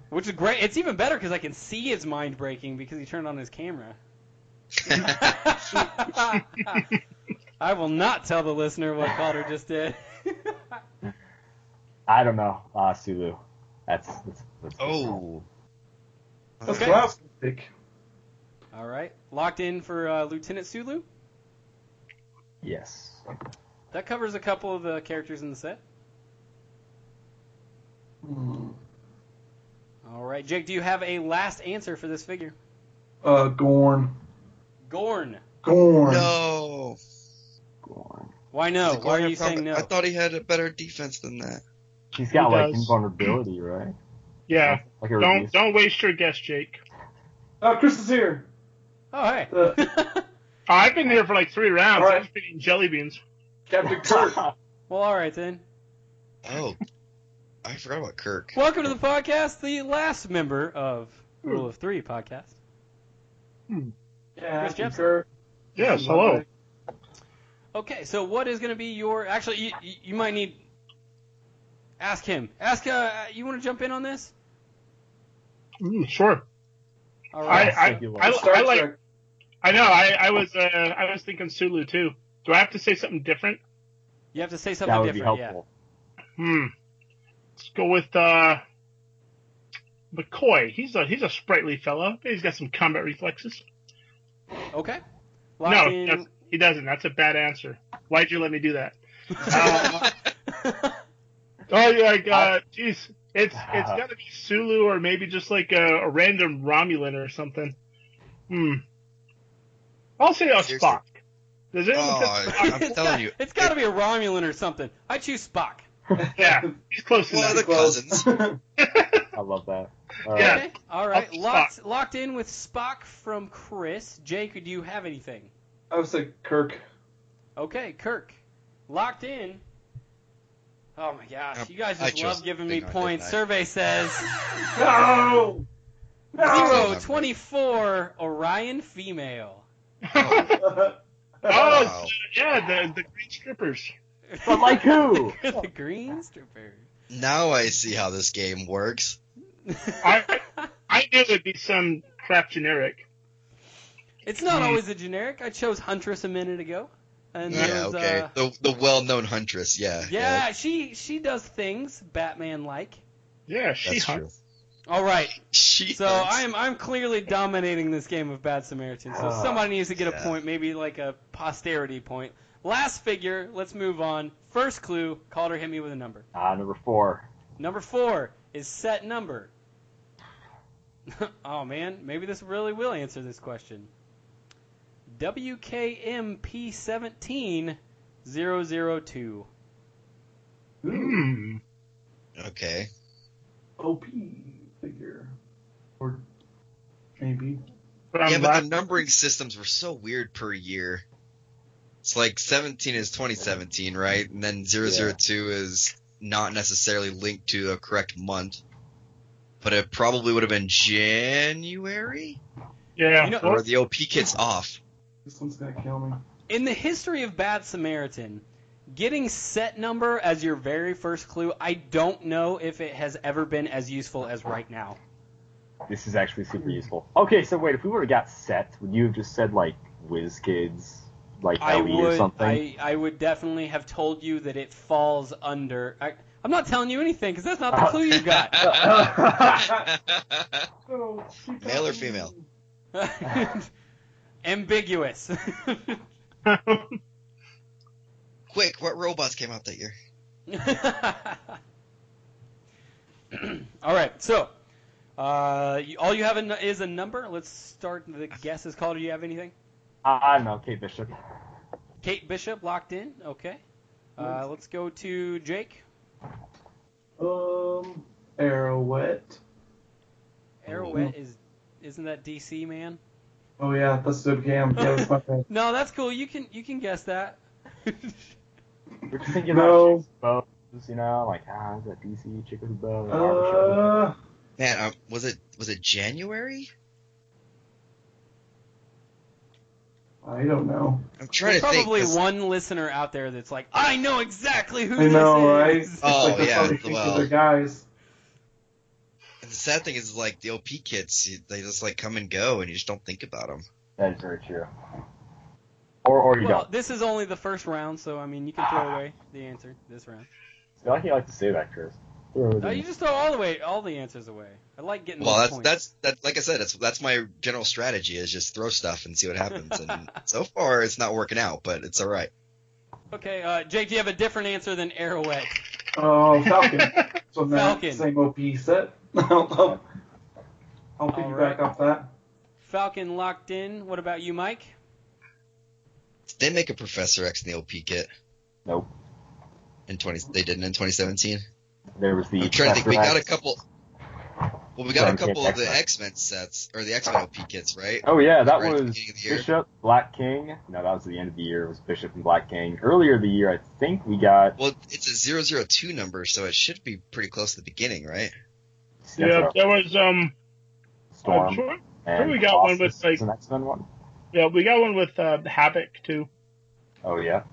Which is great. It's even better because I can see his mind breaking because he turned on his camera. I will not tell the listener what Calder just did. [laughs] I don't know. Uh, Sulu. That's, that's, that's Oh. That's Okay. what I was gonna pick. All right, locked in for uh, Lieutenant Sulu. Yes. That covers a couple of the characters in the set. Hmm. All right, Jake, do you have a last answer for this figure? Uh, Gorn. Gorn. Gorn. No. Go on. Why no? Does Why are you have saying combat- no? I thought he had a better defense than that. He's got He like does. invulnerability, right? Yeah. Like Don't reduce. don't waste your guess, Jake. Oh, Chris is here. Oh, hey. Uh, [laughs] Oh, I've been here for like three rounds. All right. I've been eating jelly beans. Captain Kirk. [laughs] well, all right then. Oh. I forgot about Kirk. Welcome to the podcast, the last member of Rule of Three podcast. Yeah, Captain Jepsen. Kirk. Yes, hello. Okay, so what is going to be your? Actually, you, you, you might need. Ask him. Ask. Uh, you want to jump in on this? Mm, sure. All I right. I, I, I like. I know. I, I was uh, I was thinking Sulu too. Do I have to say something different? you have to say something that something would be different. helpful. Hmm. Let's go with uh, McCoy. He's a he's a sprightly fellow. He's got some combat reflexes. Yeah. Okay. no, Locked in. that's, he doesn't. That's a bad answer. Why'd you let me do that? Uh, [laughs] oh, yeah, like, uh, jeez. It's it's got to be Sulu or maybe just like a, a random Romulan or something. Hmm. I'll say a Seriously? Spock. Does anyone Oh, I'm telling got- you. It's got to be a Romulan or something. I choose Spock. Yeah, he's close One enough. of the cousins. [laughs] [laughs] I love that. All right. Yeah. Okay. All right. Locked locked in with Spock from Chris. Jake, do you have anything? I would say Kirk. Okay, Kirk. Locked in. Oh my gosh, you guys I just love giving me points. Survey says [laughs] No! zero No! twenty four Orion female. Oh, oh Wow. yeah, the the green strippers. [laughs] But like who? [laughs] the green strippers. Now I see how this game works. I [laughs] I knew it'd be some crap generic. It's not always a generic. I chose Huntress a minute ago. And Yeah, was, okay. uh, The the well known huntress, yeah. yeah, she she does things Batman like. Yeah, she that's hung. true. All right. She So hunts. I'm I'm clearly dominating this game of Bad Samaritan. So Ah, somebody needs to get a point, maybe like a posterity point. Last figure. Let's move on. First clue. Calder hit me with a number. Ah, number four. Number four is set number. [laughs] oh man, maybe this really will answer this question. WKMP17 002. Hmm. Okay. OP figure. Or maybe. From Yeah, but the numbering systems were so weird per year. It's like 17 is 2017, right? And then 002 is not necessarily linked to a correct month. But it probably would have been January? yeah. You know- Or the OP kit's off. This one's gonna kill me. In the history of Bad Samaritan, getting set number as your very first clue, I don't know if it has ever been as useful as right now. This is actually super useful. Okay, so wait, if we would have got set, would you have just said like Whiz Kids, like I LE or something? I, I would definitely have told you that it falls under. I, I'm not telling you anything because that's not the clue you got. [laughs] Oh, got Male or female? [laughs] Ambiguous. [laughs] Quick, what robots came out that year? all right, so uh, you, all you have a, is a number. Let's start the guesses. Call. Do you have anything? I don't know, Kate Bishop. Kate Bishop locked in. Okay. Uh, let's go to Jake. Um, Arrowette. Arrowette is isn't that DC man? Oh yeah, that's the game. Yeah, that's my thing. No, that's cool. You can you can guess that. [laughs] We're just thinking No. about bows, you know, like ah, is that DC chick with a bow? Uh, Man, um, was it was it January? I don't know. I'm trying There's to think. probably 'cause- one listener out there that's like, I know exactly who I know, right? this It's is. Oh, like they're yeah, probably thinking well. guys. And the sad thing is, like the OP kits, they just like come and go, and you just don't think about them. That is very true. Or or you Well, don't. this is only the first round, so I mean, you can throw ah. away the answer this round. I feel like you like to say that, Chris. Throw No, you just throw all the way, all the answers away. I like getting Well, those that's points. that's that. Like I said, that's that's my general strategy is just throw stuff and see what happens. And [laughs] so far, it's not working out, but it's all right. Okay, uh, Jake, do you have a different answer than Arrowhead? Oh, Falcon. [laughs] So Falcon. same OP set. [laughs] I'll, I'll, I'll All piggyback right. off that. Falcon locked in. What about you, Mike? Did they make a Professor X in the OP kit Nope. in twenty? They didn't in 2017. There was the. I'm trying to think. We got a couple. Well, we got a couple of the X-Men. Sets or the X Men OP kits, right? Oh yeah, that Right at the was the. Bishop, Black King. No, that was the end of the year. It was Bishop and Black King. Earlier the year, I think we got. Well, it's a 002 number, so it should be pretty close to the beginning, right? yeah, there was um. Storm. I'm sure, and we got one with, like- an X-Men one. yeah, we got one with uh, Havoc too. Oh yeah.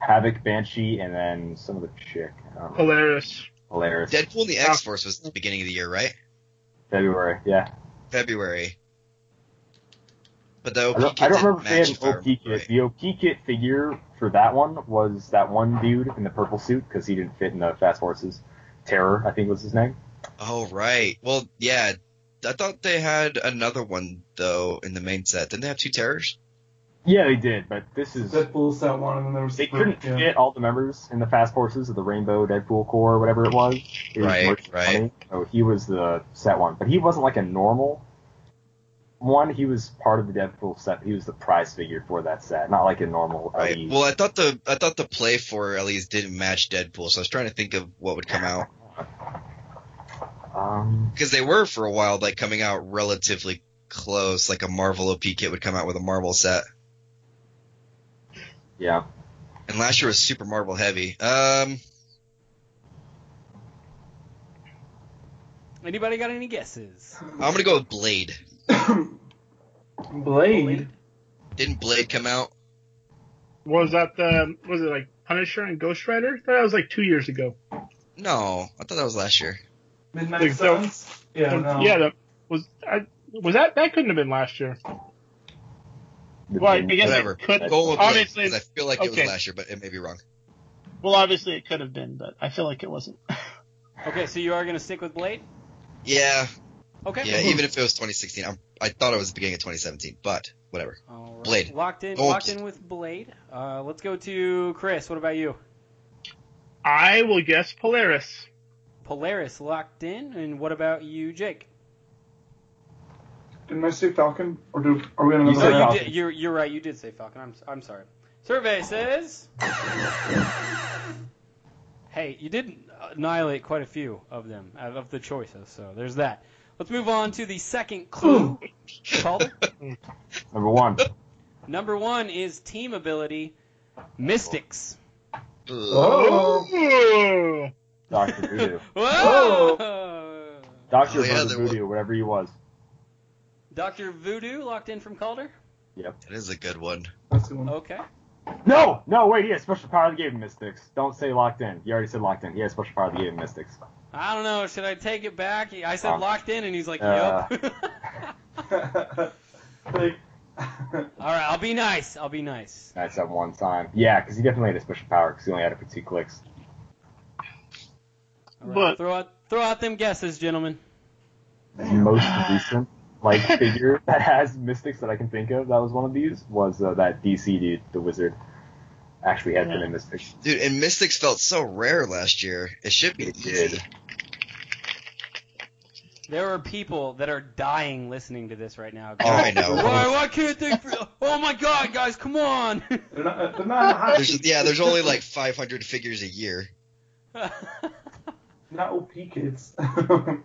Havoc, Banshee, and then some of the chick. I don't know. Hilarious. Hilarious. Deadpool and the X Force was the beginning of the year, right? February, yeah. February. But the I don't, I don't remember if they had an OP kit. right. The OP kit figure for that one was that one dude in the purple suit because he didn't fit in the Fast Forces. Terror, I think was his name. Oh right. Well, yeah. I thought they had another one though in the main set. Didn't they have two terrors? Yeah, they did, but this is Deadpool set one, and then there was they couldn't yeah. fit all the members in the Fast Forces of the Rainbow Deadpool Corps, or whatever it was. It was Right, right. money, So he was the set one, but he wasn't like a normal one. He was part of the Deadpool set. He was the prize figure for that set, not like a normal. Right. LE. Well, I thought the I thought the play for at least didn't match Deadpool, so I was trying to think of what would come out um, because they were for a while like coming out relatively close. Like a Marvel OP kit would come out with a Marvel set, yeah. And last year was super Marvel heavy. Um. Anybody got any guesses? I'm gonna go with Blade. [coughs] Blade. Didn't Blade come out? Was that the was it like Punisher and Ghost Rider? That was like two years ago. No, I thought that was last year. Midnight like, Suns. Yeah, no. yeah. That was I, was that that couldn't have been last year. Well, I guess Whatever. it could. Go with Blade, obviously, 'cause I feel like it was okay. last year, but it may be wrong. well, obviously it could have been, but I feel like it wasn't. [laughs] Okay, so you are gonna stick with Blade? Yeah, Okay. yeah. Even if it was 2016, I'm, I thought it was the beginning of 2017, but whatever. All right. Blade. Locked in. Go Locked in with Blade. Uh, let's go to Chris. What about you? I will guess Polaris. Polaris locked in, and what about you, Jake? Didn't I say Falcon? Or do are we on You another said No, You did, you're you're right. You did say Falcon. I'm I'm sorry. Survey says. hey, you did annihilate quite a few of them out of the choices, so there's that. Let's move on to the second clue. Number one. Number one is team ability, Mystics. Oh. oh. Doctor Voodoo. [laughs] Whoa! Doctor Oh, yeah, Voodoo, whatever he was. Doctor Voodoo locked in from Calder. Yep. That is a good one. That's a good one. Okay. No, no, wait, he has special power that gave him Mystics. Don't say locked in. You already said locked in. He has special power that gave him Mystics. I don't know. Should I take it back? I said Uh, locked in, and he's like, uh, "Yep." [laughs] like, [laughs] All right, I'll be nice. I'll be nice. That's at one time. Yeah, because he definitely had a special power because he only had it for two clicks. All right, But- throw out throw out them guesses, gentlemen. Most recent like [laughs] figure that has Mystics that I can think of that was one of these was uh, that DC dude, the wizard. Actually had been in Mystics. Dude, and Mystics felt so rare last year. It should be It easy. did. There are people that are dying listening to this right now. Oh, I know. Why, why can't they? Oh my God, guys, come on! they're not. They're not. There's, yeah, there's only like 500 figures a year. [laughs] not OP kids. [laughs] Ugh,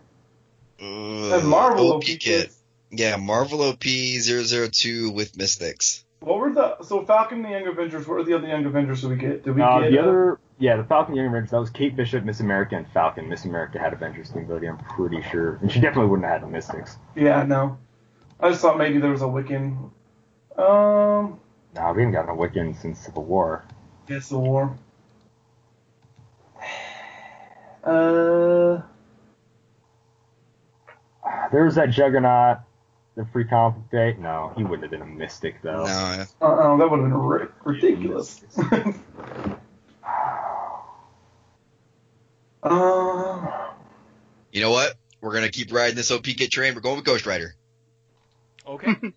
and Marvel OP, kit. kids. Yeah, Marvel OP 002 with Mystics. What were the so Falcon and the Young Avengers? What were the other Young Avengers that we get? Did we Uh, get the uh, other, yeah, the Falcon Young Avengers, that was Kate Bishop, Miss America, and Falcon. Miss America had Avengers team ability, I'm pretty sure. And she definitely wouldn't have had the Mystics. Yeah, no. I just thought maybe there was a Wiccan. Um, Nah, we haven't gotten a Wiccan since Civil War. yes, the war. [sighs] Uh, There was that Juggernaut, the free comic day. No, he wouldn't have been a Mystic, though. No, yeah. uh, that would have been ri- ridiculous. [laughs] [sighs] uh, You know what? We're gonna keep riding this OP kit train. We're going with Ghost Rider. Okay. [laughs]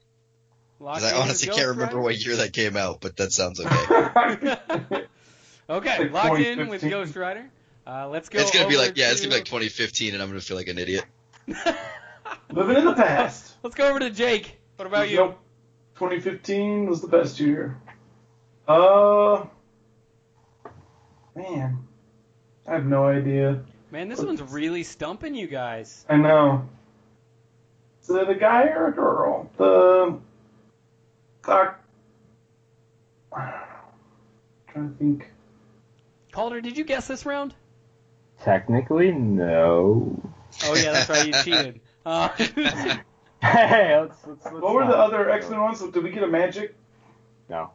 Because I honestly can't remember Rider? what year that came out, but that sounds okay. [laughs] Okay, Like locked in with Ghost Rider. Uh, let's go. it's gonna be over like, yeah, it's gonna be like 2015, and I'm gonna feel like an idiot. Living in the past. [laughs] Let's go over to Jake. What about you? Nope. 2015 was the best year. Uh, man, I have no idea. Man, this one's really stumping you guys. I know. Is it a guy or a girl? The doc. trying to think. Calder, did you guess this round? Technically, no. Oh yeah, that's right. You [laughs] cheated. Uh, Hey, let's, let's, let's What were the other X Men ones? Did we get a magic? No.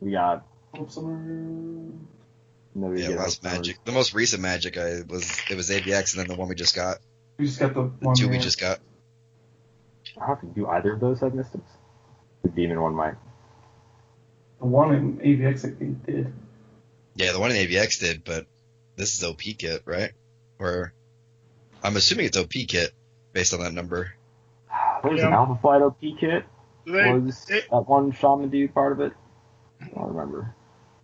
We got Hope Summer. no. we Yeah, last Hope Summers. magic. The most recent magic I was it was AVX, and then the one we just got, We just got the the one. two we just got. I don't think do either of those have Mystics. The demon one might. The one in AVX I think did. Yeah, the one in AVX did, but this is OP kit, right? Or I'm assuming it's OP kit based on that number. There was Yeah. an Alpha Flight OP kit. They, was it- that one Shaman dude part of it? I don't remember.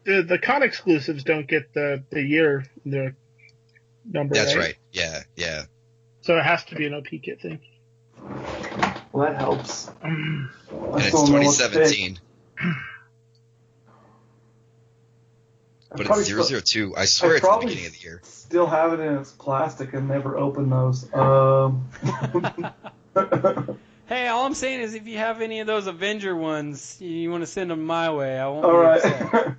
the the con exclusives don't get the the year the number. That's right? right. Yeah, yeah. So it has to be an OP kit thing. Well, that helps. I And it's still know what's 2017. I But probably it's still- 002. I swear I it's the probably beginning of the year. Still have it in its plastic and never open those. Um, [laughs] hey, all I'm saying is if you have any of those Avenger ones, you, you want to send them my way. I won't. all be right. upset.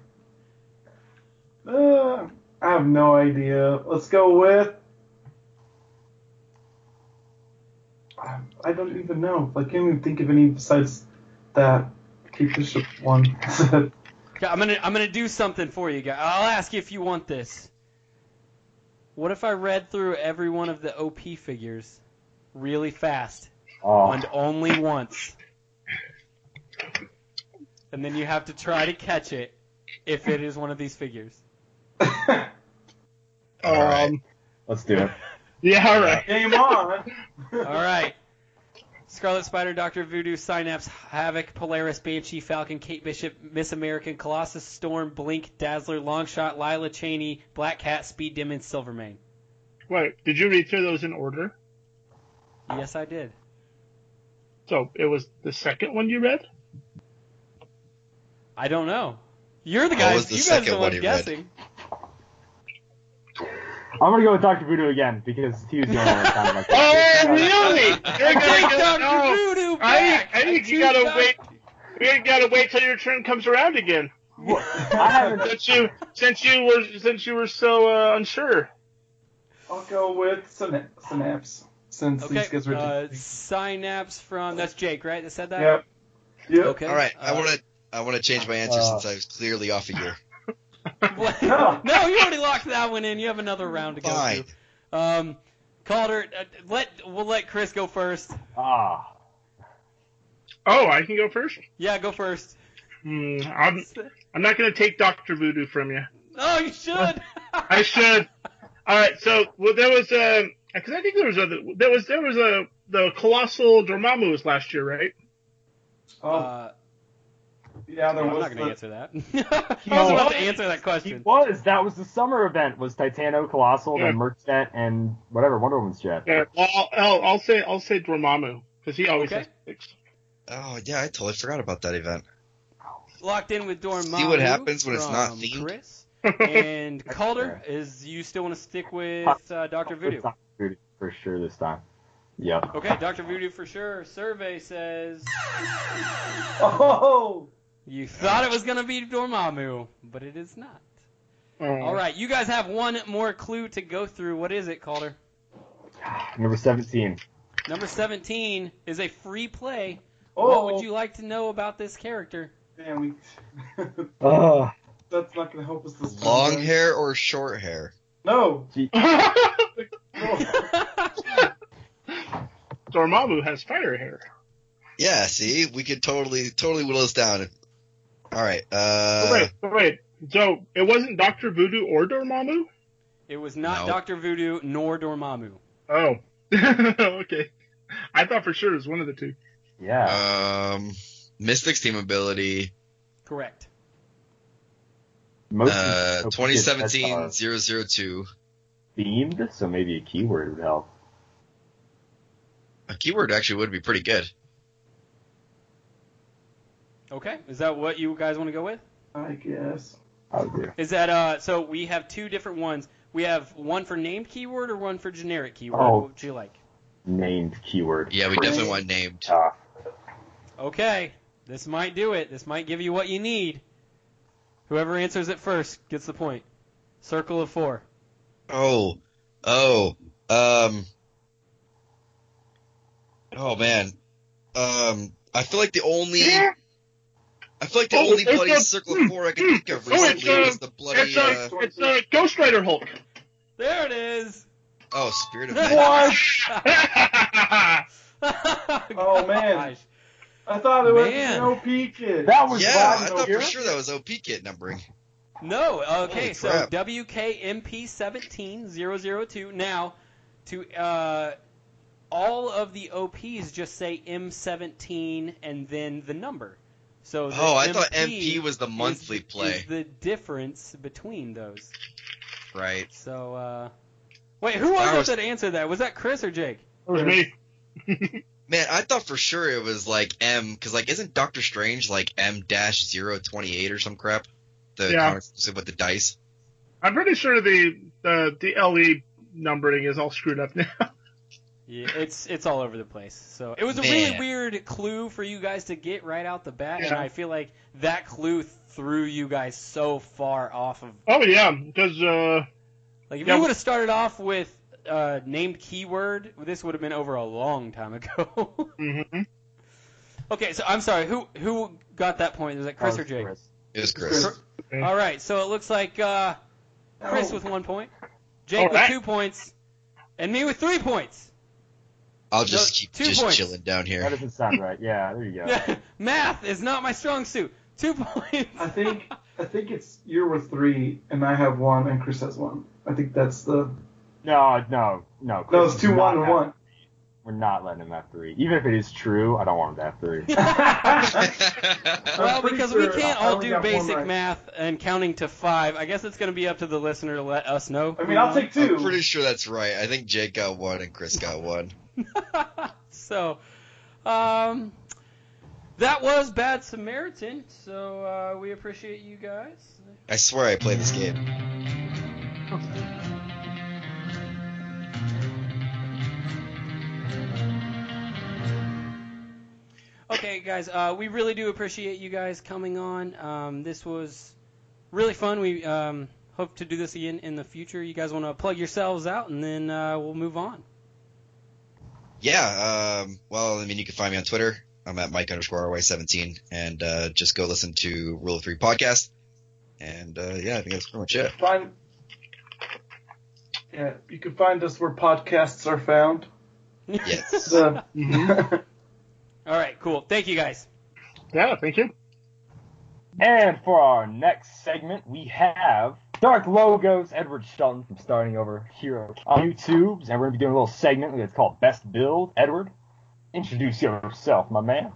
[laughs] uh, I have no idea. Let's go with I don't even know. Like, I can't even think of any besides that Kate Bishop one. [laughs] Okay, I'm gonna I'm gonna do something for you guys. I'll ask you if you want this. What if I read through every one of the OP figures really fast Oh. and only once? And then you have to try to catch it if it is one of these figures. [laughs] Um, Let's do it. [laughs] yeah, all right. Game on. All right. Scarlet Spider, Doctor Voodoo, Synapse, Havoc, Polaris, Banshee, Falcon, Kate Bishop, Miss American, Colossus, Storm, Blink, Dazzler, Longshot, Lila Cheney, Black Cat, Speed Demon, Silvermane. Wait, did you read through those in order? Yes, I did. So it was the second one you read? I don't know. You're the guy. guys. was the you guys second are the one one you read? Guessing. I'm gonna go with Dr. Voodoo again because he was the only one that sounded like [laughs] Oh, that. really? [laughs] You're gonna go, Dr. no. Voodoo I, back. I think you choose gotta Doc- wait. You gotta wait till your turn comes around again. I haven't. [laughs] Since you, since you were, since you were so uh, unsure. I'll go with Syna- Synapse since Okay, these guys were. uh, Synapse from that's Jake, right? That said that. yep. Yep. Okay. All right, I uh, want to I want to change my answer Uh, since I was clearly off a year. What? No. no, you already locked that one in. You have another round to go Fine. through. Um, Calder, uh, let we'll let Chris go first. Ah. Oh, I can go first. Yeah, go first. Hmm, I'm, I'm not gonna take Doctor Voodoo from you. Oh, you should. [laughs] I should. All right. So, well, there was a because I think there was a there was there was a the colossal Dormammu was last year, right? Oh, Uh, yeah, there I'm not going to the- answer that. [laughs] I was about to answer that question. He was. That was the summer event. Was Titano, Colossal, Yeah. then Merc Jet, and whatever Wonder Woman's jet. Yeah. Well, I'll, I'll, I'll say I'll say Dormammu because he always Okay. has six. Oh yeah, I totally forgot about that event. Locked in with Dormammu. See what happens when it's not from themed? Chris. [laughs] And Calder, is you still want to stick with uh, Dr. Voodoo? Voodoo for sure this time. Yep. Okay, Dr. Voodoo for sure. Survey says [laughs] Oh, you thought it was going to be Dormammu, but it is not. Oh. All right, you guys have one more clue to go through. What is it, Calder? Number 17. Number 17 is a free play. oh. What would oh. you like to know about this character? Damn, we. [laughs] [laughs] Oh. That's not gonna help us this time. Long guys. hair or short hair? [laughs] No. Dormammu has fire hair. Yeah, see, we could totally totally whittle this down. All right. Uh, wait, wait. So it wasn't Doctor Voodoo or Dormammu? It was not No. Dr. Voodoo nor Dormammu. Oh, [laughs] okay. I thought for sure it was one of the two. Yeah. um, Mystic's team ability. Correct. Most Uh, 2017 002. themed, so maybe a keyword would help. A keyword actually would be pretty good. Okay, is that what you guys want to go with? I guess. I. Is that uh? So we have two different ones. We have one for named keyword or one for generic keyword. Oh. What would you like? Named keyword. Yeah, we definitely want named. Uh, Okay, this might do it. This might give you what you need. Whoever answers it first gets the point. Circle of four. Oh, oh, um, oh man, um, I feel like the only, I feel like the Oh, only bloody a- circle hmm. of four I can oh, think of Oh, it's uh, recently a- was the bloody, It's uh, a, it's a Ghost Rider Hulk. There it is. oh, Spirit of [laughs] Man. [laughs] Oh, man. I thought it was Man. an OP kid. that was Yeah, Bob I thought Noguera? for sure that was OP kit numbering. No, okay, so. WKMP17002. Now, to uh, all of the OPs just say M17 and then the number. So the Oh, I thought MP MP was the is- monthly is play. the difference between those. Right. So, uh, wait, who was I it was- that answered that? Was that Chris or Jake? It was me. [laughs] Man, I thought for sure it was like M, cause like isn't Doctor Strange like M dash zero twenty eight or some crap? The Yeah. with the dice. I'm pretty sure the the the LE numbering is all screwed up now. [laughs] Yeah, it's it's all over the place. So it was a really weird clue for you guys to get right out the bat, and I feel like that clue threw you guys so far off of Oh yeah, because uh, Like if Yeah, you would have started off with uh, named keyword, this would have been over a long time ago. [laughs] mm-hmm. Okay, so I'm sorry. Who who got that point? Was that Chris That or was Jake? Chris. It was Chris. All right, so it looks like uh, Chris with one point, Jake All with right. two points, and me with three points. I'll just keep two just points. chilling down here. That doesn't sound right. Yeah, there you go. [laughs] Math is not my strong suit. Two points. I think I think it's you're with three and I have one and Chris has one. I think that's the No, no, no. Chris no. It's two not one and have- one. We're not letting him have three. Even if it is true, I don't want him to have three. [laughs] [laughs] well, pretty because we can't all do basic right. math and counting to five. I guess it's going to be up to the listener to let us know. I mean, I'll take two. I'm pretty sure that's right. I think Jake got one and Chris got one. [laughs] so, um, that was Bad Samaritan. So uh, we appreciate you guys. I swear I play this game. Okay, guys, uh, we really do appreciate you guys coming on. Um, this was really fun. We um, hope to do this again in the future. You guys want to plug yourselves out, and then uh, we'll move on. Yeah, um, well, I mean, you can find me on Twitter. I'm at Mike underscore RY17, and uh, just go listen to Rule of Three podcast. And uh, yeah, I think that's pretty much it. Find yeah, you can find us where podcasts are found. Yes. [laughs] The- [laughs] All right, cool. Thank you, guys. Yeah, thank you. And for our next segment, we have Dark Logos, Edward Shelton from Starting Over Hero on YouTube. And we're going to be doing a little segment that's called Best Build. Edward, introduce yourself, my man.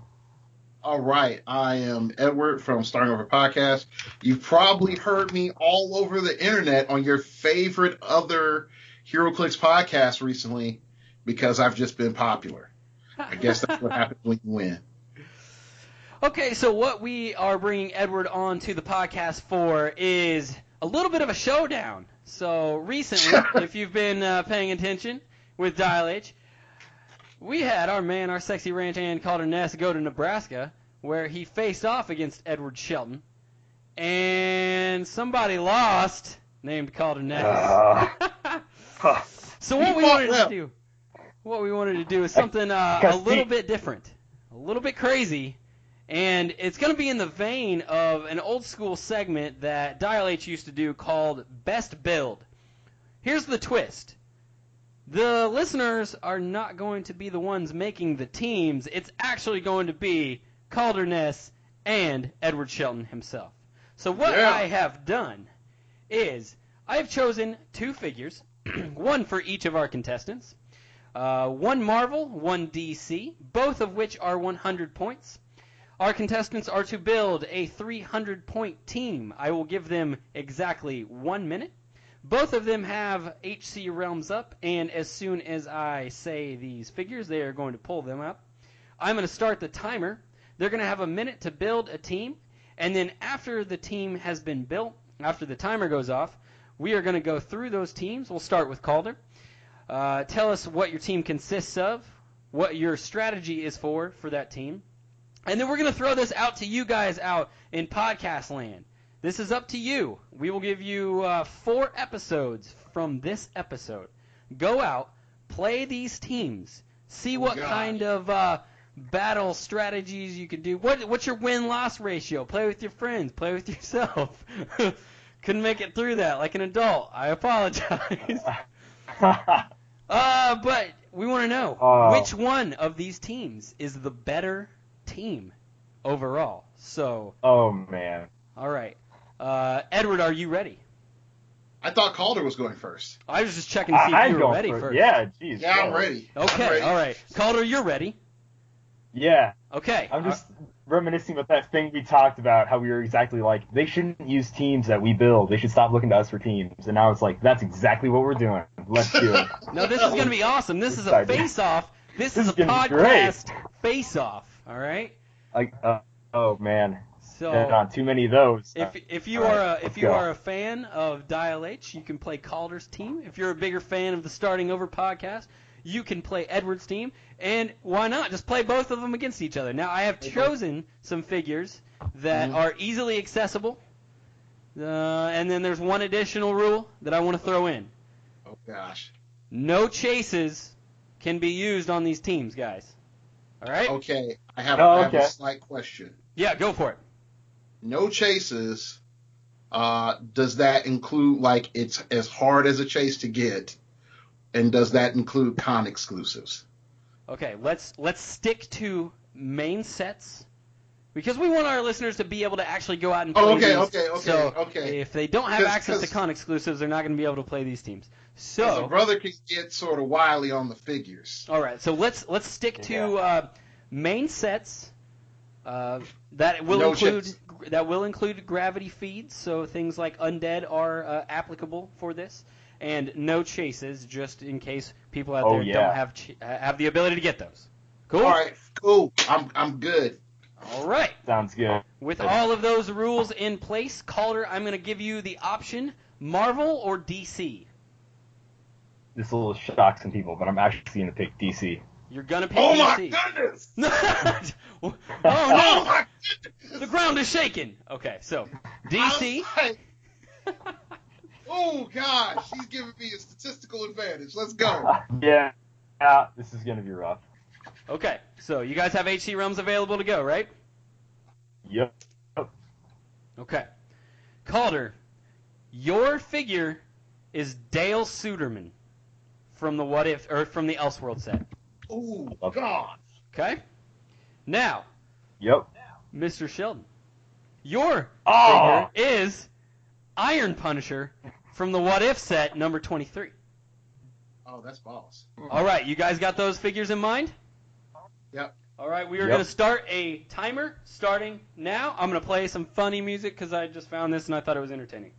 All right, I am Edward from Starting Over Podcast. You've probably heard me all over the internet on your favorite other HeroClix podcast recently because I've just been popular. I guess that's what happens when you win. Okay, so what we are bringing Edward on to the podcast for is a little bit of a showdown. So recently, [laughs] if you've been uh, paying attention with Dial H, we had our man, our sexy ranch hand Calder Ness, go to Nebraska, where he faced off against Edward Shelton, and somebody lost named Calder Ness. Uh, [laughs] so what we wanted to do, what we wanted to do is something uh, a little bit different, a little bit crazy, and it's going to be in the vein of an old school segment that Dial H used to do called Best Build. Here's the twist. The listeners are not going to be the ones making the teams. It's actually going to be Calderness and Edward Shelton himself. So what Yeah. I have done is I have chosen two figures, [clears throat] one for each of our contestants. Uh, one Marvel, one DC, both of which are 100 points. Our contestants are to build a 300 point team. I will give them exactly one minute. Both of them have HC realms up, and as soon as I say these figures, they are going to pull them up. I'm going to start the timer. They're going to have a minute to build a team, and then after the team has been built, after the timer goes off, we are going to go through those teams. We'll start with Calder. Uh, tell us what your team consists of, what your strategy is for for that team, and then we're going to throw this out to you guys out in podcast land. This is up to you. We will give you uh, four episodes from this episode. Go out, play these teams, see what gosh. kind of uh, battle strategies you can do. What what's your win loss ratio? Play with your friends. Play with [laughs] yourself. [laughs] Couldn't make it through that like an adult. I apologize. [laughs] Uh, but we want to know Oh. which one of these teams is the better team overall. So, oh, man. all right. Uh, Edward, are you ready? I thought Calder was going first. I was just checking to see I, if you were ready for- first. Yeah, jeez. Yeah, I'm go. ready. I'm Okay, ready. all right. Calder, you're ready. Yeah, Okay. I'm just reminiscing about that thing we talked about, how we were exactly like, they shouldn't use teams that we build. They should stop looking to us for teams. And now it's like, that's exactly what we're doing. Let's do it. Uh, [laughs] no, this is going to be awesome. This is a face-off. This, This is a is gonna podcast face-off. All right. like, uh, oh, man. So. Been on too many of those. If if you All are right, a if you go. are a fan of Dial H, you can play Calder's team. If you're a bigger fan of the Starting Over podcast, you can play Edward's team. And why not just play both of them against each other? Now I have chosen some figures that Mhm. are easily accessible. Uh, and then there's one additional rule that I want to throw in. Oh gosh. No chases can be used on these teams, guys. All right? Okay, I have, Oh, I have a slight question. Yeah, go for it. No chases. Uh, does that include like it's as hard as a chase to get, and does that include con exclusives? Okay, let's let's stick to main sets because we want our listeners to be able to actually go out and play Oh, okay, these. okay, okay, so okay. If they don't have 'Cause- access to con exclusives, they're not going to be able to play these teams. So a brother can get sort of wily on the figures. All right, so let's let's stick to uh, main sets. Uh, that will No include that will include gravity feeds, so things like undead are uh, applicable for this, and no chases, just in case people out Oh, there yeah. don't have ch- have the ability to get those. Cool. All right, cool. I'm I'm good. All right. Sounds good. With all of those rules in place, Calder, I'm going to give you the option: Marvel or DC. This will shock some people, but I'm actually going to pick DC. You're gonna pick Oh my DC. goodness! [laughs] oh Oh no! my The ground is shaking. Okay, so DC. I was like, [laughs] oh gosh, he's giving me a statistical advantage. Let's go. [laughs] yeah, yeah, this is going to be rough. Okay, so you guys have HC realms available to go, right? Yep. Okay. Calder, your figure is Dale Suderman from the What If or from the Elseworld set. Oh god. Okay. Now, Yep. Mr. Shelton, your Oh! figure is Iron Punisher from the What If set number 23. Oh, that's boss. All right, you guys got those figures in mind? Yep. All right, we are Yep. going to start a timer starting now. I'm going to play some funny music because I just found this and I thought it was entertaining.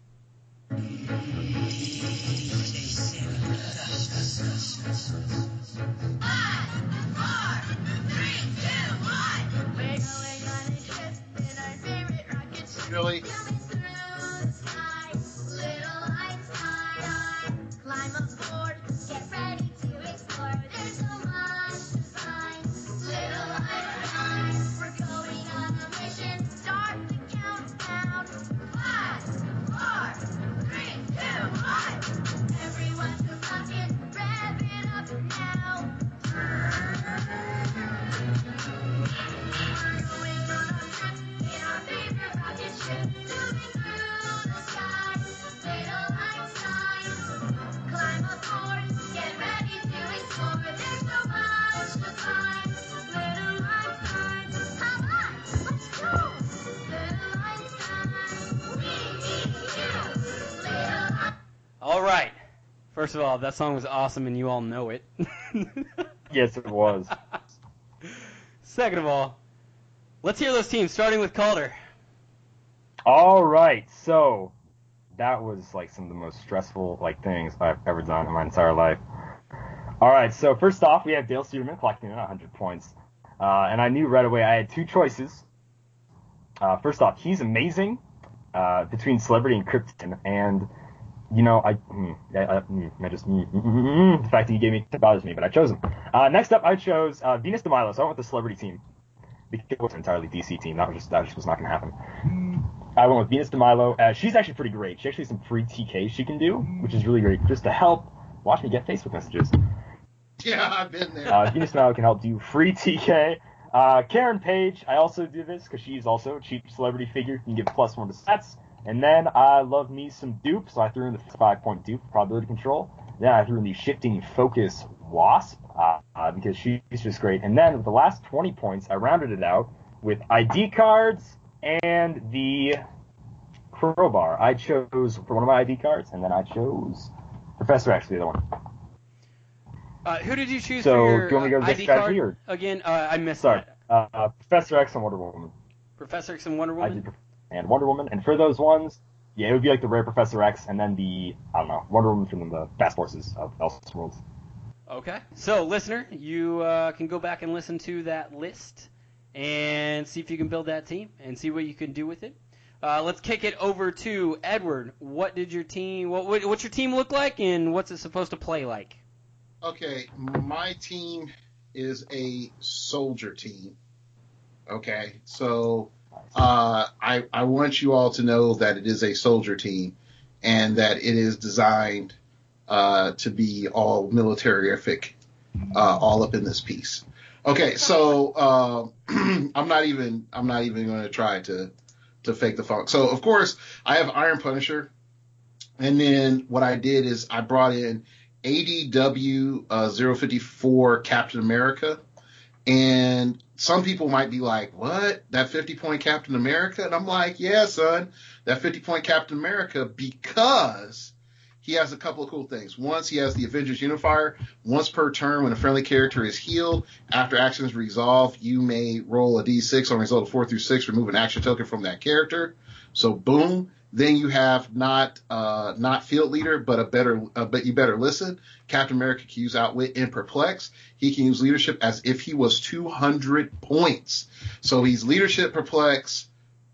Really? All right. First of all, that song was awesome and you all know it. [laughs] Yes, it was. Second of all, let's hear those teams, starting with Calder. All right, so that was like some of the most stressful like things I've ever done in my entire life. All right, so first off, we have Dale Stearman collecting 100 points, uh, and I knew right away I had two choices. Uh, first off, he's amazing uh, between Celebrity and Krypton, and you know I, mm, I, I, mm, I just mm, the fact that he gave me bothers me, but I chose him. Uh, next up, I chose uh, Venus de Milo, so I went with the Celebrity team because it was an entirely DC team. That was just that just was not going to happen. I went with Venus de Milo. Uh, she's actually pretty great. She actually has some free TK she can do, which is really great, just to help watch me get Facebook messages. Yeah, I've been there. Uh, Venus de Milo can help do free TK. Uh, Karen Page, I also do this because she's also a cheap celebrity figure. You can give plus one to sets. And then I love me some Doop, so I threw in the five point Doop probability control. Then I threw in the shifting focus wasp uh, uh, because she's just great. And then with the last 20 points, I rounded it out with ID cards and the crowbar. I chose for one of my ID cards, and then I chose Professor X, the other one. Uh, who did you choose So, for your do you want me to go uh, ID card? or- Again, uh, I missed Sorry, that. uh, Professor X and Wonder Woman. Professor X and Wonder I Woman. Did, and Wonder Woman. And for those ones, yeah, it would be like the rare Professor X, and then the I don't know Wonder Woman from the Fast Forces of Elseworlds. Okay. So, listener, you uh, can go back and listen to that list and see if you can build that team and see what you can do with it. Uh, let's kick it over to Edward. What did your team? What, what what's your team look like, and what's it supposed to play like? Okay, my team is a soldier team. Okay, so uh, I I want you all to know that it is a soldier team, and that it is designed uh, to be all militarific, uh, all up in this piece. Okay, so uh, [clears throat] I'm not even I'm not even going to try to to fake the funk. So of course I have Iron Punisher, and then what I did is I brought in ADW uh, 054 Captain America, and some people might be like, "What? That 50 point Captain America?" And I'm like, "Yeah, son, that 50 point Captain America because." He has a couple of cool things. Once he has the Avengers Unifier. Once per turn, when a friendly character is healed, after actions resolve, you may roll a d6 on a result of four through six, remove an action token from that character. So boom. Then you have not uh, not field leader, but a better uh, but you better listen. Captain America can use outwit and perplex. He can use leadership as if he was 200 points. So he's leadership, perplex,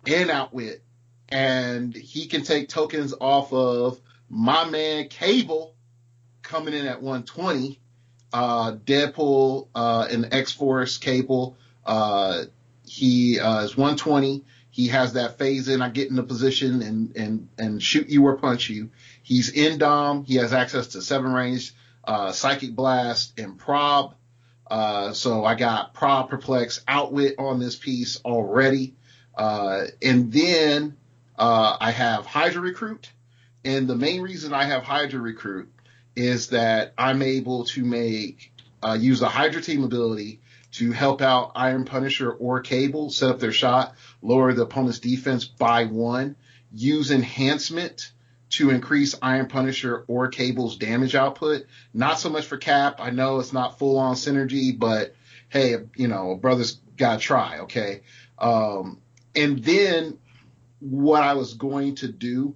and outwit, and he can take tokens off of my man Cable coming in at 120. Uh, Deadpool uh, and X Force Cable. Uh, he uh, is 120. He has that phase in. I get in the position and and and shoot you or punch you. He's in Dom. He has access to seven range, uh, psychic blast, and prob. Uh, so I got prob, perplex, outwit on this piece already. Uh, and then uh, I have Hydra recruit. And the main reason I have Hydra recruit is that I'm able to make uh, use the Hydra team ability to help out Iron Punisher or Cable set up their shot, lower the opponent's defense by one, use enhancement to increase Iron Punisher or Cable's damage output. Not so much for Cap. I know it's not full on synergy, but hey, you know, a brother's gotta try, okay? Um, and then what I was going to do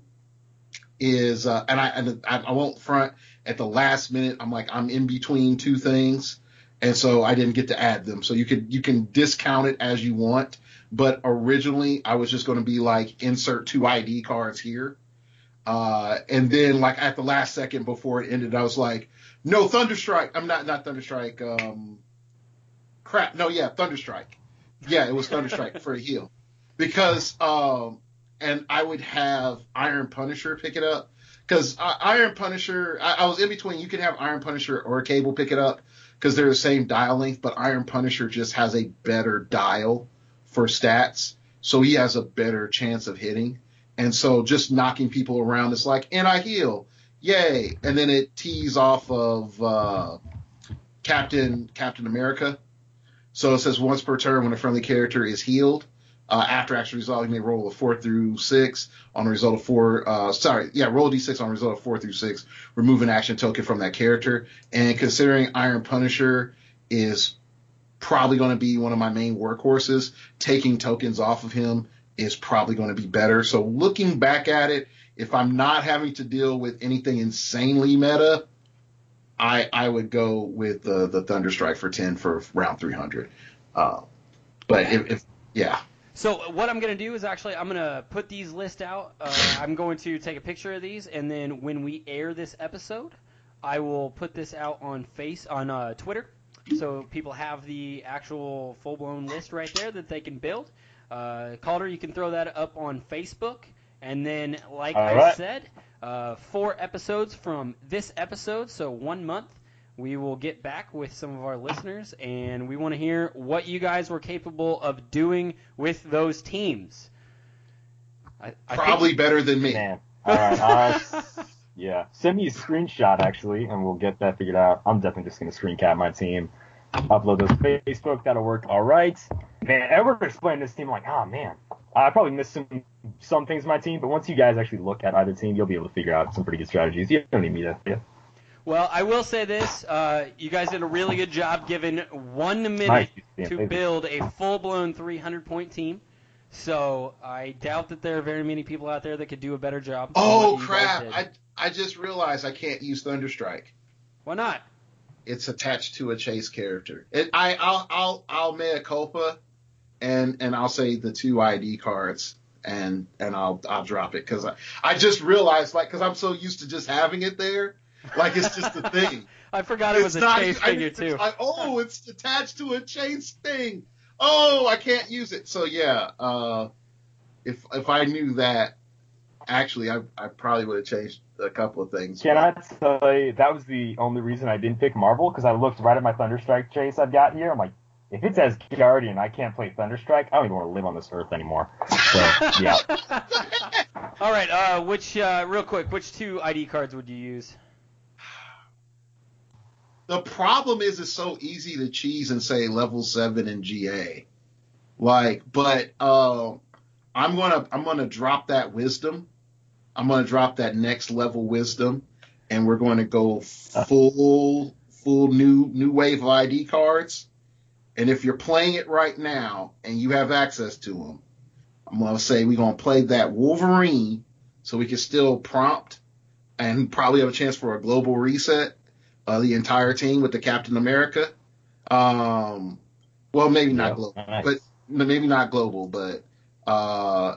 is, uh, and I, and I, I won't front at the last minute. I'm like, I'm in between two things. And so I didn't get to add them. So you could, you can discount it as you want. But originally I was just going to be like, insert two ID cards here. Uh, and then like at the last second before it ended, I was like, no, Thunderstrike. I'm not, not Thunderstrike. Um, crap. No, yeah, Thunderstrike. Yeah, it was Thunderstrike for a heal because, um, and I would have Iron Punisher pick it up because uh, Iron Punisher, I, I was in between. You can have Iron Punisher or Cable pick it up because they're the same dial length, but Iron Punisher just has a better dial for stats, so he has a better chance of hitting. And so just knocking people around, it's like, and I heal, yay! And then it tees off of uh, Captain Captain America. So it says once per turn when a friendly character is healed. Uh, after action resolve, you may roll a four through six on a result of four. Uh, sorry, yeah, roll a d6 on a result of four through six. Remove an action token from that character. And considering Iron Punisher is probably going to be one of my main workhorses, taking tokens off of him is probably going to be better. So looking back at it, if I'm not having to deal with anything insanely meta, I I would go with the the Thunderstrike for ten for round 300. Uh, but if, if yeah. So what I'm going to do is actually I'm going to put these lists out. Uh, [laughs] I'm going to take a picture of these, and then when we air this episode, I will put this out on face on uh, Twitter, so people have the actual full blown list right there that they can build. Uh, Calder, you can throw that up on Facebook, and then like All I right. said, uh, four episodes from this episode, so one month. We will get back with some of our listeners, and we want to hear what you guys were capable of doing with those teams. I, I Probably think, better than me. Man. All right. Uh, [laughs] yeah. Send me a screenshot actually, and we'll get that figured out. I'm definitely just gonna screen cap my team, upload those to Facebook. That'll work. All right. Man, Edward explained this team like, oh man, I probably missed some some things in my team, but once you guys actually look at either team, you'll be able to figure out some pretty good strategies. You don't need me to. Yeah. Well, I will say this: uh, you guys did a really good job giving one minute Nice. To thank build a full-blown 300-point team. So I doubt that there are very many people out there that could do a better job. Oh what you guys crap! I I just realized I can't use Thunderstrike. Why not? It's attached to a chase character. It, I I'll I'll I'll mea culpa, and and I'll say the two ID cards and and I'll I'll drop it because I I just realized like because I'm so used to just having it there, like it's just a thing. [laughs] I forgot it was It's a not- chase I- figure it's too. like, oh, it's attached to a chase thing. Oh, I can't use it. So yeah, uh, if if I knew that, actually, I I probably would have changed a couple of things. Can I tell you that was the only reason I didn't pick Marvel because I looked right at my Thunderstrike chase I've got here. I'm like, if it's as Guardian, I can't play Thunderstrike. I don't even want to live on this earth anymore. So yeah, [laughs] All right. Uh, which uh, real quick, which two ID cards would you use? The problem is it's so easy to cheese and say level seven in GA. Like, but uh, I'm gonna I'm gonna drop that wisdom. I'm gonna drop that next level wisdom, and we're going to go full full new new wave of ID cards. And if you're playing it right now and you have access to them, I'm gonna say we're gonna play that Wolverine, so we can still prompt and probably have a chance for a global reset. Uh, the entire team with the Captain America. Um, well, maybe not Yeah, global, nice. but maybe not global, but uh,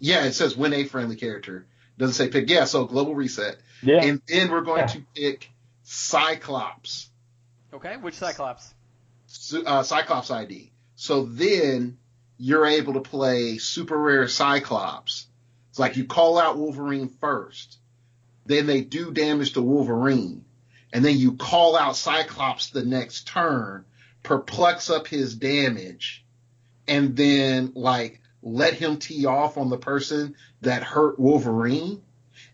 yeah, it says win a friendly character. Doesn't say pick. Yeah, so global reset. yeah. And then we're going Yeah. to pick Cyclops, Okay. Which Cyclops? Uh, Cyclops ID. So then you're able to play super rare Cyclops. It's like you call out Wolverine first, then they do damage to Wolverine, and then you call out Cyclops the next turn, perplex up his damage, and then like let him tee off on the person that hurt Wolverine,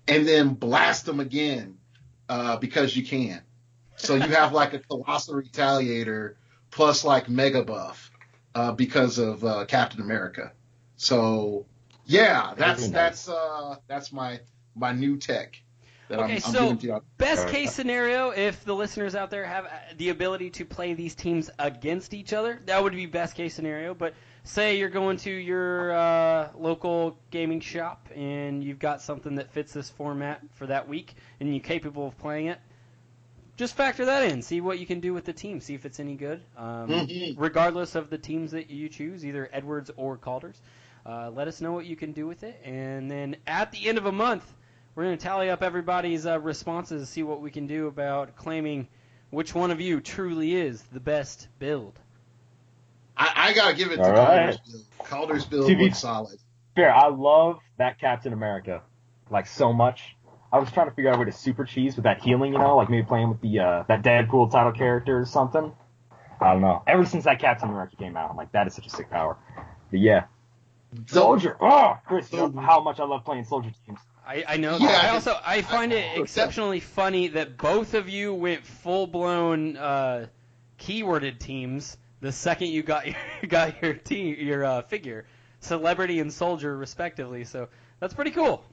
and then blast him again uh, because you can. So you have like a colossal retaliator plus like mega buff uh, because of uh, Captain America. So yeah, that's nice. that's uh, that's my my new tech that Okay, I'm, I'm so giving to y'all. best case scenario, if the listeners out there have uh, the ability to play these teams against each other, that would be best case scenario. But say you're going to your uh, local gaming shop and you've got something that fits this format for that week, and you're capable of playing it. Just factor that in. See what you can do with the team. See if it's any good. Um, Mhm. Regardless of the teams that you choose, either Edwards or Calders, uh, let us know what you can do with it. And then at the end of a month, we're going to tally up everybody's uh, responses, to see what we can do about claiming which one of you truly is the best build. I, I gotta give it to All right. Calder's build. Calder's build To be- looks solid. Fair. I love that Captain America, like so much. I was trying to figure out a way to super cheese with that healing, you know, like maybe playing with the uh, that Deadpool title character or something. I don't know. Ever since that Captain America came out, I'm like, that is such a sick power. But yeah, Soldier. Oh, Chris, you know how much I love playing Soldier teams. I, I know. Yeah, that. I I- also I find it I- [laughs] exceptionally funny that both of you went full blown uh, keyworded teams the second you got [laughs] your got your team your uh, figure, celebrity and soldier respectively. So that's pretty cool.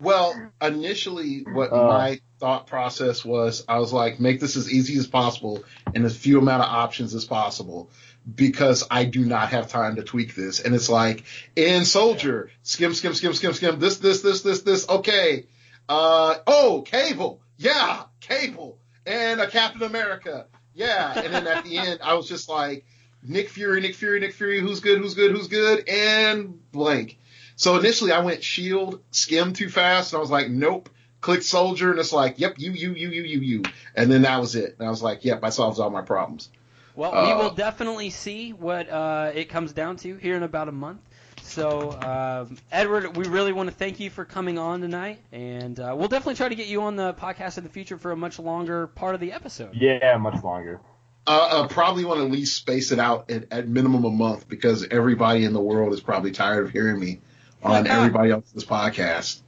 Well, initially, what Uh. my thought process was, I was like, make this as easy as possible and as few amount of options as possible because I do not have time to tweak this. And it's like, in Soldier, skim, skim, skim, skim, skim, this, this, this, this, this, okay. Uh, oh, Cable. Yeah, Cable. And a Captain America. Yeah. And then at the end, I was just like, Nick Fury, Nick Fury, Nick Fury, who's good, who's good, who's good, and blank. So initially I went shield, skim too fast, and I was like, nope. Click soldier, and it's like, yep, you, you, you, you, you, you. And then that was it. And I was like, yep, I solved all my problems. Well, we Uh, will definitely see what uh, it comes down to here in about a month. So, um, Edward, we really want to thank you for coming on tonight, and uh, we'll definitely try to get you on the podcast in the future for a much longer part of the episode. Yeah, much longer. Uh, uh, probably want to at least space it out at, at minimum a month because everybody in the world is probably tired of hearing me on everybody else's podcast.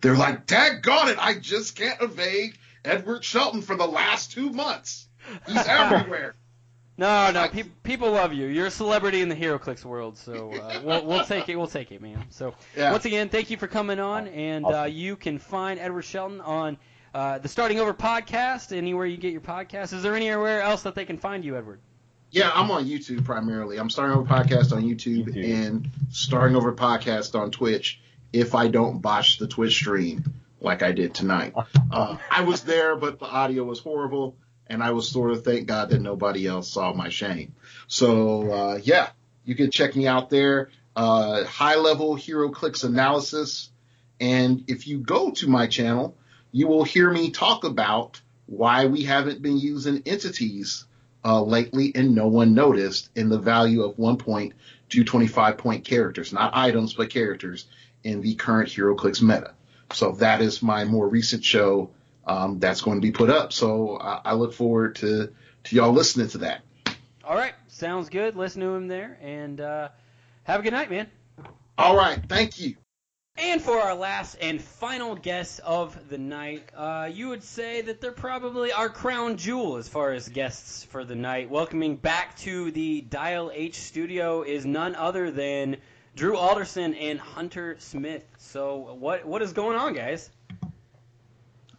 They're like, daggone it, I just can't evade Edward Shelton for the last two months. He's [laughs] everywhere. No, no, pe- people love you. You're a celebrity in the HeroClix world, so uh, [laughs] we'll, we'll take it. We'll take it, man. So Yeah. once again, thank you for coming on, and uh, you can find Edward Shelton on uh, the Starting Over podcast anywhere you get your podcast. Is there anywhere else that they can find you, Edward? Yeah, I'm on YouTube primarily. I'm starting over podcast on YouTube, YouTube. and starting over podcast on Twitch. If I don't botch the Twitch stream like I did tonight, [laughs] uh, I was there, but the audio was horrible, and I was sort of thank God that nobody else saw my shame. So uh, yeah, you can check me out there. Uh, high level HeroClix analysis, and if you go to my channel, you will hear me talk about why we haven't been using entities uh, lately and no one noticed in the value of one point to 25 point characters, not items, but characters in the current HeroClix meta. so that is my more recent show um, that's going to be put up. So I, I look forward to to y'all listening to that. All right, sounds good. Listen to him there, and uh, have a good night, man. All right, thank you. And for our last and final guest of the night, uh, you would say that they're probably our crown jewel as far as guests for the night. Welcoming back to the Dial H studio is none other than Drew Alderson and Hunter Smith. So what what is going on, guys?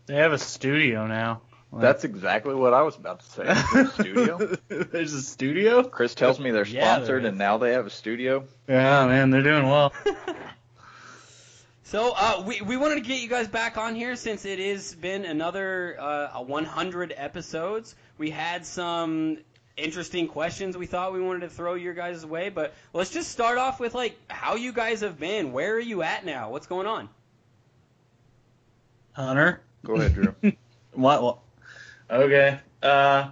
They have a studio now. Like- That's exactly what I was about to say. There's a studio. [laughs] There's a studio. Chris tells me they're Yeah, there sponsored, and now they have a studio. Yeah, man, they're doing well. [laughs] So uh, we we wanted to get you guys back on here since it has been another uh, 100 episodes. We had some interesting questions we thought we wanted to throw your guys' way, but let's just start off with like how you guys have been. Where are you at now? What's going on? Hunter. Go ahead, Drew. [laughs] what, what? Okay. Uh,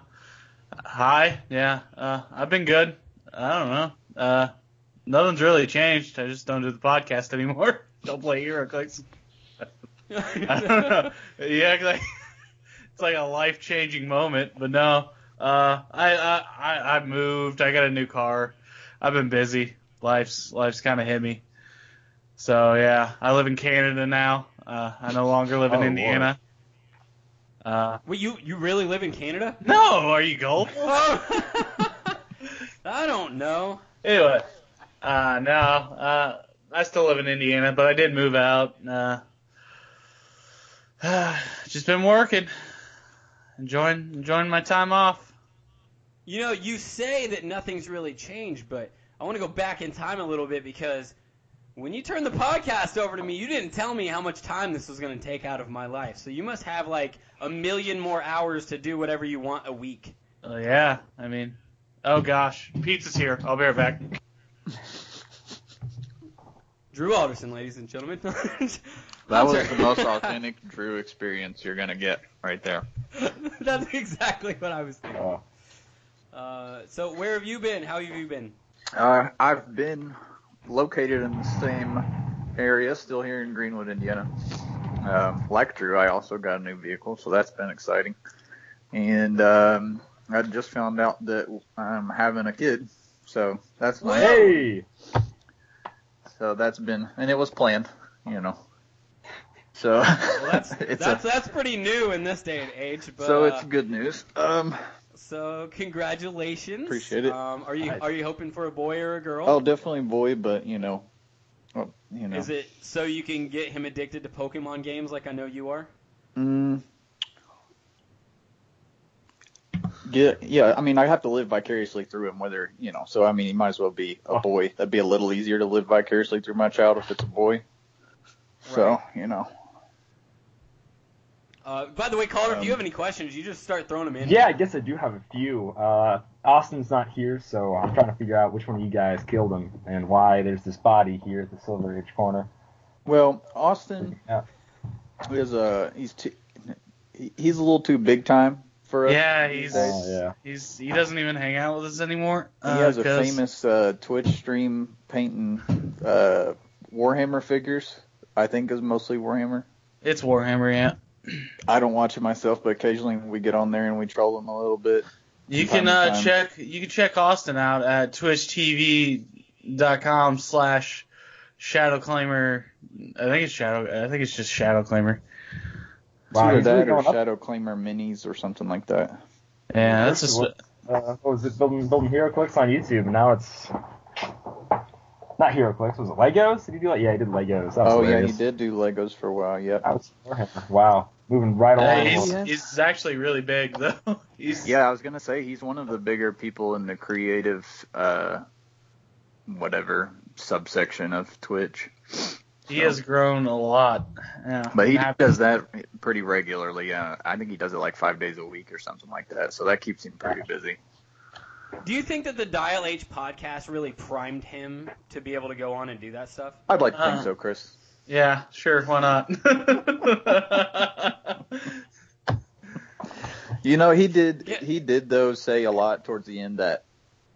hi. Yeah. Uh, I've been good. I don't know. Uh, nothing's really changed. I just don't do the podcast anymore. [laughs] don't play HeroClix. I don't know. Yeah, like, [laughs] it's like a life changing moment, but no. Uh, I, I, I, I moved. I got a new car. I've been busy. Life's, life's kind of hit me. So yeah, I live in Canada now. Uh, I no longer live in Oh, Indiana. Uh, Wait, you you really live in Canada? no, are you gold? [laughs] I don't know. Anyway, uh, no, uh, I still live in Indiana, but I did move out. Uh, [sighs] just been working, enjoying enjoying my time off. You know, you say that nothing's really changed, but I want to go back in time a little bit because when you turned the podcast over to me, you didn't tell me how much time this was going to take out of my life. So you must have like a million more hours to do whatever you want a week. Uh, yeah, I mean, oh gosh, pizza's here. I'll be right back. Drew Alderson, ladies and gentlemen. [laughs] That was the most [laughs] authentic Drew experience you're gonna get right there. [laughs] That's exactly what I was thinking. Uh, so where have you been? How have you been? Uh, I've been located in the same area, still here in Greenwood, Indiana. Um, like Drew, I also got a new vehicle, so that's been exciting. And um, I just found out that I'm having a kid, so that's nice. Hey! So that's been, and it was planned, you know. So Well, that's [laughs] that's a, that's pretty new in this day and age. But, so uh, it's good news. Um, So congratulations. Appreciate it. Um, are you are you hoping for a boy or a girl? oh, definitely boy, but you know, well, you know. Is it so you can get him addicted to Pokemon games like I know you are? Mm, yeah, yeah. I mean, I have to live vicariously through him, whether you know. So I mean, he might as well be a boy. That'd be a little easier to live vicariously through my child if it's a boy. So you know. Uh, by the way, Calder, if Um, you have any questions, you just start throwing them in. Yeah, I guess I do have a few. Uh, Austin's not here, so I'm trying to figure out which one of you guys killed him and why there's this body here at the Silver Ridge corner. Well, Austin is a he's too, he, he's a little too big time for us. Yeah, these he's days. he's he doesn't even hang out with us anymore. He uh, has a 'cause- famous uh, Twitch stream painting uh, Warhammer figures. I think is mostly Warhammer. It's Warhammer, yeah. I don't watch it myself, but occasionally we get on there and we troll them a little bit. You can uh, check you can check Austin out at twitchtv.com slash shadowclaimer. I think it's shadow. I think it's just shadowclaimer. It's either that or going up. Shadow Claimer minis or something like that. Yeah, that's First just it uh, what was it? Building, building HeroClix on YouTube, now it's not HeroClix. Was it Legos? Did he do that? Yeah, he did Legos. That was Oh yeah, he did do Legos for a while. Yep. Wow, moving right Uh, along. he's, he's actually really big though. [laughs] He's Yeah, I was gonna say he's one of the bigger people in the creative, uh, whatever subsection of Twitch. he has grown a lot. Yeah, But he happy. does that pretty regularly. Uh, I think he does it like five days a week or something like that. So that keeps him pretty busy. Do you think that the Dial H podcast really primed him to be able to go on and do that stuff? I'd like to think Uh, so, Chris. Yeah, sure, why not? [laughs] You know, he did. He did though say a lot towards the end that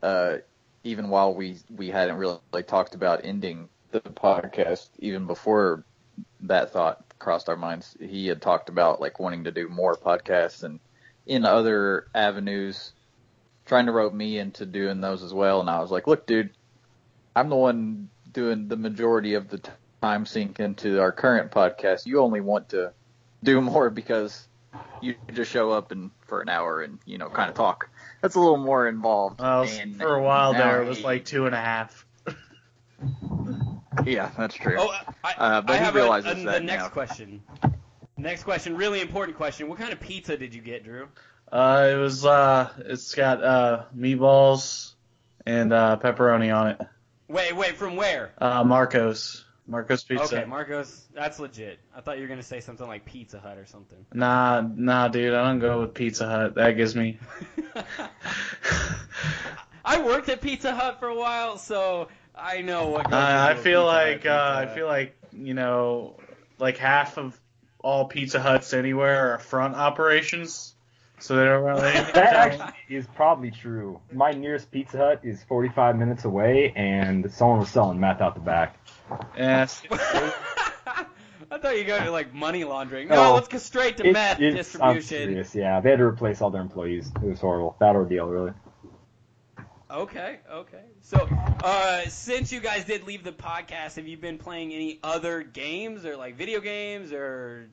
uh, even while we we hadn't really like, talked about ending the podcast, even before that thought crossed our minds. He had talked about like wanting to do more podcasts and in other avenues, trying to rope me into doing those as well. And I was like, look, dude, I'm the one doing the majority of the time sink into our current podcast. You only want to do more because you just show up and for an hour and you know kind of talk. That's a little more involved. Well, and for a while now there, it was like two and a half. yeah, that's true. Oh, I, Uh, but I he have a, realizes a- the that next now. question. Next question, really important question. What kind of pizza did you get, Drew? Uh, it was uh, it's got uh meatballs and uh pepperoni on it. Wait, wait, from where? Uh, Marcos, Marcos Pizza. Okay, Marcos, that's legit. I thought you were gonna say something like Pizza Hut or something. Nah, nah, dude, I don't go with Pizza Hut. That gives me. [laughs] I worked at Pizza Hut for a while, so I know what. Goes I, I feel like uh, I feel like you know, like half of all Pizza Huts anywhere are front operations, so they don't really. [laughs] That actually is probably true. My nearest Pizza Hut is 45 minutes away, and someone was selling meth out the back. Yes. [laughs] I thought you were going to like money laundering. No, Oh, let's go straight to It- meth it's- I'm distribution. serious, yeah. They had to replace all their employees. It was horrible. Bad ordeal, really. Okay, okay. So, uh, since you guys did leave the podcast, have you been playing any other games or like video games or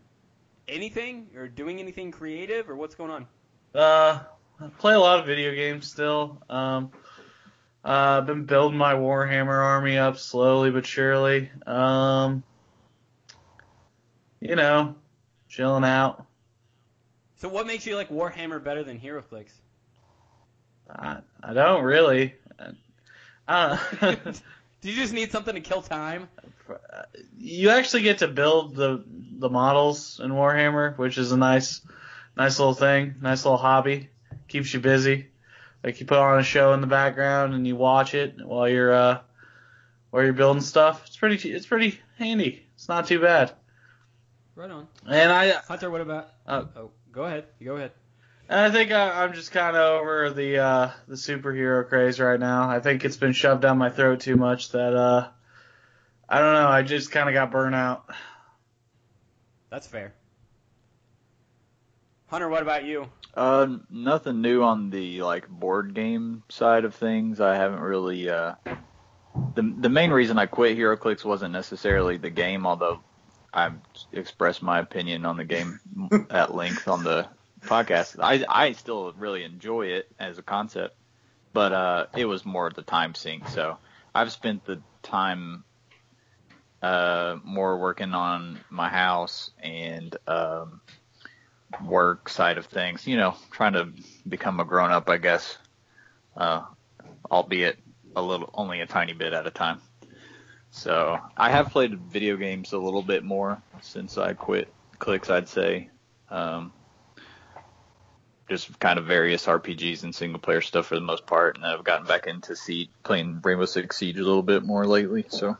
anything or doing anything creative or what's going on? Uh, I play a lot of video games still. Um, uh, I've been building my Warhammer army up slowly but surely. Um, you know, chilling out. So, what makes you like Warhammer better than HeroClix? I, I don't really. I don't [laughs] Do you just need something to kill time? [laughs] you actually get to build the the models in Warhammer, which is a nice nice little thing, nice little hobby. Keeps you busy. Like you put on a show in the background and you watch it while you're uh while you're building stuff. It's pretty it's pretty handy. It's not too bad. Right on. And I Hunter, what about? Uh, oh, go ahead. You go ahead. and I think I, I'm just kind of over the uh the superhero craze right now. I think it's been shoved down my throat too much that uh I don't know. I just kind of got burnt out. That's fair. Hunter, what about you? Uh, nothing new on the like board game side of things. I haven't really. Uh, the the main reason I quit HeroClix wasn't necessarily the game, although I've expressed my opinion on the game [laughs] at length on the podcast. I I still really enjoy it as a concept, but uh, it was more the time sink. So I've spent the time uh, more working on my house and um, work side of things. You know, trying to become a grown up, I guess. Uh, albeit a little, only a tiny bit at a time. So I have played video games a little bit more since I quit Clix, I'd say. Um, just kind of various RPGs and single player stuff for the most part, and I've gotten back into playing Rainbow Six Siege a little bit more lately. So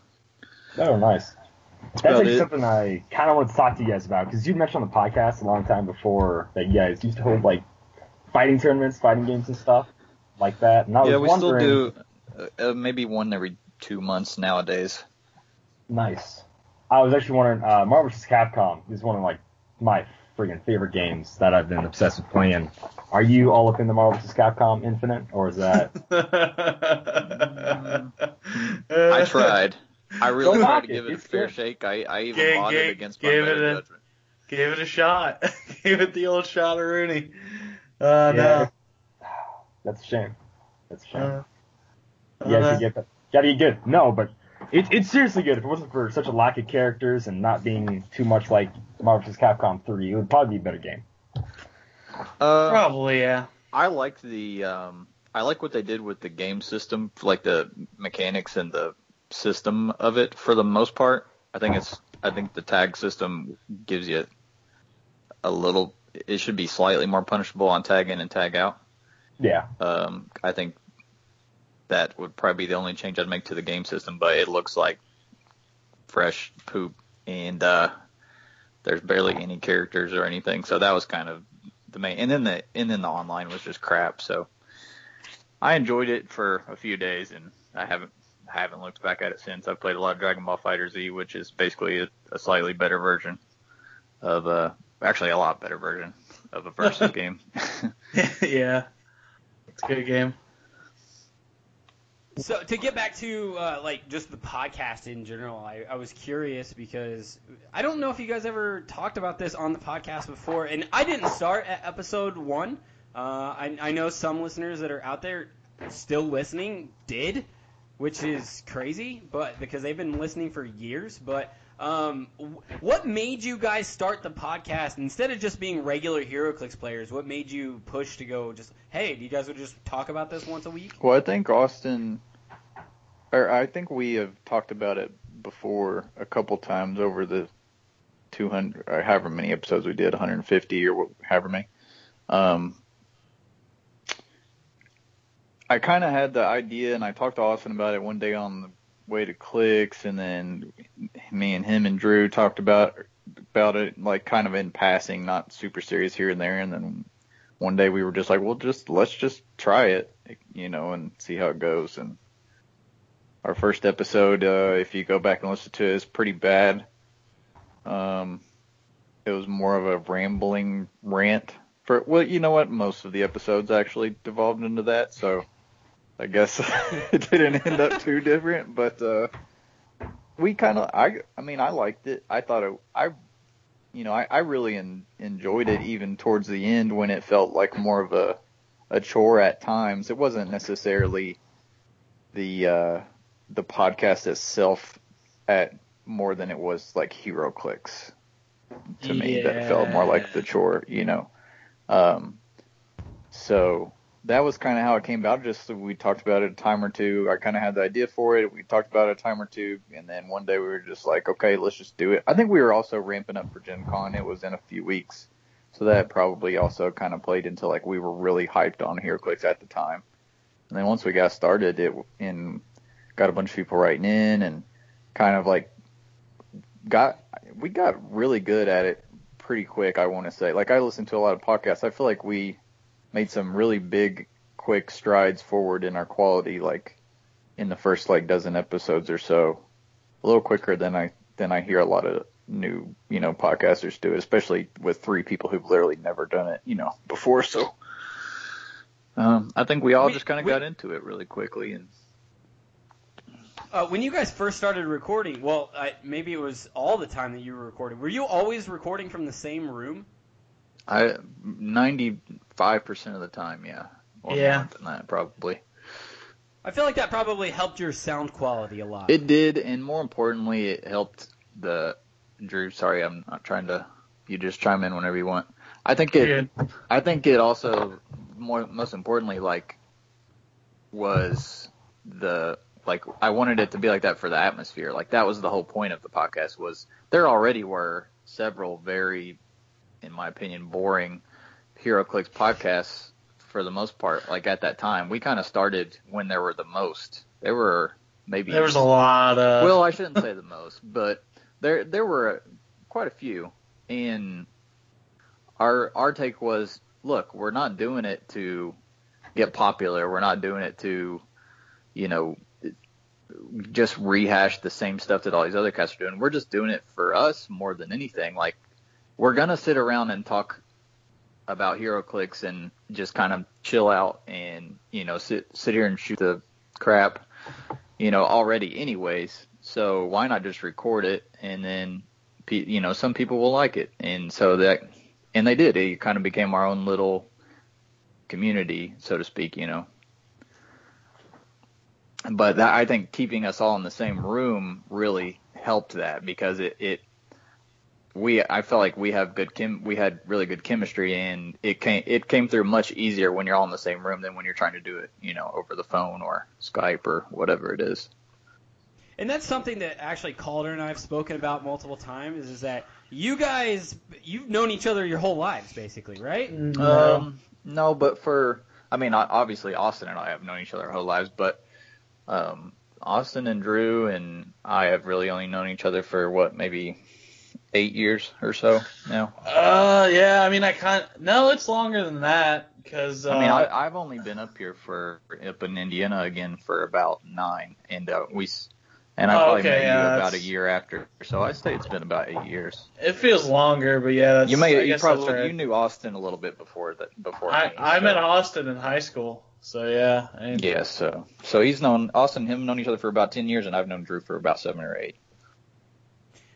Oh, nice. That's about actually it. something I kind of want to talk to you guys about because you mentioned on the podcast a long time before that you guys used to hold like fighting tournaments, fighting games, and stuff like that. And I was yeah, we still do uh, uh, maybe one every two months nowadays. Nice. I was actually wondering, uh, Marvel vs. Capcom is one of like my friggin' favorite games that I've been obsessed with playing. Are you all up in the Marvel vs. Capcom Infinite, or is that? [laughs] [laughs] I tried. I really Don't tried to give it a fair good. shake. I, I even Gave- bought gave- it against my gave better it a- judgment. Gave it a shot. [laughs] Gave it the old shot of Rooney. Uh, Yeah. no. That's a shame. That's a shame. Uh, you uh, guys should get that. Gotta get good. No, but it, it's seriously good. If it wasn't for such a lack of characters and not being too much like Marvel vs. Capcom 3, it would probably be a better game. Uh, Probably, yeah. I liked the um, I like what they did with the game system, like the mechanics and the system of it for the most part. I think it's I think the tag system gives you a little. It should be slightly more punishable on tag in and tag out. Yeah. Um, I think that would probably be the only change I'd make to the game system, but it looks like fresh poop, and uh, there's barely any characters or anything. So that was kind of the main. And then the and then the online was just crap. So I enjoyed it for a few days, and I haven't haven't looked back at it since. I've played a lot of Dragon Ball FighterZ, which is basically a, a slightly better version. of a actually a lot better version of a versus [laughs] game. [laughs] yeah, it's a good game. So to get back to uh, like just the podcast in general, I, I was curious because I don't know if you guys ever talked about this on the podcast before, and I didn't start at episode one. Uh, I, I know some listeners that are out there still listening did, which is crazy, but because they've been listening for years. But um, what made you guys start the podcast instead of just being regular HeroClix players? What made you push to go just hey, do you guys would just talk about this once a week? Well, I think Austin, or I think we have talked about it before a couple times over the 200, or however many episodes we did, 150 or however many. Um, I kind of had the idea, and I talked to Austin about it one day on the way to clicks, and then me and him and Drew talked about about it, like kind of in passing, not super serious here and there, and then one day we were just like, well, just let's just try it, you know, and see how it goes. And our first episode, uh, if you go back and listen to it, is pretty bad. Um, it was more of a rambling rant for well, you know what? Most of the episodes actually devolved into that, so I guess [laughs] it didn't end up too different. But uh, we kind of, I, I mean, I liked it. I thought it, I you know, I, I really en- enjoyed it even towards the end when it felt like more of a a chore at times. It wasn't necessarily the uh, the podcast itself at more than it was like HeroClix to me that felt more like the chore, you know. Um, so that was kind of how it came about. Just we talked about it a time or two. I kind of had the idea for it. We talked about it a time or two, and then one day we were just like, okay, let's just do it. I think we were also ramping up for Gen Con. It was in a few weeks, so that probably also kind of played into like we were really hyped on HeroClix at the time. And then once we got started, it and got a bunch of people writing in and kind of like got we got really good at it pretty quick. I want to say, like I listened to a lot of podcasts. I feel like we made some really big, quick strides forward in our quality, like in the first like dozen episodes or so. A little quicker than I than I hear a lot of new you know podcasters do it, especially with three people who've literally never done it you know before. So um, I think we all We- just kind of got into it really quickly and. Uh, when you guys first started recording, well, I, maybe it was all the time that you were recording. Were you always recording from the same room? I ninety five percent of the time, yeah. Or Yeah. more than that, probably. I feel like that probably helped your sound quality a lot. It did, and more importantly, it helped the Drew. Sorry, I'm not trying to. You just chime in whenever you want. I think it. I think it also more most importantly like was the like I wanted it to be like that for the atmosphere. Like that was the whole point of the podcast was there already were several very, in my opinion, boring HeroClix podcasts for the most part. Like at that time, we kind of started when there were the most. There were maybe There was a lot of. well, I shouldn't say the most, but there there were quite a few, and our our take was, look, we're not doing it to get popular. We're not doing it to, you know, just rehash the same stuff that all these other cats are doing. We're just doing it for us more than anything. Like we're gonna sit around and talk about HeroClix and just kind of chill out and you know sit sit here and shoot the crap, you know, already anyways. So why not just record it and then you know some people will like it and so that and they did. It kind of became our own little community, so to speak, you know. But that, I think keeping us all in the same room really helped that because it, it we I felt like we have good chem we had really good chemistry and it came it came through much easier when you're all in the same room than when you're trying to do it, you know, over the phone or Skype or whatever it is. And that's something that actually Calder and I have spoken about multiple times is that you guys, you've known each other your whole lives, basically, right? Um, no, but for I mean, obviously Austin and I have known each other our whole lives, but um, Austin and Drew and I have really only known each other for what maybe eight years or so now. Uh, yeah. I mean, I kind. No, it's longer than that because. Uh, I mean, I, I've only been up here for up in Indiana again for about nine, and uh, we s- And I Oh, probably okay, met yeah, you about a year after, so I say it's been about eight years. It feels longer, but yeah, that's you may you probably right. you knew Austin a little bit before that before I me. I so- met Austin in high school, so yeah. Yeah, so so he's known Austin and him known each other for about ten years, and I've known Drew for about seven or eight.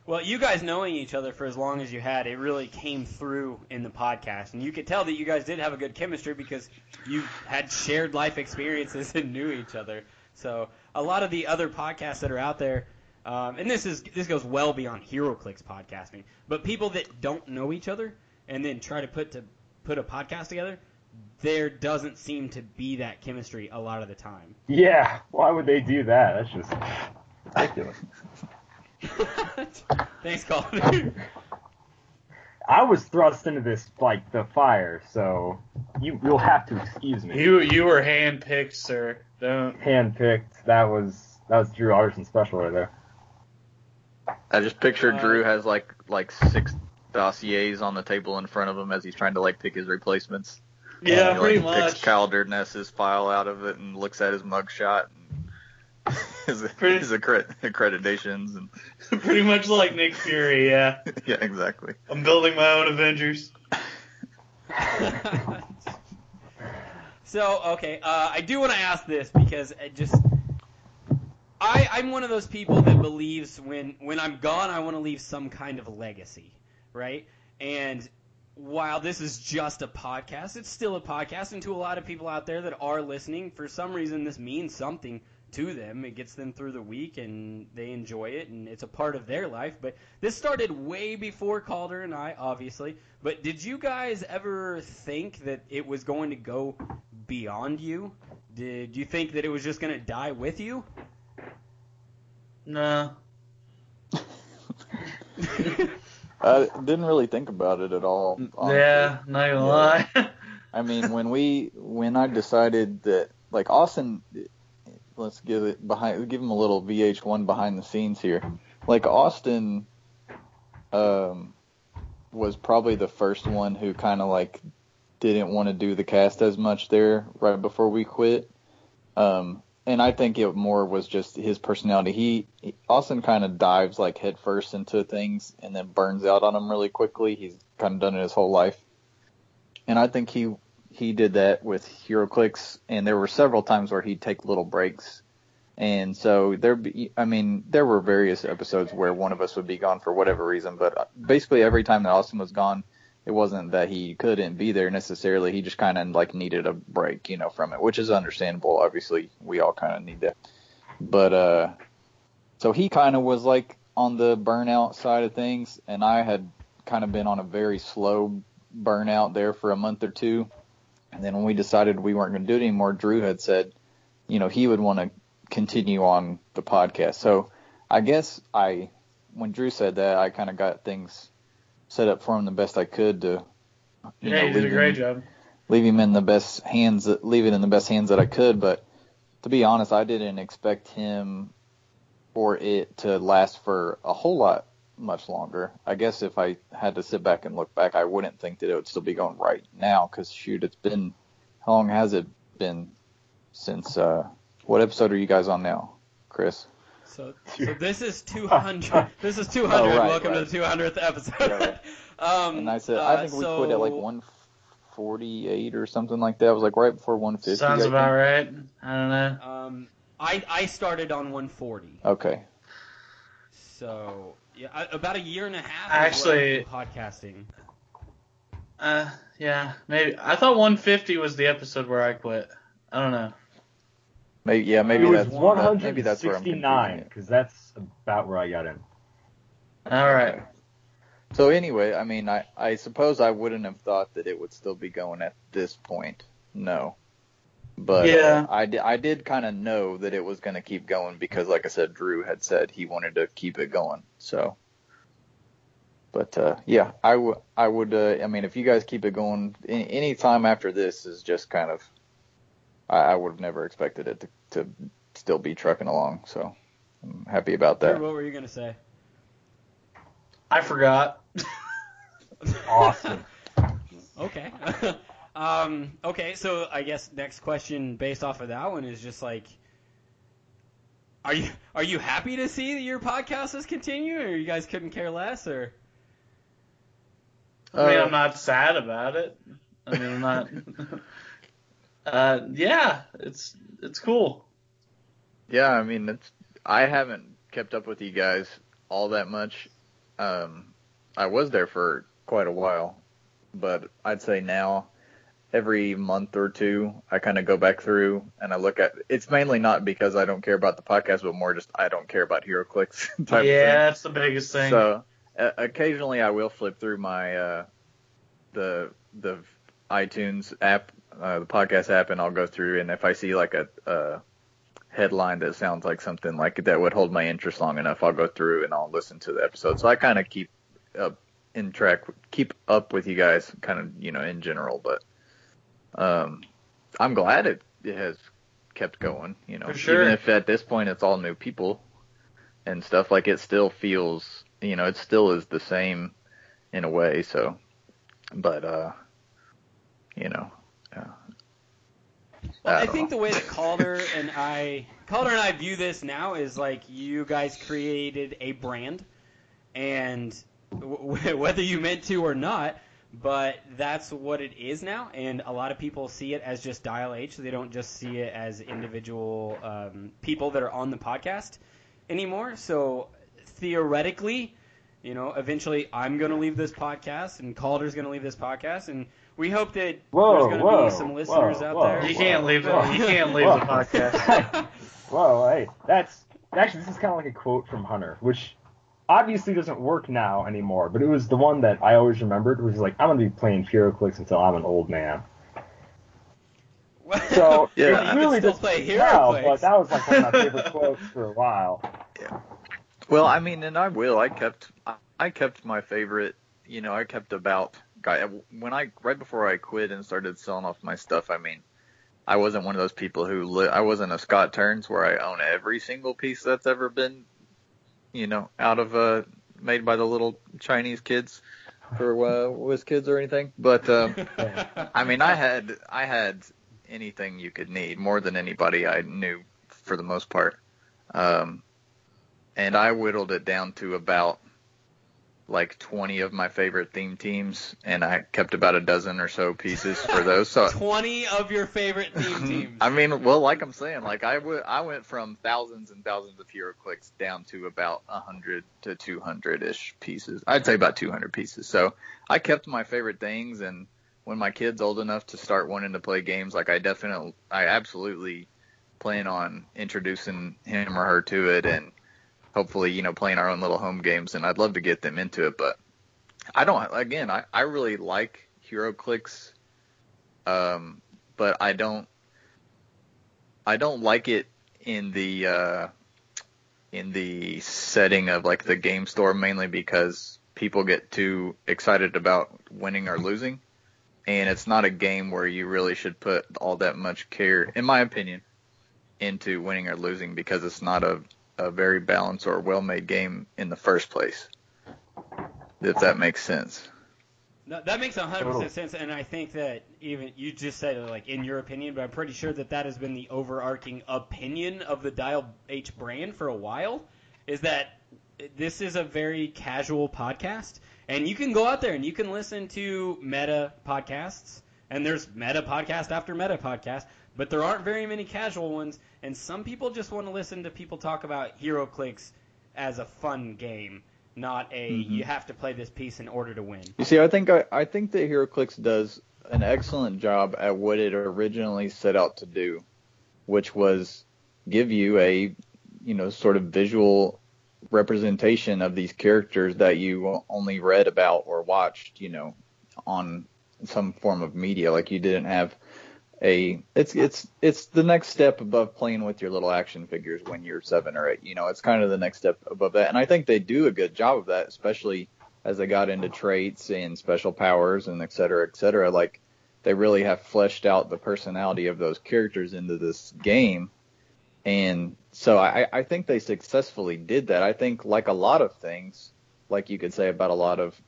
Well, you guys knowing each other for as long as you had, it really came through in the podcast, and you could tell that you guys did have a good chemistry because you had shared life experiences [laughs] and knew each other. So a lot of the other podcasts that are out there, um, and this is this goes well beyond HeroClix podcasting, but people that don't know each other and then try to put to put a podcast together, there doesn't seem to be that chemistry a lot of the time. Yeah, why would they do that? That's just ridiculous. [laughs] [laughs] Thanks, Colin. [laughs] I was thrust into this like the fire, so you you'll have to excuse me. you you were handpicked, sir. Don't. handpicked. That was that was Drew Arson special right there. I just picture Uh, Drew has like like six dossiers on the table in front of him as he's trying to like pick his replacements. Yeah, he, pretty like, much. Picks Cal Ness's file out of it and looks at his mugshot and [laughs] his, Pretty- his accre- accreditations and [laughs] Pretty much like Nick Fury, yeah. [laughs] yeah, exactly. I'm building my own Avengers. so okay, uh, I do want to ask this because it just I I'm one of those people that believes when when I'm gone, I want to leave some kind of legacy, right? And while this is just a podcast, it's still a podcast, and to a lot of people out there that are listening, for some reason this means something to them. It gets them through the week, and they enjoy it, and it's a part of their life. But this started way before Calder and I, obviously. But did you guys ever think that it was going to go beyond you? Did you think that it was just going to die with you? No. [laughs] I didn't really think about it at all. honestly. Yeah, not gonna lie. [laughs] I mean, when we when I decided that like Austin, let's give it behind give him a little VH1 behind the scenes here. Like Austin, um, was probably the first one who kind of like didn't want to do the cast as much there right before we quit. Um, and I think it more was just his personality. He, he Austin kind of dives like headfirst into things and then burns out on them really quickly. He's kind of done it his whole life and I think he he did that with HeroClix, and there were several times where he'd take little breaks, and so there, be, I mean, there were various episodes where one of us would be gone for whatever reason, but basically every time that Austin was gone, it wasn't that he couldn't be there necessarily. He just kind of like needed a break, you know, from it, which is understandable. Obviously, we all kind of need that, but uh, so he kind of was like on the burnout side of things, and I had kind of been on a very slow burnout there for a month or two. And then when we decided we weren't going to do it anymore, Drew had said, you know, he would want to continue on the podcast. So I guess I, when Drew said that, I kind of got things set up for him the best I could to, you yeah, know, you did a leave great him, job. leave him in the best hands, that, leave it in the best hands that I could. But to be honest, I didn't expect him or it to last for a whole lot much longer. I guess if I had to sit back and look back, I wouldn't think that it would still be going right now. Because shoot, it's been how long has it been since? uh What episode are you guys on now, Chris? So, so this is 200. [laughs] This is 200. Oh, right, Welcome right. to the 200th episode. [laughs] um, And I said uh, I think we so, quit at like 148 or something like that. It was like right before 150. Sounds I about right. I don't know. Um, I I started on 140. Okay. So yeah, I, about a year and a half. Actually- is what I've been podcasting. Uh, yeah, maybe. I thought 150 was the episode where I quit. I don't know. Maybe yeah, maybe it was that's one maybe that's where I'm nine because that's about where I got in. All right. So anyway, I mean, I I suppose I wouldn't have thought that it would still be going at this point. No. But Yeah. uh, I, di- I did kind of know that it was going to keep going because, like I said, Drew had said he wanted to keep it going. So, but uh, yeah, I would I would uh, I mean, if you guys keep it going, any, any time after this is just kind of I, I would have never expected it to, to still be trucking along. So I'm happy about that. What were you gonna say? I forgot. Awesome. [laughs] Okay. [laughs] um, okay, so I guess next question based off of that one is just like, Are you are you happy to see that your podcast is continuing, or you guys couldn't care less, or? I mean, Uh, I'm not sad about it. I mean, I'm not. [laughs] uh, yeah, it's it's cool. Yeah, I mean, it's I haven't kept up with you guys all that much. Um, I was there for quite a while, but I'd say now every month or two I kind of go back through and I look at. It's mainly not because I don't care about the podcast, but more just I don't care about HeroClix [laughs] type yeah, of thing. that's the biggest thing. So uh, occasionally I will flip through my uh, the the iTunes app, uh, the podcast app, and I'll go through and if I see like a, a headline that sounds like something like that would hold my interest long enough, I'll go through and I'll listen to the episode. So I kind of keep up in track, keep up with you guys, kind of you know in general. But um, I'm glad it, it has kept going. You know, For sure. even if at this point it's all new people and stuff, like it still feels, you know, it still is the same in a way. So, but uh, you know, Well, I I, don't think the way that Calder and I, Calder and I view this now is like you guys created a brand, and w- [laughs] whether you meant to or not, but that's what it is now. And a lot of people see it as just Dial H. They don't just see it as individual um, people that are on the podcast anymore. So theoretically, you know, eventually I'm going to leave this podcast, and Calder's going to leave this podcast, and we hope that Whoa, there's going to whoa, be some listeners whoa, out whoa, there. You can't leave the- whoa. you can't leave Whoa. the podcast. [laughs] Whoa, hey, that's actually this is kind of like a quote from Hunter, which obviously doesn't work now anymore, but it was the one that I always remembered, which is like I'm gonna be playing HeroClix until I'm an old man. [laughs] So Yeah, it really still does play now, HeroClix. but that was like one of my favorite [laughs] quotes for a while. Yeah. Well, I mean, and I will. I kept, I- I kept my favorite. You know, I kept about. guy When I right before I quit and started selling off my stuff, I mean, I wasn't one of those people who. Li- I wasn't a Scott Turns where I own every single piece that's ever been, you know, out of uh made by the little Chinese kids for uh, WizKids or anything. But um, I mean, I had I had anything you could need more than anybody I knew for the most part. Um, and I whittled it down to about like 20 of my favorite theme teams, and I kept about a dozen or so pieces for those. So [laughs] Twenty of your favorite theme [laughs] teams. I mean, well, like I'm saying, like I w- I went from thousands and thousands of hero clicks down to about 100 to 200 ish pieces. I'd say about 200 pieces. So I kept my favorite things, and when my kid's old enough to start wanting to play games, like I definitely, I absolutely plan on introducing him or her to it, and hopefully, you know, playing our own little home games. And I'd love to get them into it, but I don't. Again, I I really like HeroClix. Um, but I don't I don't like it in the uh, in the setting of like the game store mainly because people get too excited about winning or losing, and it's not a game where you really should put all that much care, in my opinion, into winning or losing because it's not a a very balanced or well made game in the first place. If that makes sense. No, that makes 100% Totally. sense, and I think that even you just said it, like in your opinion, but I'm pretty sure that that has been the overarching opinion of the Dial H brand for a while. Is that this is a very casual podcast, and you can go out there and you can listen to meta podcasts, and there's meta podcast after meta podcast, but there aren't very many casual ones, and some people just want to listen to people talk about HeroClix as a fun game, not a Mhm. you have to play this piece in order to win. You see, I think I, I think that HeroClix does an excellent job at what it originally set out to do, which was give you a you know sort of visual representation of these characters that you only read about or watched, you know, on some form of media. Like you didn't have a it's it's it's the next step above playing with your little action figures when you're seven or eight. You know, it's kind of the next step above that, and I think they do a good job of that, especially as they got into traits and special powers and et cetera, et cetera. Like they really have fleshed out the personality of those characters into this game, and so I, I think they successfully did that. I think like a lot of things, like you could say about a lot of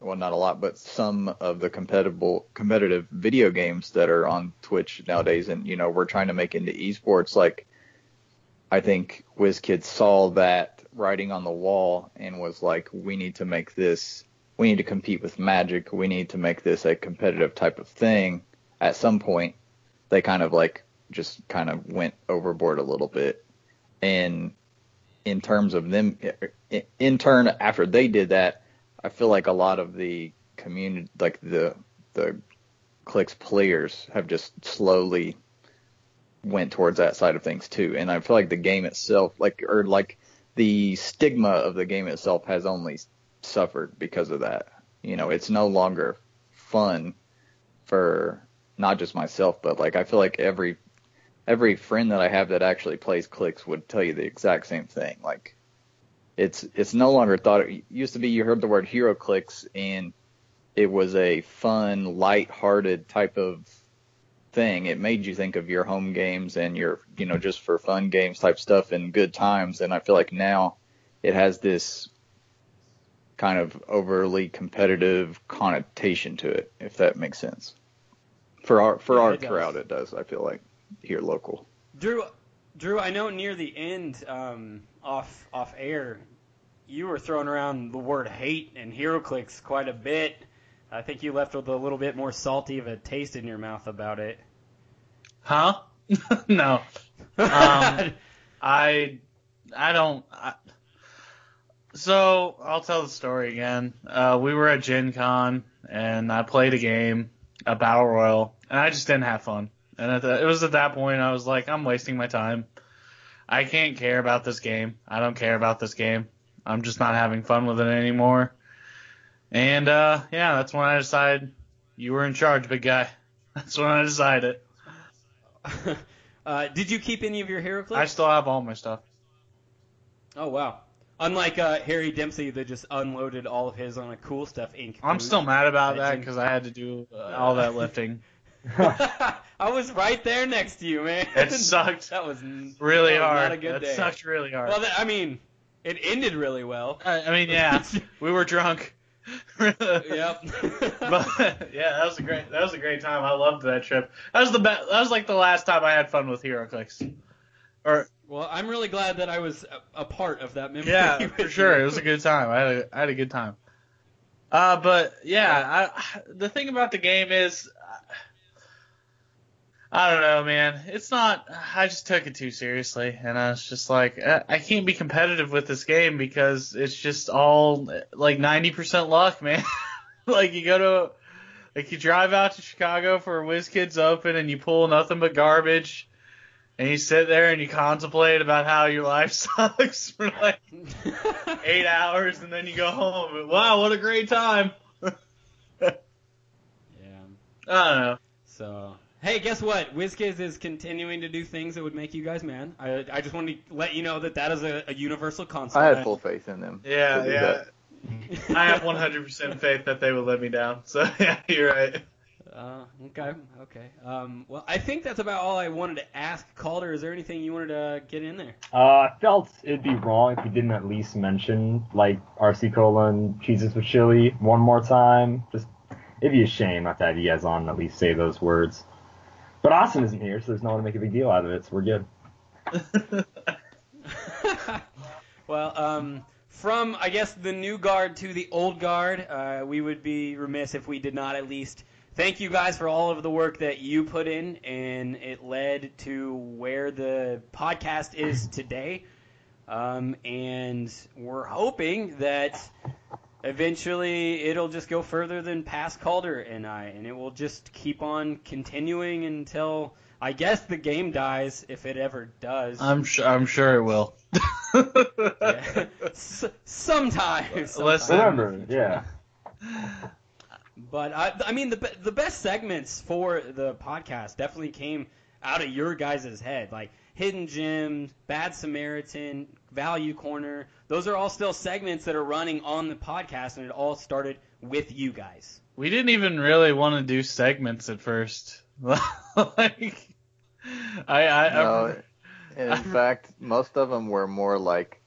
well, not a lot, but some of the competitive competitive video games that are on Twitch nowadays, and you know we're trying to make into esports. Like I think WizKids saw that writing on the wall and was like, we need to make this, we need to compete with Magic. We need to make this a competitive type of thing. At some point, they kind of like just kind of went overboard a little bit. And in terms of them, in turn, after they did that, I feel like a lot of the community, like the the clicks players, have just slowly went towards that side of things too. And I feel like the game itself, like or like the stigma of the game itself, has only suffered because of that. You know, it's no longer fun for not just myself, but like I feel like every every friend that I have that actually plays clicks would tell you the exact same thing. Like it's it's no longer thought it used to be you heard the word HeroClix and it was a fun, light-hearted type of thing. It made you think of your home games and your, you know, just for fun games type stuff and good times. And I feel like now it has this kind of overly competitive connotation to it, if that makes sense. For our for Yeah, our does. crowd, it does. I feel like here local. Drew, Drew, I know near the end, um, off off air, you were throwing around the word hate and HeroClix quite a bit. I think you left with a little bit more salty of a taste in your mouth about it. Huh? [laughs] no. Um, [laughs] I I don't. I, so I'll tell the story again. Uh, we were at Gen Con and I played a game, a battle royal, and I just didn't have fun. And at the, it was at that point I was like, I'm wasting my time. I can't care about this game. I don't care about this game. I'm just not having fun with it anymore. And uh, yeah, that's when I decided you were in charge, big guy. [laughs] That's when I decided. [laughs] uh, did you keep any of your HeroClix? I still have all my stuff. Oh wow. Unlike uh, Harry Dempsey that just unloaded all of his on a Cool Stuff Inc. I'm still mad about that because I had to do uh, all that lifting. [laughs] I was right there next to you, man. It [laughs] sucked that was really that was hard. Not a good It day. sucked really hard. Well, that, I mean, it ended really well. I, I mean, yeah, [laughs] we were drunk. [laughs] yep. but yeah, that was a great that was a great time. I loved that trip. That was the best. That was like the last time I had fun with HeroClix. Or Well, I'm really glad that I was a, a part of that memory. yeah, for sure, you. it was a good time. I had a, I had a good time. Uh, but yeah, I, the thing about the game is, I don't know, man. It's not. I just took it too seriously, and I was just like, I, can't be competitive with this game because it's just all like ninety percent luck, man. [laughs] like you go to, like you drive out to Chicago for WizKids Open, and you pull nothing but garbage. And you sit there and you contemplate about how your life [laughs] sucks for like [laughs] eight hours, and then you go home. And, wow, what a great time! yeah. I don't know. So, hey, guess what? WizKids is continuing to do things that would make you guys mad. I, I just wanted to let you know that that is a, a universal concept. I had full faith in them. Yeah, yeah. I have 100% faith that they will let me down. So [laughs] yeah, you're right. Uh, okay, okay. Um, well, I think that's about all I wanted to ask. Calder, is there anything you wanted to get in there? Uh, I felt it'd be wrong if we didn't at least mention like RC Cola and cheeses with chili one more time. Just it'd be a shame not to have you guys on and at least say those words. But Austin isn't here, so there's no one to make a big deal out of it, so we're good. [laughs] Well, um, from I guess the new guard to the old guard, uh, we would be remiss if we did not at least thank you guys for all of the work that you put in, and it led to where the podcast is today. Um, and we're hoping that eventually it'll just go further than past Calder and I, and it will just keep on continuing until I guess the game dies, if it ever does. I'm sure. I'm sure it will. Yeah. [laughs] S- sometimes. Listen. Remember, yeah. But I, I mean, the the best segments for the podcast definitely came out of your guys' head, like Hidden Gems, Bad Samaritan, Value Corner. Those are all still segments that are running on the podcast, and it all started with you guys. We didn't even really want to do segments at first. [laughs] like, I, I, No, I and in fact, most of them were more like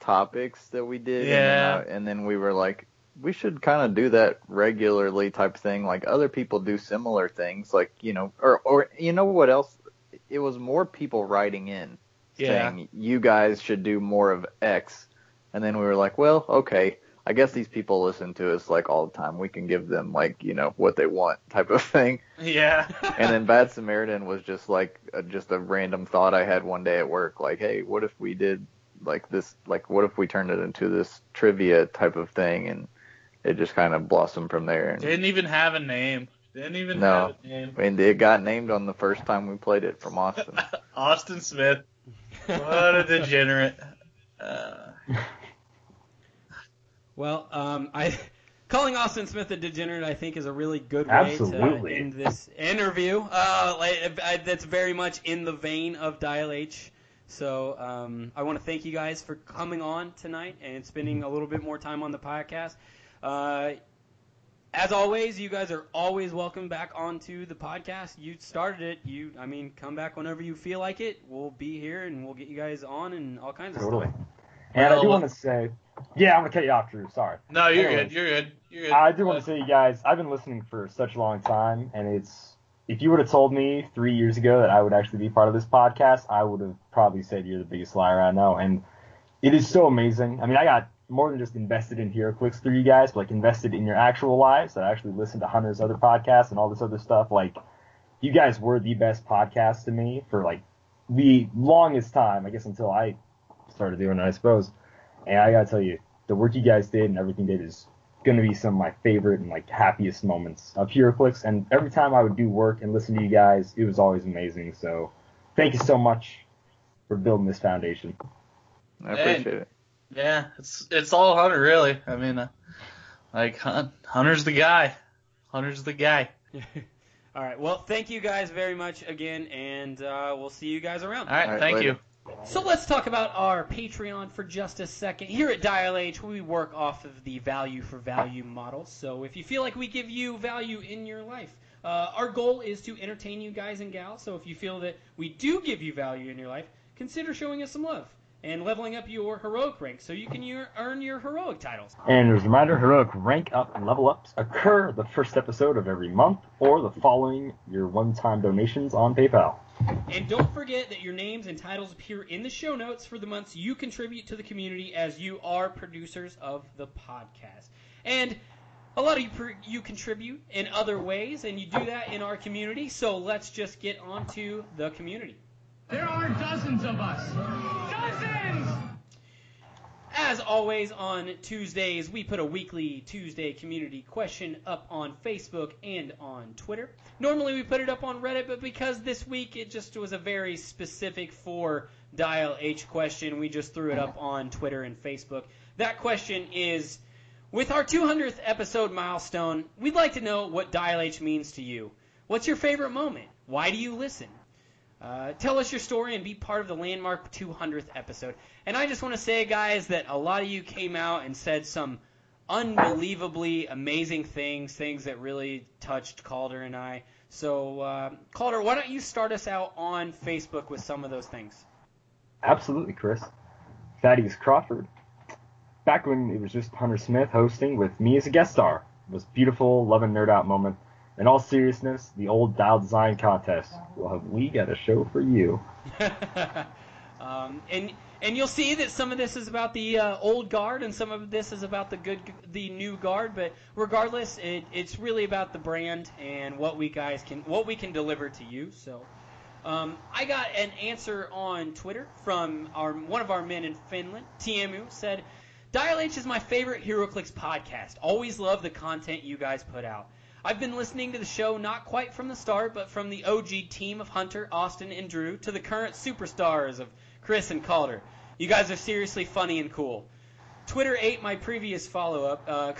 topics that we did. Yeah. And then, and then we were like, we should kind of do that regularly type thing. Like other people do similar things, like, you know, or, or, you know what else? It was more people writing in Yeah. saying you guys should do more of X, and then we were like, well, okay. I guess these people listen to us like all the time. We can give them like you know what they want [laughs] type of thing. Yeah. and then Bad Samaritan was just like a, just a random thought I had one day at work. Like, hey, what if we did like this? Like, what if we turned it into this trivia type of thing? And it just kind of blossomed from there. And, Didn't even have a name. Didn't even no, have a name. and it got named on the first time we played it from Austin. [laughs] Austin Smith. What a degenerate. Uh, Well, um, I calling Austin Smith a degenerate, I think, is a really good way Absolutely. to end this interview. Uh, like, I, that's very much in the vein of Dial H. So um, I want to thank you guys for coming on tonight and spending a little bit more time on the podcast. Uh, as always, you guys are always welcome back onto the podcast. You started it. You, I mean, come back whenever you feel like it. We'll be here and we'll get you guys on and all kinds of Totally. stuff. And I do want to say, yeah, I'm gonna cut you off, Drew. Sorry. no, you're Anyways, good. You're good. You're good. I do want to say, you guys, I've been listening for such a long time, and it's if you would have told me three years ago that I would actually be part of this podcast, I would have probably said you're the biggest liar I know. And it is so amazing. I mean, I got more than just invested in HeroClix through you guys, but like invested in your actual lives. I actually listened to Hunter's other podcasts and all this other stuff. Like, you guys were the best podcast to me for like the longest time, I guess, until I started doing it, I suppose. And I gotta tell you, the work you guys did and everything did is gonna be some of my favorite and like happiest moments of HeroClix. And every time I would do work and listen to you guys, it was always amazing. So thank you so much for building this foundation. I Hey. appreciate it. Yeah, it's it's all Hunter really. I mean, uh, like Hunter's the guy. Hunter's the guy. [laughs] All right. Well, thank you guys very much again, and uh, we'll see you guys around. All right, All right, thank later. you. So let's talk about our Patreon for just a second. Here at Dial H, we work off of the value for value model. So if you feel like we give you value in your life, uh, our goal is to entertain you guys and gals. So if you feel that we do give you value in your life, consider showing us some love and leveling up your heroic rank so you can your, earn your heroic titles. And as a reminder, heroic rank up and level ups occur the first episode of every month or the following your one time donations on PayPal. And don't forget that your names and titles appear in the show notes for the months you contribute to the community as you are producers of the podcast. And a lot of you, per- you contribute in other ways, and you do that in our community. So let's just get on to the community. There are dozens of us. Dozens! As always, on Tuesdays, we put a weekly Tuesday community question up on Facebook and on Twitter. Normally, we put it up on Reddit, but because this week it just was a very specific for Dial H question, we just threw it up on Twitter and Facebook. That question is With our 200th episode milestone, we'd like to know what Dial H means to you. What's your favorite moment? Why do you listen? Uh, tell us your story and be part of the landmark 200th episode. And I just want to say, guys, that a lot of you came out and said some unbelievably amazing things, things that really touched Calder and I. So, uh, Calder, why don't you start us out on Facebook with some of those things? Absolutely, Chris. Thaddeus Crawford. Back when it was just Hunter Smith hosting with me as a guest star. It was beautiful love and nerd out moment. In all seriousness, the old dial design contest. Well, have we got a show for you? [laughs] um, and and you'll see that some of this is about the uh, old guard, and some of this is about the good, the new guard. But regardless, it, it's really about the brand and what we guys can, what we can deliver to you. So, um, I got an answer on Twitter from our one of our men in Finland. TMU said, "Dial H is my favorite HeroClix podcast. Always love the content you guys put out." I've been listening to the show not quite from the start, but from the OG team of Hunter, Austin, and Drew to the current superstars of Chris and Calder. You guys are seriously funny and cool. Twitter ate my previous follow up. Uh,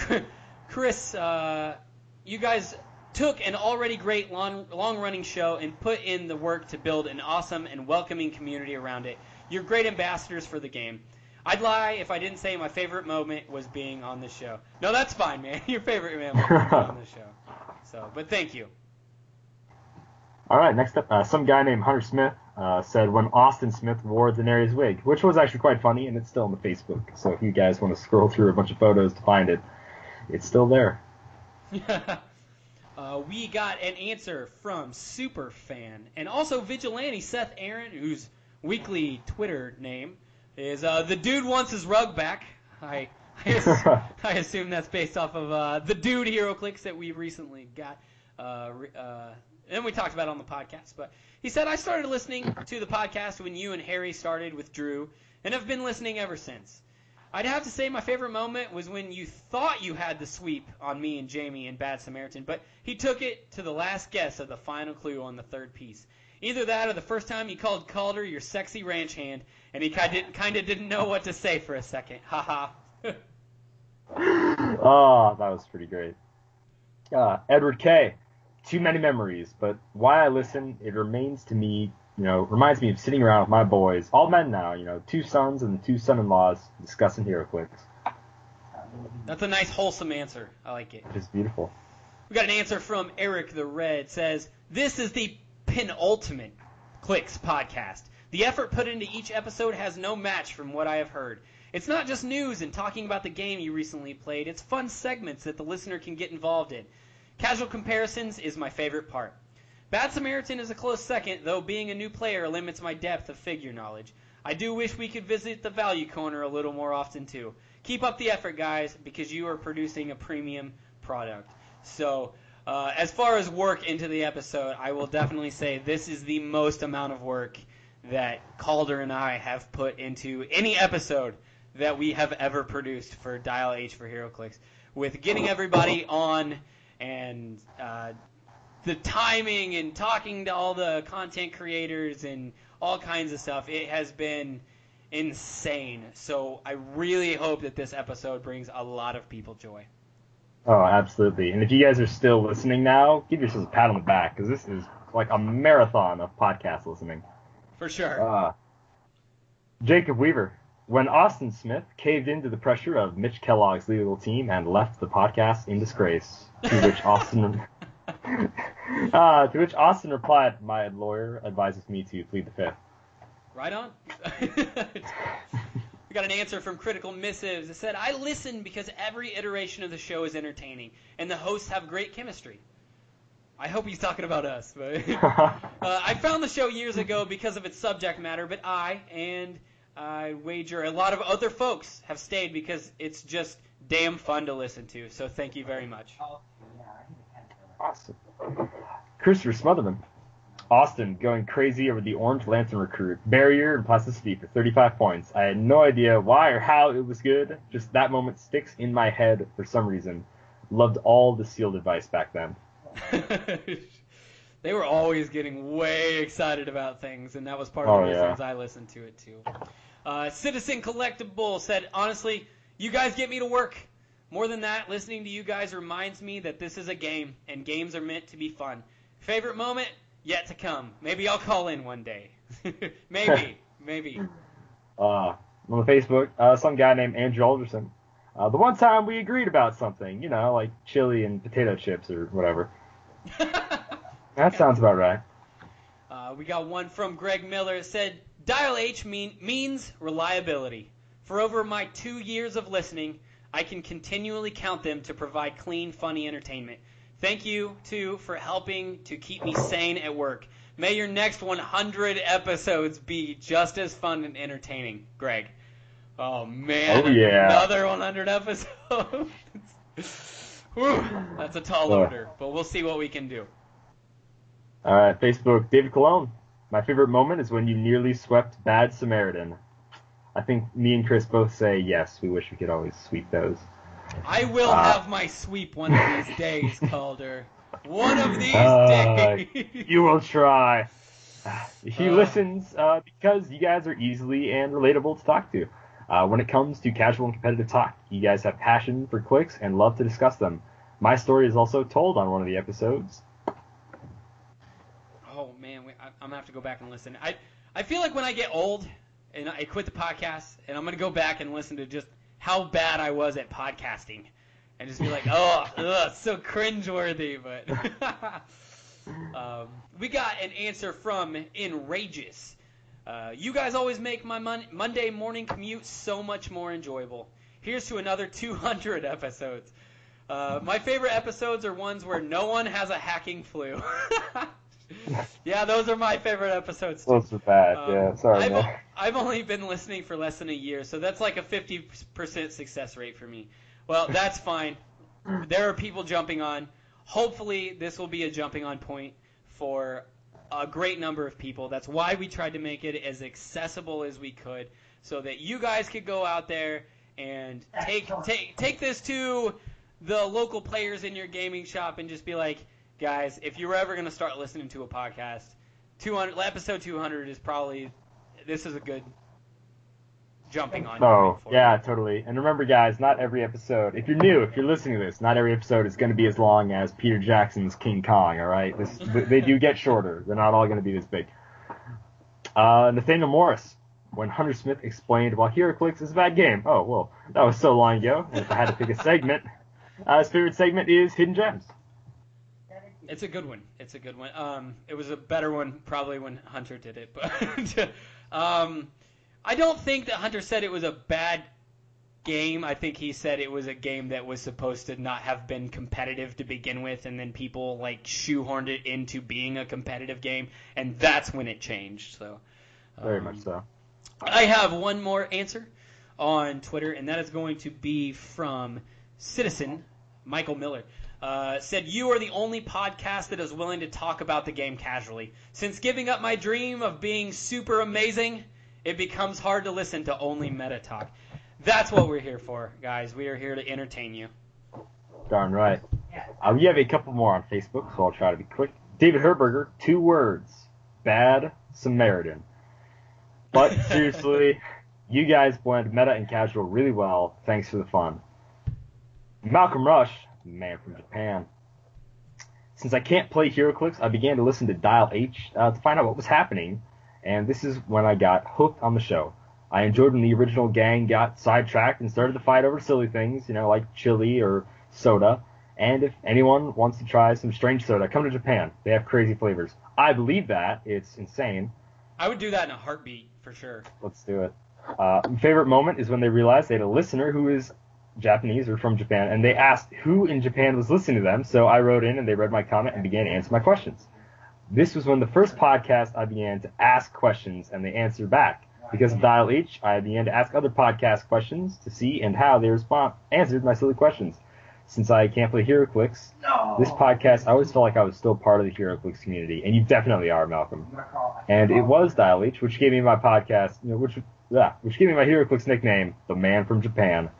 [laughs] Chris, uh, you guys took an already great long running show and put in the work to build an awesome and welcoming community around it. You're great ambassadors for the game. I'd lie if I didn't say my favorite moment was being on this show. No, that's fine, man. [laughs] Your favorite moment was on this show. So, but thank you. All right, next up, uh, some guy named Hunter Smith uh, said when Austin Smith wore Daenerys' wig, which was actually quite funny, and it's still on the Facebook. So if you guys want to scroll through a bunch of photos to find it, it's still there. [laughs] uh, we got an answer from Superfan and also Vigilante Seth Aaron, whose weekly Twitter name is uh, the dude wants his rug back. I I, [laughs] I assume that's based off of uh, the dude HeroClix that we recently got. Uh, uh, and we talked about it on the podcast. But he said I started listening to the podcast when you and Harry started with Drew, and have been listening ever since. I'd have to say my favorite moment was when you thought you had the sweep on me and Jamie in Bad Samaritan, but he took it to the last guess of the final clue on the third piece. Either that or the first time he called Calder your sexy ranch hand, and he kind of didn't know what to say for a second. Haha. oh, [laughs] that was pretty great. Uh, Edward K. Too many memories, but why I listen, it remains to me, you know, reminds me of sitting around with my boys, all men now, you know, two sons and two son-in-laws discussing HeroClix. That's a nice wholesome answer. I like it. It's beautiful. We got an answer from Eric the Red. Says this is the penultimate Clix podcast. The effort put into each episode has no match from what I have heard. It's not just news and talking about the game you recently played. It's fun segments that the listener can get involved in. Casual comparisons is my favorite part. Bad Samaritan is a close second, though being a new player limits my depth of figure knowledge. I do wish we could visit the value corner a little more often too. Keep up the effort, guys, because you are producing a premium product. So, uh, as far as work into the episode, I will definitely say this is the most amount of work that Calder and I have put into any episode that we have ever produced for Dial H for HeroClix. With getting everybody on and uh, the timing and talking to all the content creators and all kinds of stuff, it has been insane. So I really hope that this episode brings a lot of people joy. Oh, absolutely. And if you guys are still listening now, give yourselves a pat on the back because this is like a marathon of podcast listening. For sure. Uh, Jacob Weaver. When Austin Smith caved into the pressure of Mitch Kellogg's legal team and left the podcast in disgrace, to which [laughs] Austin [laughs] uh, to which Austin replied, "My lawyer advises me to plead the fifth. Right on. [laughs] we got an answer from Critical Missives. It said, I listen because every iteration of the show is entertaining, and the hosts have great chemistry. I hope he's talking about us. But [laughs] [laughs] uh, I found the show years ago because of its subject matter, but I and I wager a lot of other folks have stayed because it's just damn fun to listen to. So thank you very much. Awesome. Christopher Smotherman. Austin going crazy over the Orange Lantern recruit. Barrier and plasticity for 35 points. I had no idea why or how it was good. Just that moment sticks in my head for some reason. Loved all the sealed advice back then. [laughs] they were always getting way excited about things, and that was part of Oh, the yeah. reasons I listened to it too. Uh, Citizen Collectible said, honestly, you guys get me to work. More than that, listening to you guys reminds me that this is a game, and games are meant to be fun. Favorite moment? Yet to come. Maybe I'll call in one day. [laughs] maybe, [laughs] maybe. Uh, on Facebook, uh, some guy named Andrew Alderson. Uh, the one time we agreed about something, you know, like chili and potato chips or whatever. [laughs] that sounds about right. Uh, we got one from Greg Miller. It said, Dial H mean, means reliability. For over my two years of listening, I can continually count them to provide clean, funny entertainment. Thank you, too, for helping to keep me sane at work. May your next 100 episodes be just as fun and entertaining, Greg. Oh, man. Oh, yeah. Another 100 episodes. [laughs] Whew, that's a tall order, but we'll see what we can do. All right, Facebook, David Cologne. My favorite moment is when you nearly swept Bad Samaritan. I think me and Chris both say yes. We wish we could always sweep those. I will Uh, have my sweep one of these [laughs] days, Calder. One of these Uh, days. you will try. [laughs] He Uh. listens uh, because you guys are easily and relatable to talk to. Uh, when it comes to casual and competitive talk, you guys have passion for Clix and love to discuss them. My story is also told on one of the episodes. Oh man, we, I, I'm gonna have to go back and listen. I I feel like when I get old and I quit the podcast, and I'm gonna go back and listen to just how bad I was at podcasting, and just be like, [laughs] oh, ugh, so cringeworthy. But [laughs] um, we got an answer from Enrageous. Uh, you guys always make my mon- Monday morning commute so much more enjoyable. Here's to another [laughs] 200 episodes. Uh, my favorite episodes are ones where no one has a hacking flu. [laughs] Yeah, those are my favorite episodes. Too. Those are bad. Um, yeah, sorry, I've, man. I've only been listening for less than a year, so that's like a 50% success rate for me. Well, that's fine. There are people jumping on. Hopefully, this will be a jumping on point for a great number of people. That's why we tried to make it as accessible as we could, so that you guys could go out there and take take take this to the local players in your gaming shop and just be like, guys, if you're ever going to start listening to a podcast, 200 episode 200 is probably this is a good jumping on. Oh, yeah, totally. And remember, guys, not every episode. If you're new, if you're listening to this, not every episode is going to be as long as Peter Jackson's King Kong. All right, this they do get shorter. They're not all going to be this big. Uh, Nathaniel Morris, when Hunter Smith explained why HeroClix is a bad game. Oh well, that was so long ago. If I had to pick a segment, uh, his favorite segment is Hidden Gems. It's a good one. It's a good one. Um, it was a better one probably when Hunter did it, but [laughs] um, I don't think that Hunter said it was a bad game. I think he said it was a game that was supposed to not have been competitive to begin with, and then people like shoehorned it into being a competitive game, and that's when it changed. So Very um, much so. I have one more answer on Twitter, and that is going to be from Citizen Michael Miller. Uh, said you are the only podcast that is willing to talk about the game casually. Since giving up my dream of being super amazing, it becomes hard to listen to only meta talk. That's what we're here for, guys. We are here to entertain you. Darn right. Uh, we have a couple more on Facebook, so I'll try to be quick. David Herberger, two words. Bad Samaritan. But [laughs] seriously, you guys blend meta and casual really well. Thanks for the fun. Malcolm Rush, man from Japan. Since I can't play HeroClix, I began to listen to Dial H uh, to find out what was happening, and this is when I got hooked on the show. I enjoyed when the original gang got sidetracked and started to fight over silly things, you know, like chili or soda. And if anyone wants to try some strange soda, come to Japan. They have crazy flavors. I believe that. It's insane. I would do that in a heartbeat for sure. Let's do it. Uh, my favorite moment is when they realized they had a listener who is Japanese or from Japan, and they asked who in Japan was listening to them. So I wrote in and they read my comment and began to answer my questions. This was when the first podcast I began to ask questions and they answered back. Because of Dial H, I began to ask other podcast questions to see and how they respond answered my silly questions. Since I can't play HeroClix, this podcast I always felt like I was still part of the HeroClix community, and you definitely are, Malcolm. And it was Dial H, which gave me my podcast, you know, which yeah, which gave me my HeroClix nickname, the Man from Japan.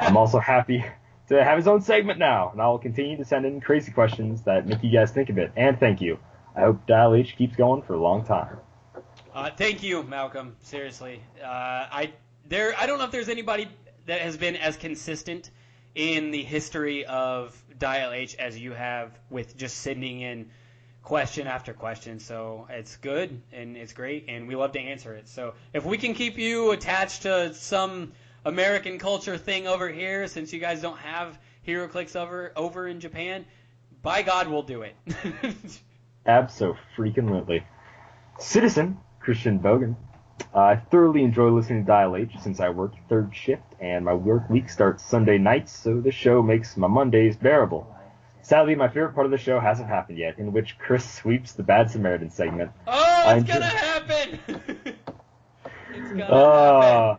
I'm also happy to have his own segment now, and I will continue to send in crazy questions that make you guys think of it. And thank you. I hope Dial H keeps going for a long time. Uh, thank you, Malcolm. Seriously, uh, I there I don't know if there's anybody that has been as consistent in the history of Dial H as you have with just sending in question after question. So it's good and it's great, and we love to answer it. So if we can keep you attached to some American culture thing over here, since you guys don't have HeroClix over over in Japan, by God, we'll do it. [laughs] Abso-freaking-lutely. Citizen, Christian Bogan. Uh, I thoroughly enjoy listening to Dial H since I work third shift and my work week starts Sunday nights, so the show makes my Mondays bearable. Sadly, my favorite part of the show hasn't happened yet, in which Chris sweeps the Bad Samaritan segment. oh, it's enjoy- gonna happen. [laughs] it's gonna Uh,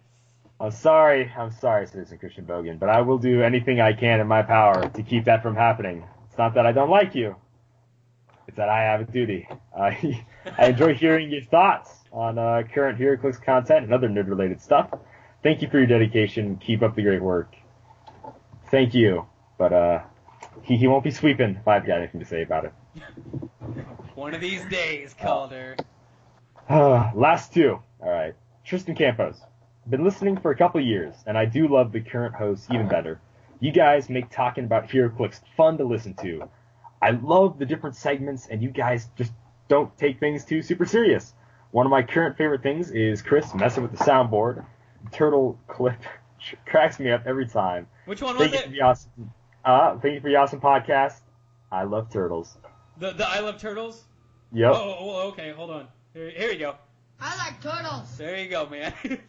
I'm sorry, I'm sorry, Citizen Christian Bogan, but I will do anything I can in my power to keep that from happening. It's not that I don't like you, it's that I have a duty. [laughs] I, I enjoy hearing your thoughts on uh, current HeroClix content and other nerd-related stuff. Thank you for your dedication. Keep up the great work. Thank you, but uh, he, he won't be sweeping if I've got anything to say about it. [laughs] One of these days, Calder. Uh, last two. All right. Tristan Campos. Been listening for a couple years, and I do love the current hosts even better. You guys make talking about HeroClix fun to listen to. I love the different segments, and you guys just don't take things too super serious. One of my current favorite things is Chris messing with the soundboard. Turtle clip [laughs] cracks me up every time. Which one was thank you it? For the awesome, uh, thank you for the awesome podcast. I love turtles. The the I love turtles. Yep. Oh, oh, oh, okay, hold on. Here, here you go. I like turtles. There you go, man. [laughs]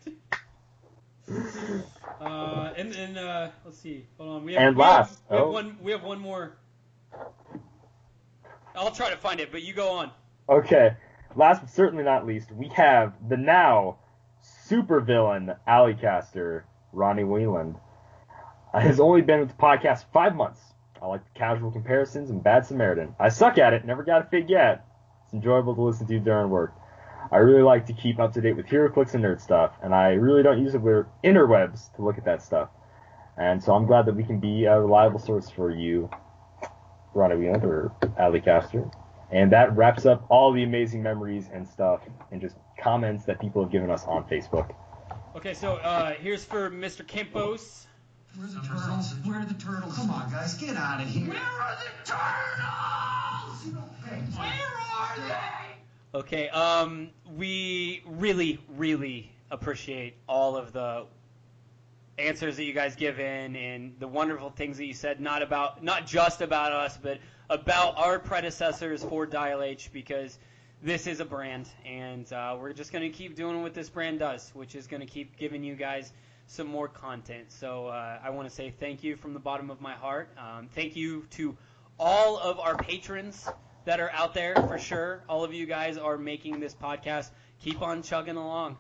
uh, and then uh, let's see. Hold on. We have, And we have- last, we have oh. one. We have one more. I'll try to find it, but you go on. Okay, last but certainly not least, we have the now supervillain Alleycaster, Ronnie Wheeland. Uh, has only been with the podcast five months. I like the casual comparisons and Bad Samaritan. I suck at it, never got a fig yet. It's enjoyable to listen to during work. I really like to keep up to date with HeroClix and nerd stuff, and I really don't use the interwebs to look at that stuff. And so I'm glad that we can be a reliable source for you, Ronnie Wheeland or Alleycaster. And that wraps up all the amazing memories and stuff and just comments that people have given us on Facebook. Okay, so uh, here's for Mr. Campos. Where are the turtles? Where are the turtles? Come on, guys, get out of here. Where are the turtles? Where are they? Okay, um, we really, really appreciate all of the answers that you guys give in and the wonderful things that you said, not about, not just about us, but about our predecessors for Dial H, because this is a brand, and uh, we're just going to keep doing what this brand does, which is going to keep giving you guys some more content. So uh, I want to say thank you from the bottom of my heart. Um, thank you to all of our patrons that are out there for sure. All of you guys are making this podcast keep on chugging along.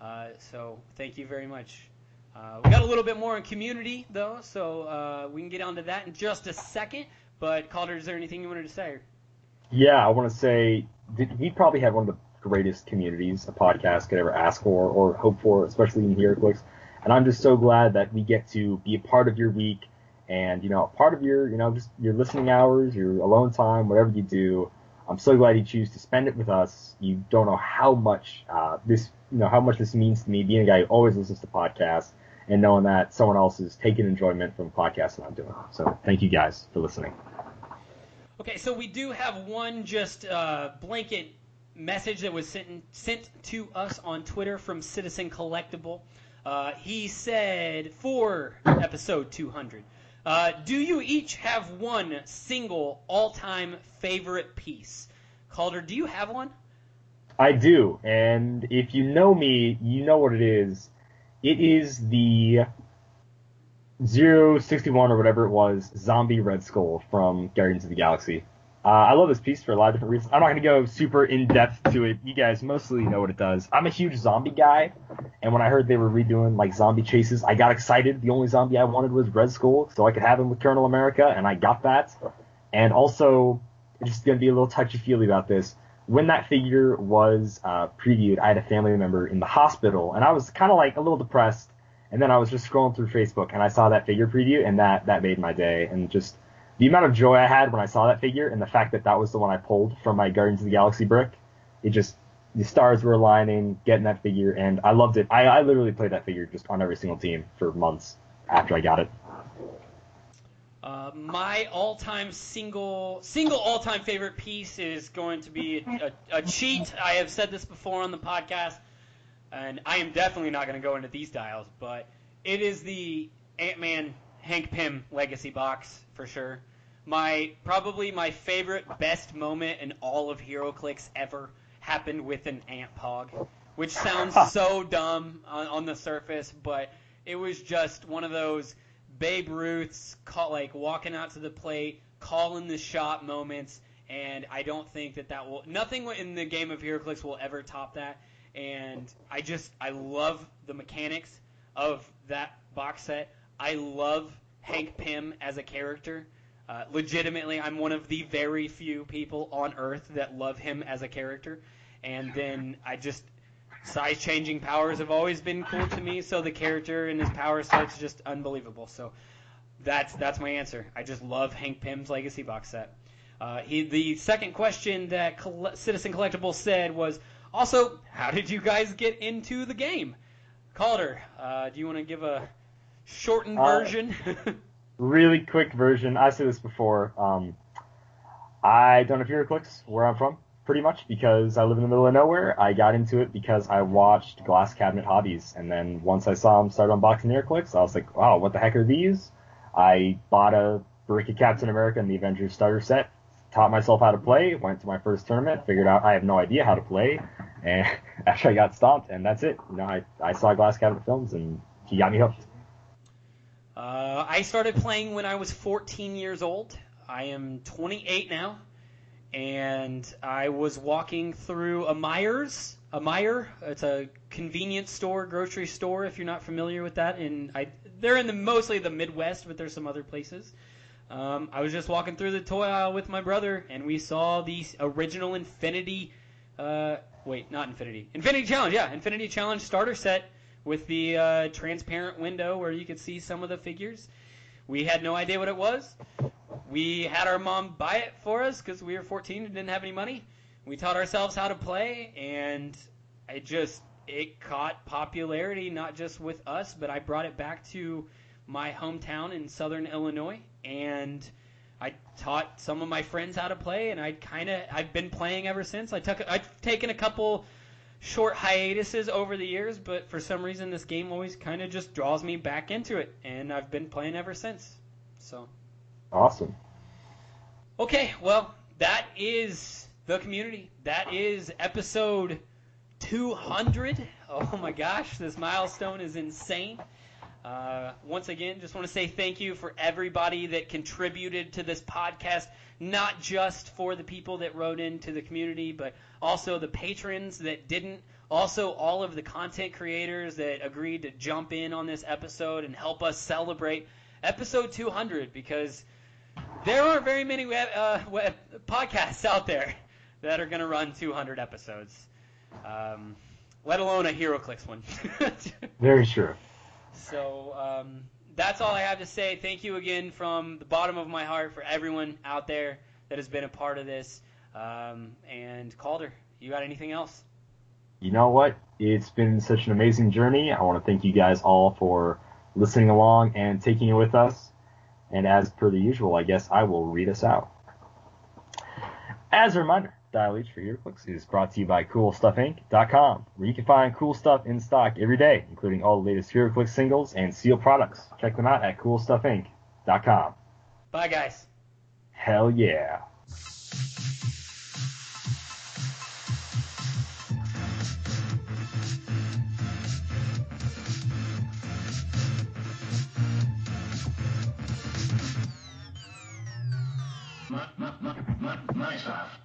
Uh, so thank you very much. Uh, we got a little bit more in community though, so uh, we can get onto that in just a second. But Calder, is there anything you wanted to say? Yeah, I want to say we probably have one of the greatest communities a podcast could ever ask for or hope for, especially in HeroClix. And I'm just so glad that we get to be a part of your week and, you know, a part of your, you know, just your listening hours, your alone time, whatever you do. I'm so glad you choose to spend it with us. You don't know how much uh, this, you know, how much this means to me, being a guy who always listens to podcasts and knowing that someone else is taking enjoyment from podcasts that I'm doing. So thank you guys for listening. Okay, so we do have one just uh, blanket message that was sent sent to us on Twitter from Citizen Collectible. Uh, he said for episode 200, uh, do you each have one single all-time favorite piece? Calder, do you have one? I do, and if you know me, you know what it is. It is the 061 or whatever it was, Zombie Red Skull from Guardians of the Galaxy. Uh, I love this piece for a lot of different reasons. I'm not going to go super in depth to it. You guys mostly know what it does. I'm a huge zombie guy, and when I heard they were redoing like zombie chases, I got excited. The only zombie I wanted was Red Skull, so I could have him with Colonel America, and I got that. And also, just going to be a little touchy feely about this. When that figure was uh, previewed, I had a family member in the hospital, and I was kind of like a little depressed. And then I was just scrolling through Facebook, and I saw that figure preview, and that that made my day. And just the amount of joy I had when I saw that figure, and the fact that that was the one I pulled from my Guardians of the Galaxy brick, it just the stars were aligning, getting that figure, and I loved it. I, I literally played that figure just on every single team for months after I got it. Uh, my all-time single single all-time favorite piece is going to be a, a, a cheat. I have said this before on the podcast, and I am definitely not going to go into these dials, but it is the Ant-Man Hank Pym Legacy box for sure. My probably my favorite best moment in all of HeroClix ever happened with an Ant Pog, which sounds so dumb on, on the surface, but it was just one of those Babe Ruth's call, like walking out to the plate, calling the shot moments, and I don't think that that will nothing in the game of HeroClix will ever top that. And I just I love the mechanics of that box set. I love Hank Pym as a character. Uh, legitimately, I'm one of the very few people on Earth that love him as a character. And then I just size changing powers have always been cool to me. So the character and his power set's just unbelievable. So that's that's my answer. I just love Hank Pym's Legacy box set. Uh, he, the second question that Citizen Collectible said was also, how did you guys get into the game? Calder, uh, do you want to give a shortened Uh, version? [laughs] really quick version. I said this before. Um, I don't have HeroClix where I'm from, pretty much because I live in the middle of nowhere. I got into it because I watched Glass Cabinet Hobbies, and then once I saw them start unboxing HeroClix, I was like, wow, what the heck are these? I bought a brick of Captain America and the Avengers starter set, taught myself how to play, went to my first tournament, figured out I have no idea how to play, and [laughs] after I got stomped, and that's it. You know, I, I saw Glass Cabinet films, and he got me hooked. Uh, I started playing when I was 14 years old. I am 28 now, and I was walking through a Myers, a Meijer. It's a convenience store, grocery store. If you're not familiar with that, and I, they're in the mostly the Midwest, but there's some other places. Um, I was just walking through the toy aisle with my brother, and we saw the original Infinity. Uh, wait, not Infinity. Infinity Challenge, yeah, Infinity Challenge starter set with the uh, transparent window where you could see some of the figures. We had no idea what it was. We had our mom buy it for us because we were 14 and didn't have any money. We taught ourselves how to play, and it just it caught popularity not just with us, but I brought it back to my hometown in Southern Illinois, and I taught some of my friends how to play, and I kind of I've been playing ever since. I took I've taken a couple short hiatuses over the years, but for some reason this game always kind of just draws me back into it, and I've been playing ever since. So. Awesome. Okay, well, that is the community. That is episode 200. Oh my gosh, this milestone is insane. Uh, once again, just want to say thank you for everybody that contributed to this podcast, not just for the people that wrote into the community, but also the patrons that didn't. Also, all of the content creators that agreed to jump in on this episode and help us celebrate episode 200 because there aren't very many web, uh, web podcasts out there that are going to run 200 episodes, um, let alone a HeroClix one. [laughs] Very true. So um, that's all I have to say. Thank you again from the bottom of my heart for everyone out there that has been a part of this. Um, and Calder, you got anything else? You know what? It's been such an amazing journey. I want to thank you guys all for listening along and taking it with us. And as per the usual, I guess I will read us out. As a reminder, Dial H for HeroClix is brought to you by CoolStuffInc.com, where you can find cool stuff in stock every day, including all the latest HeroClix singles and seal products. Check them out at CoolStuffInc.com. Bye, guys. Hell yeah. Nice off.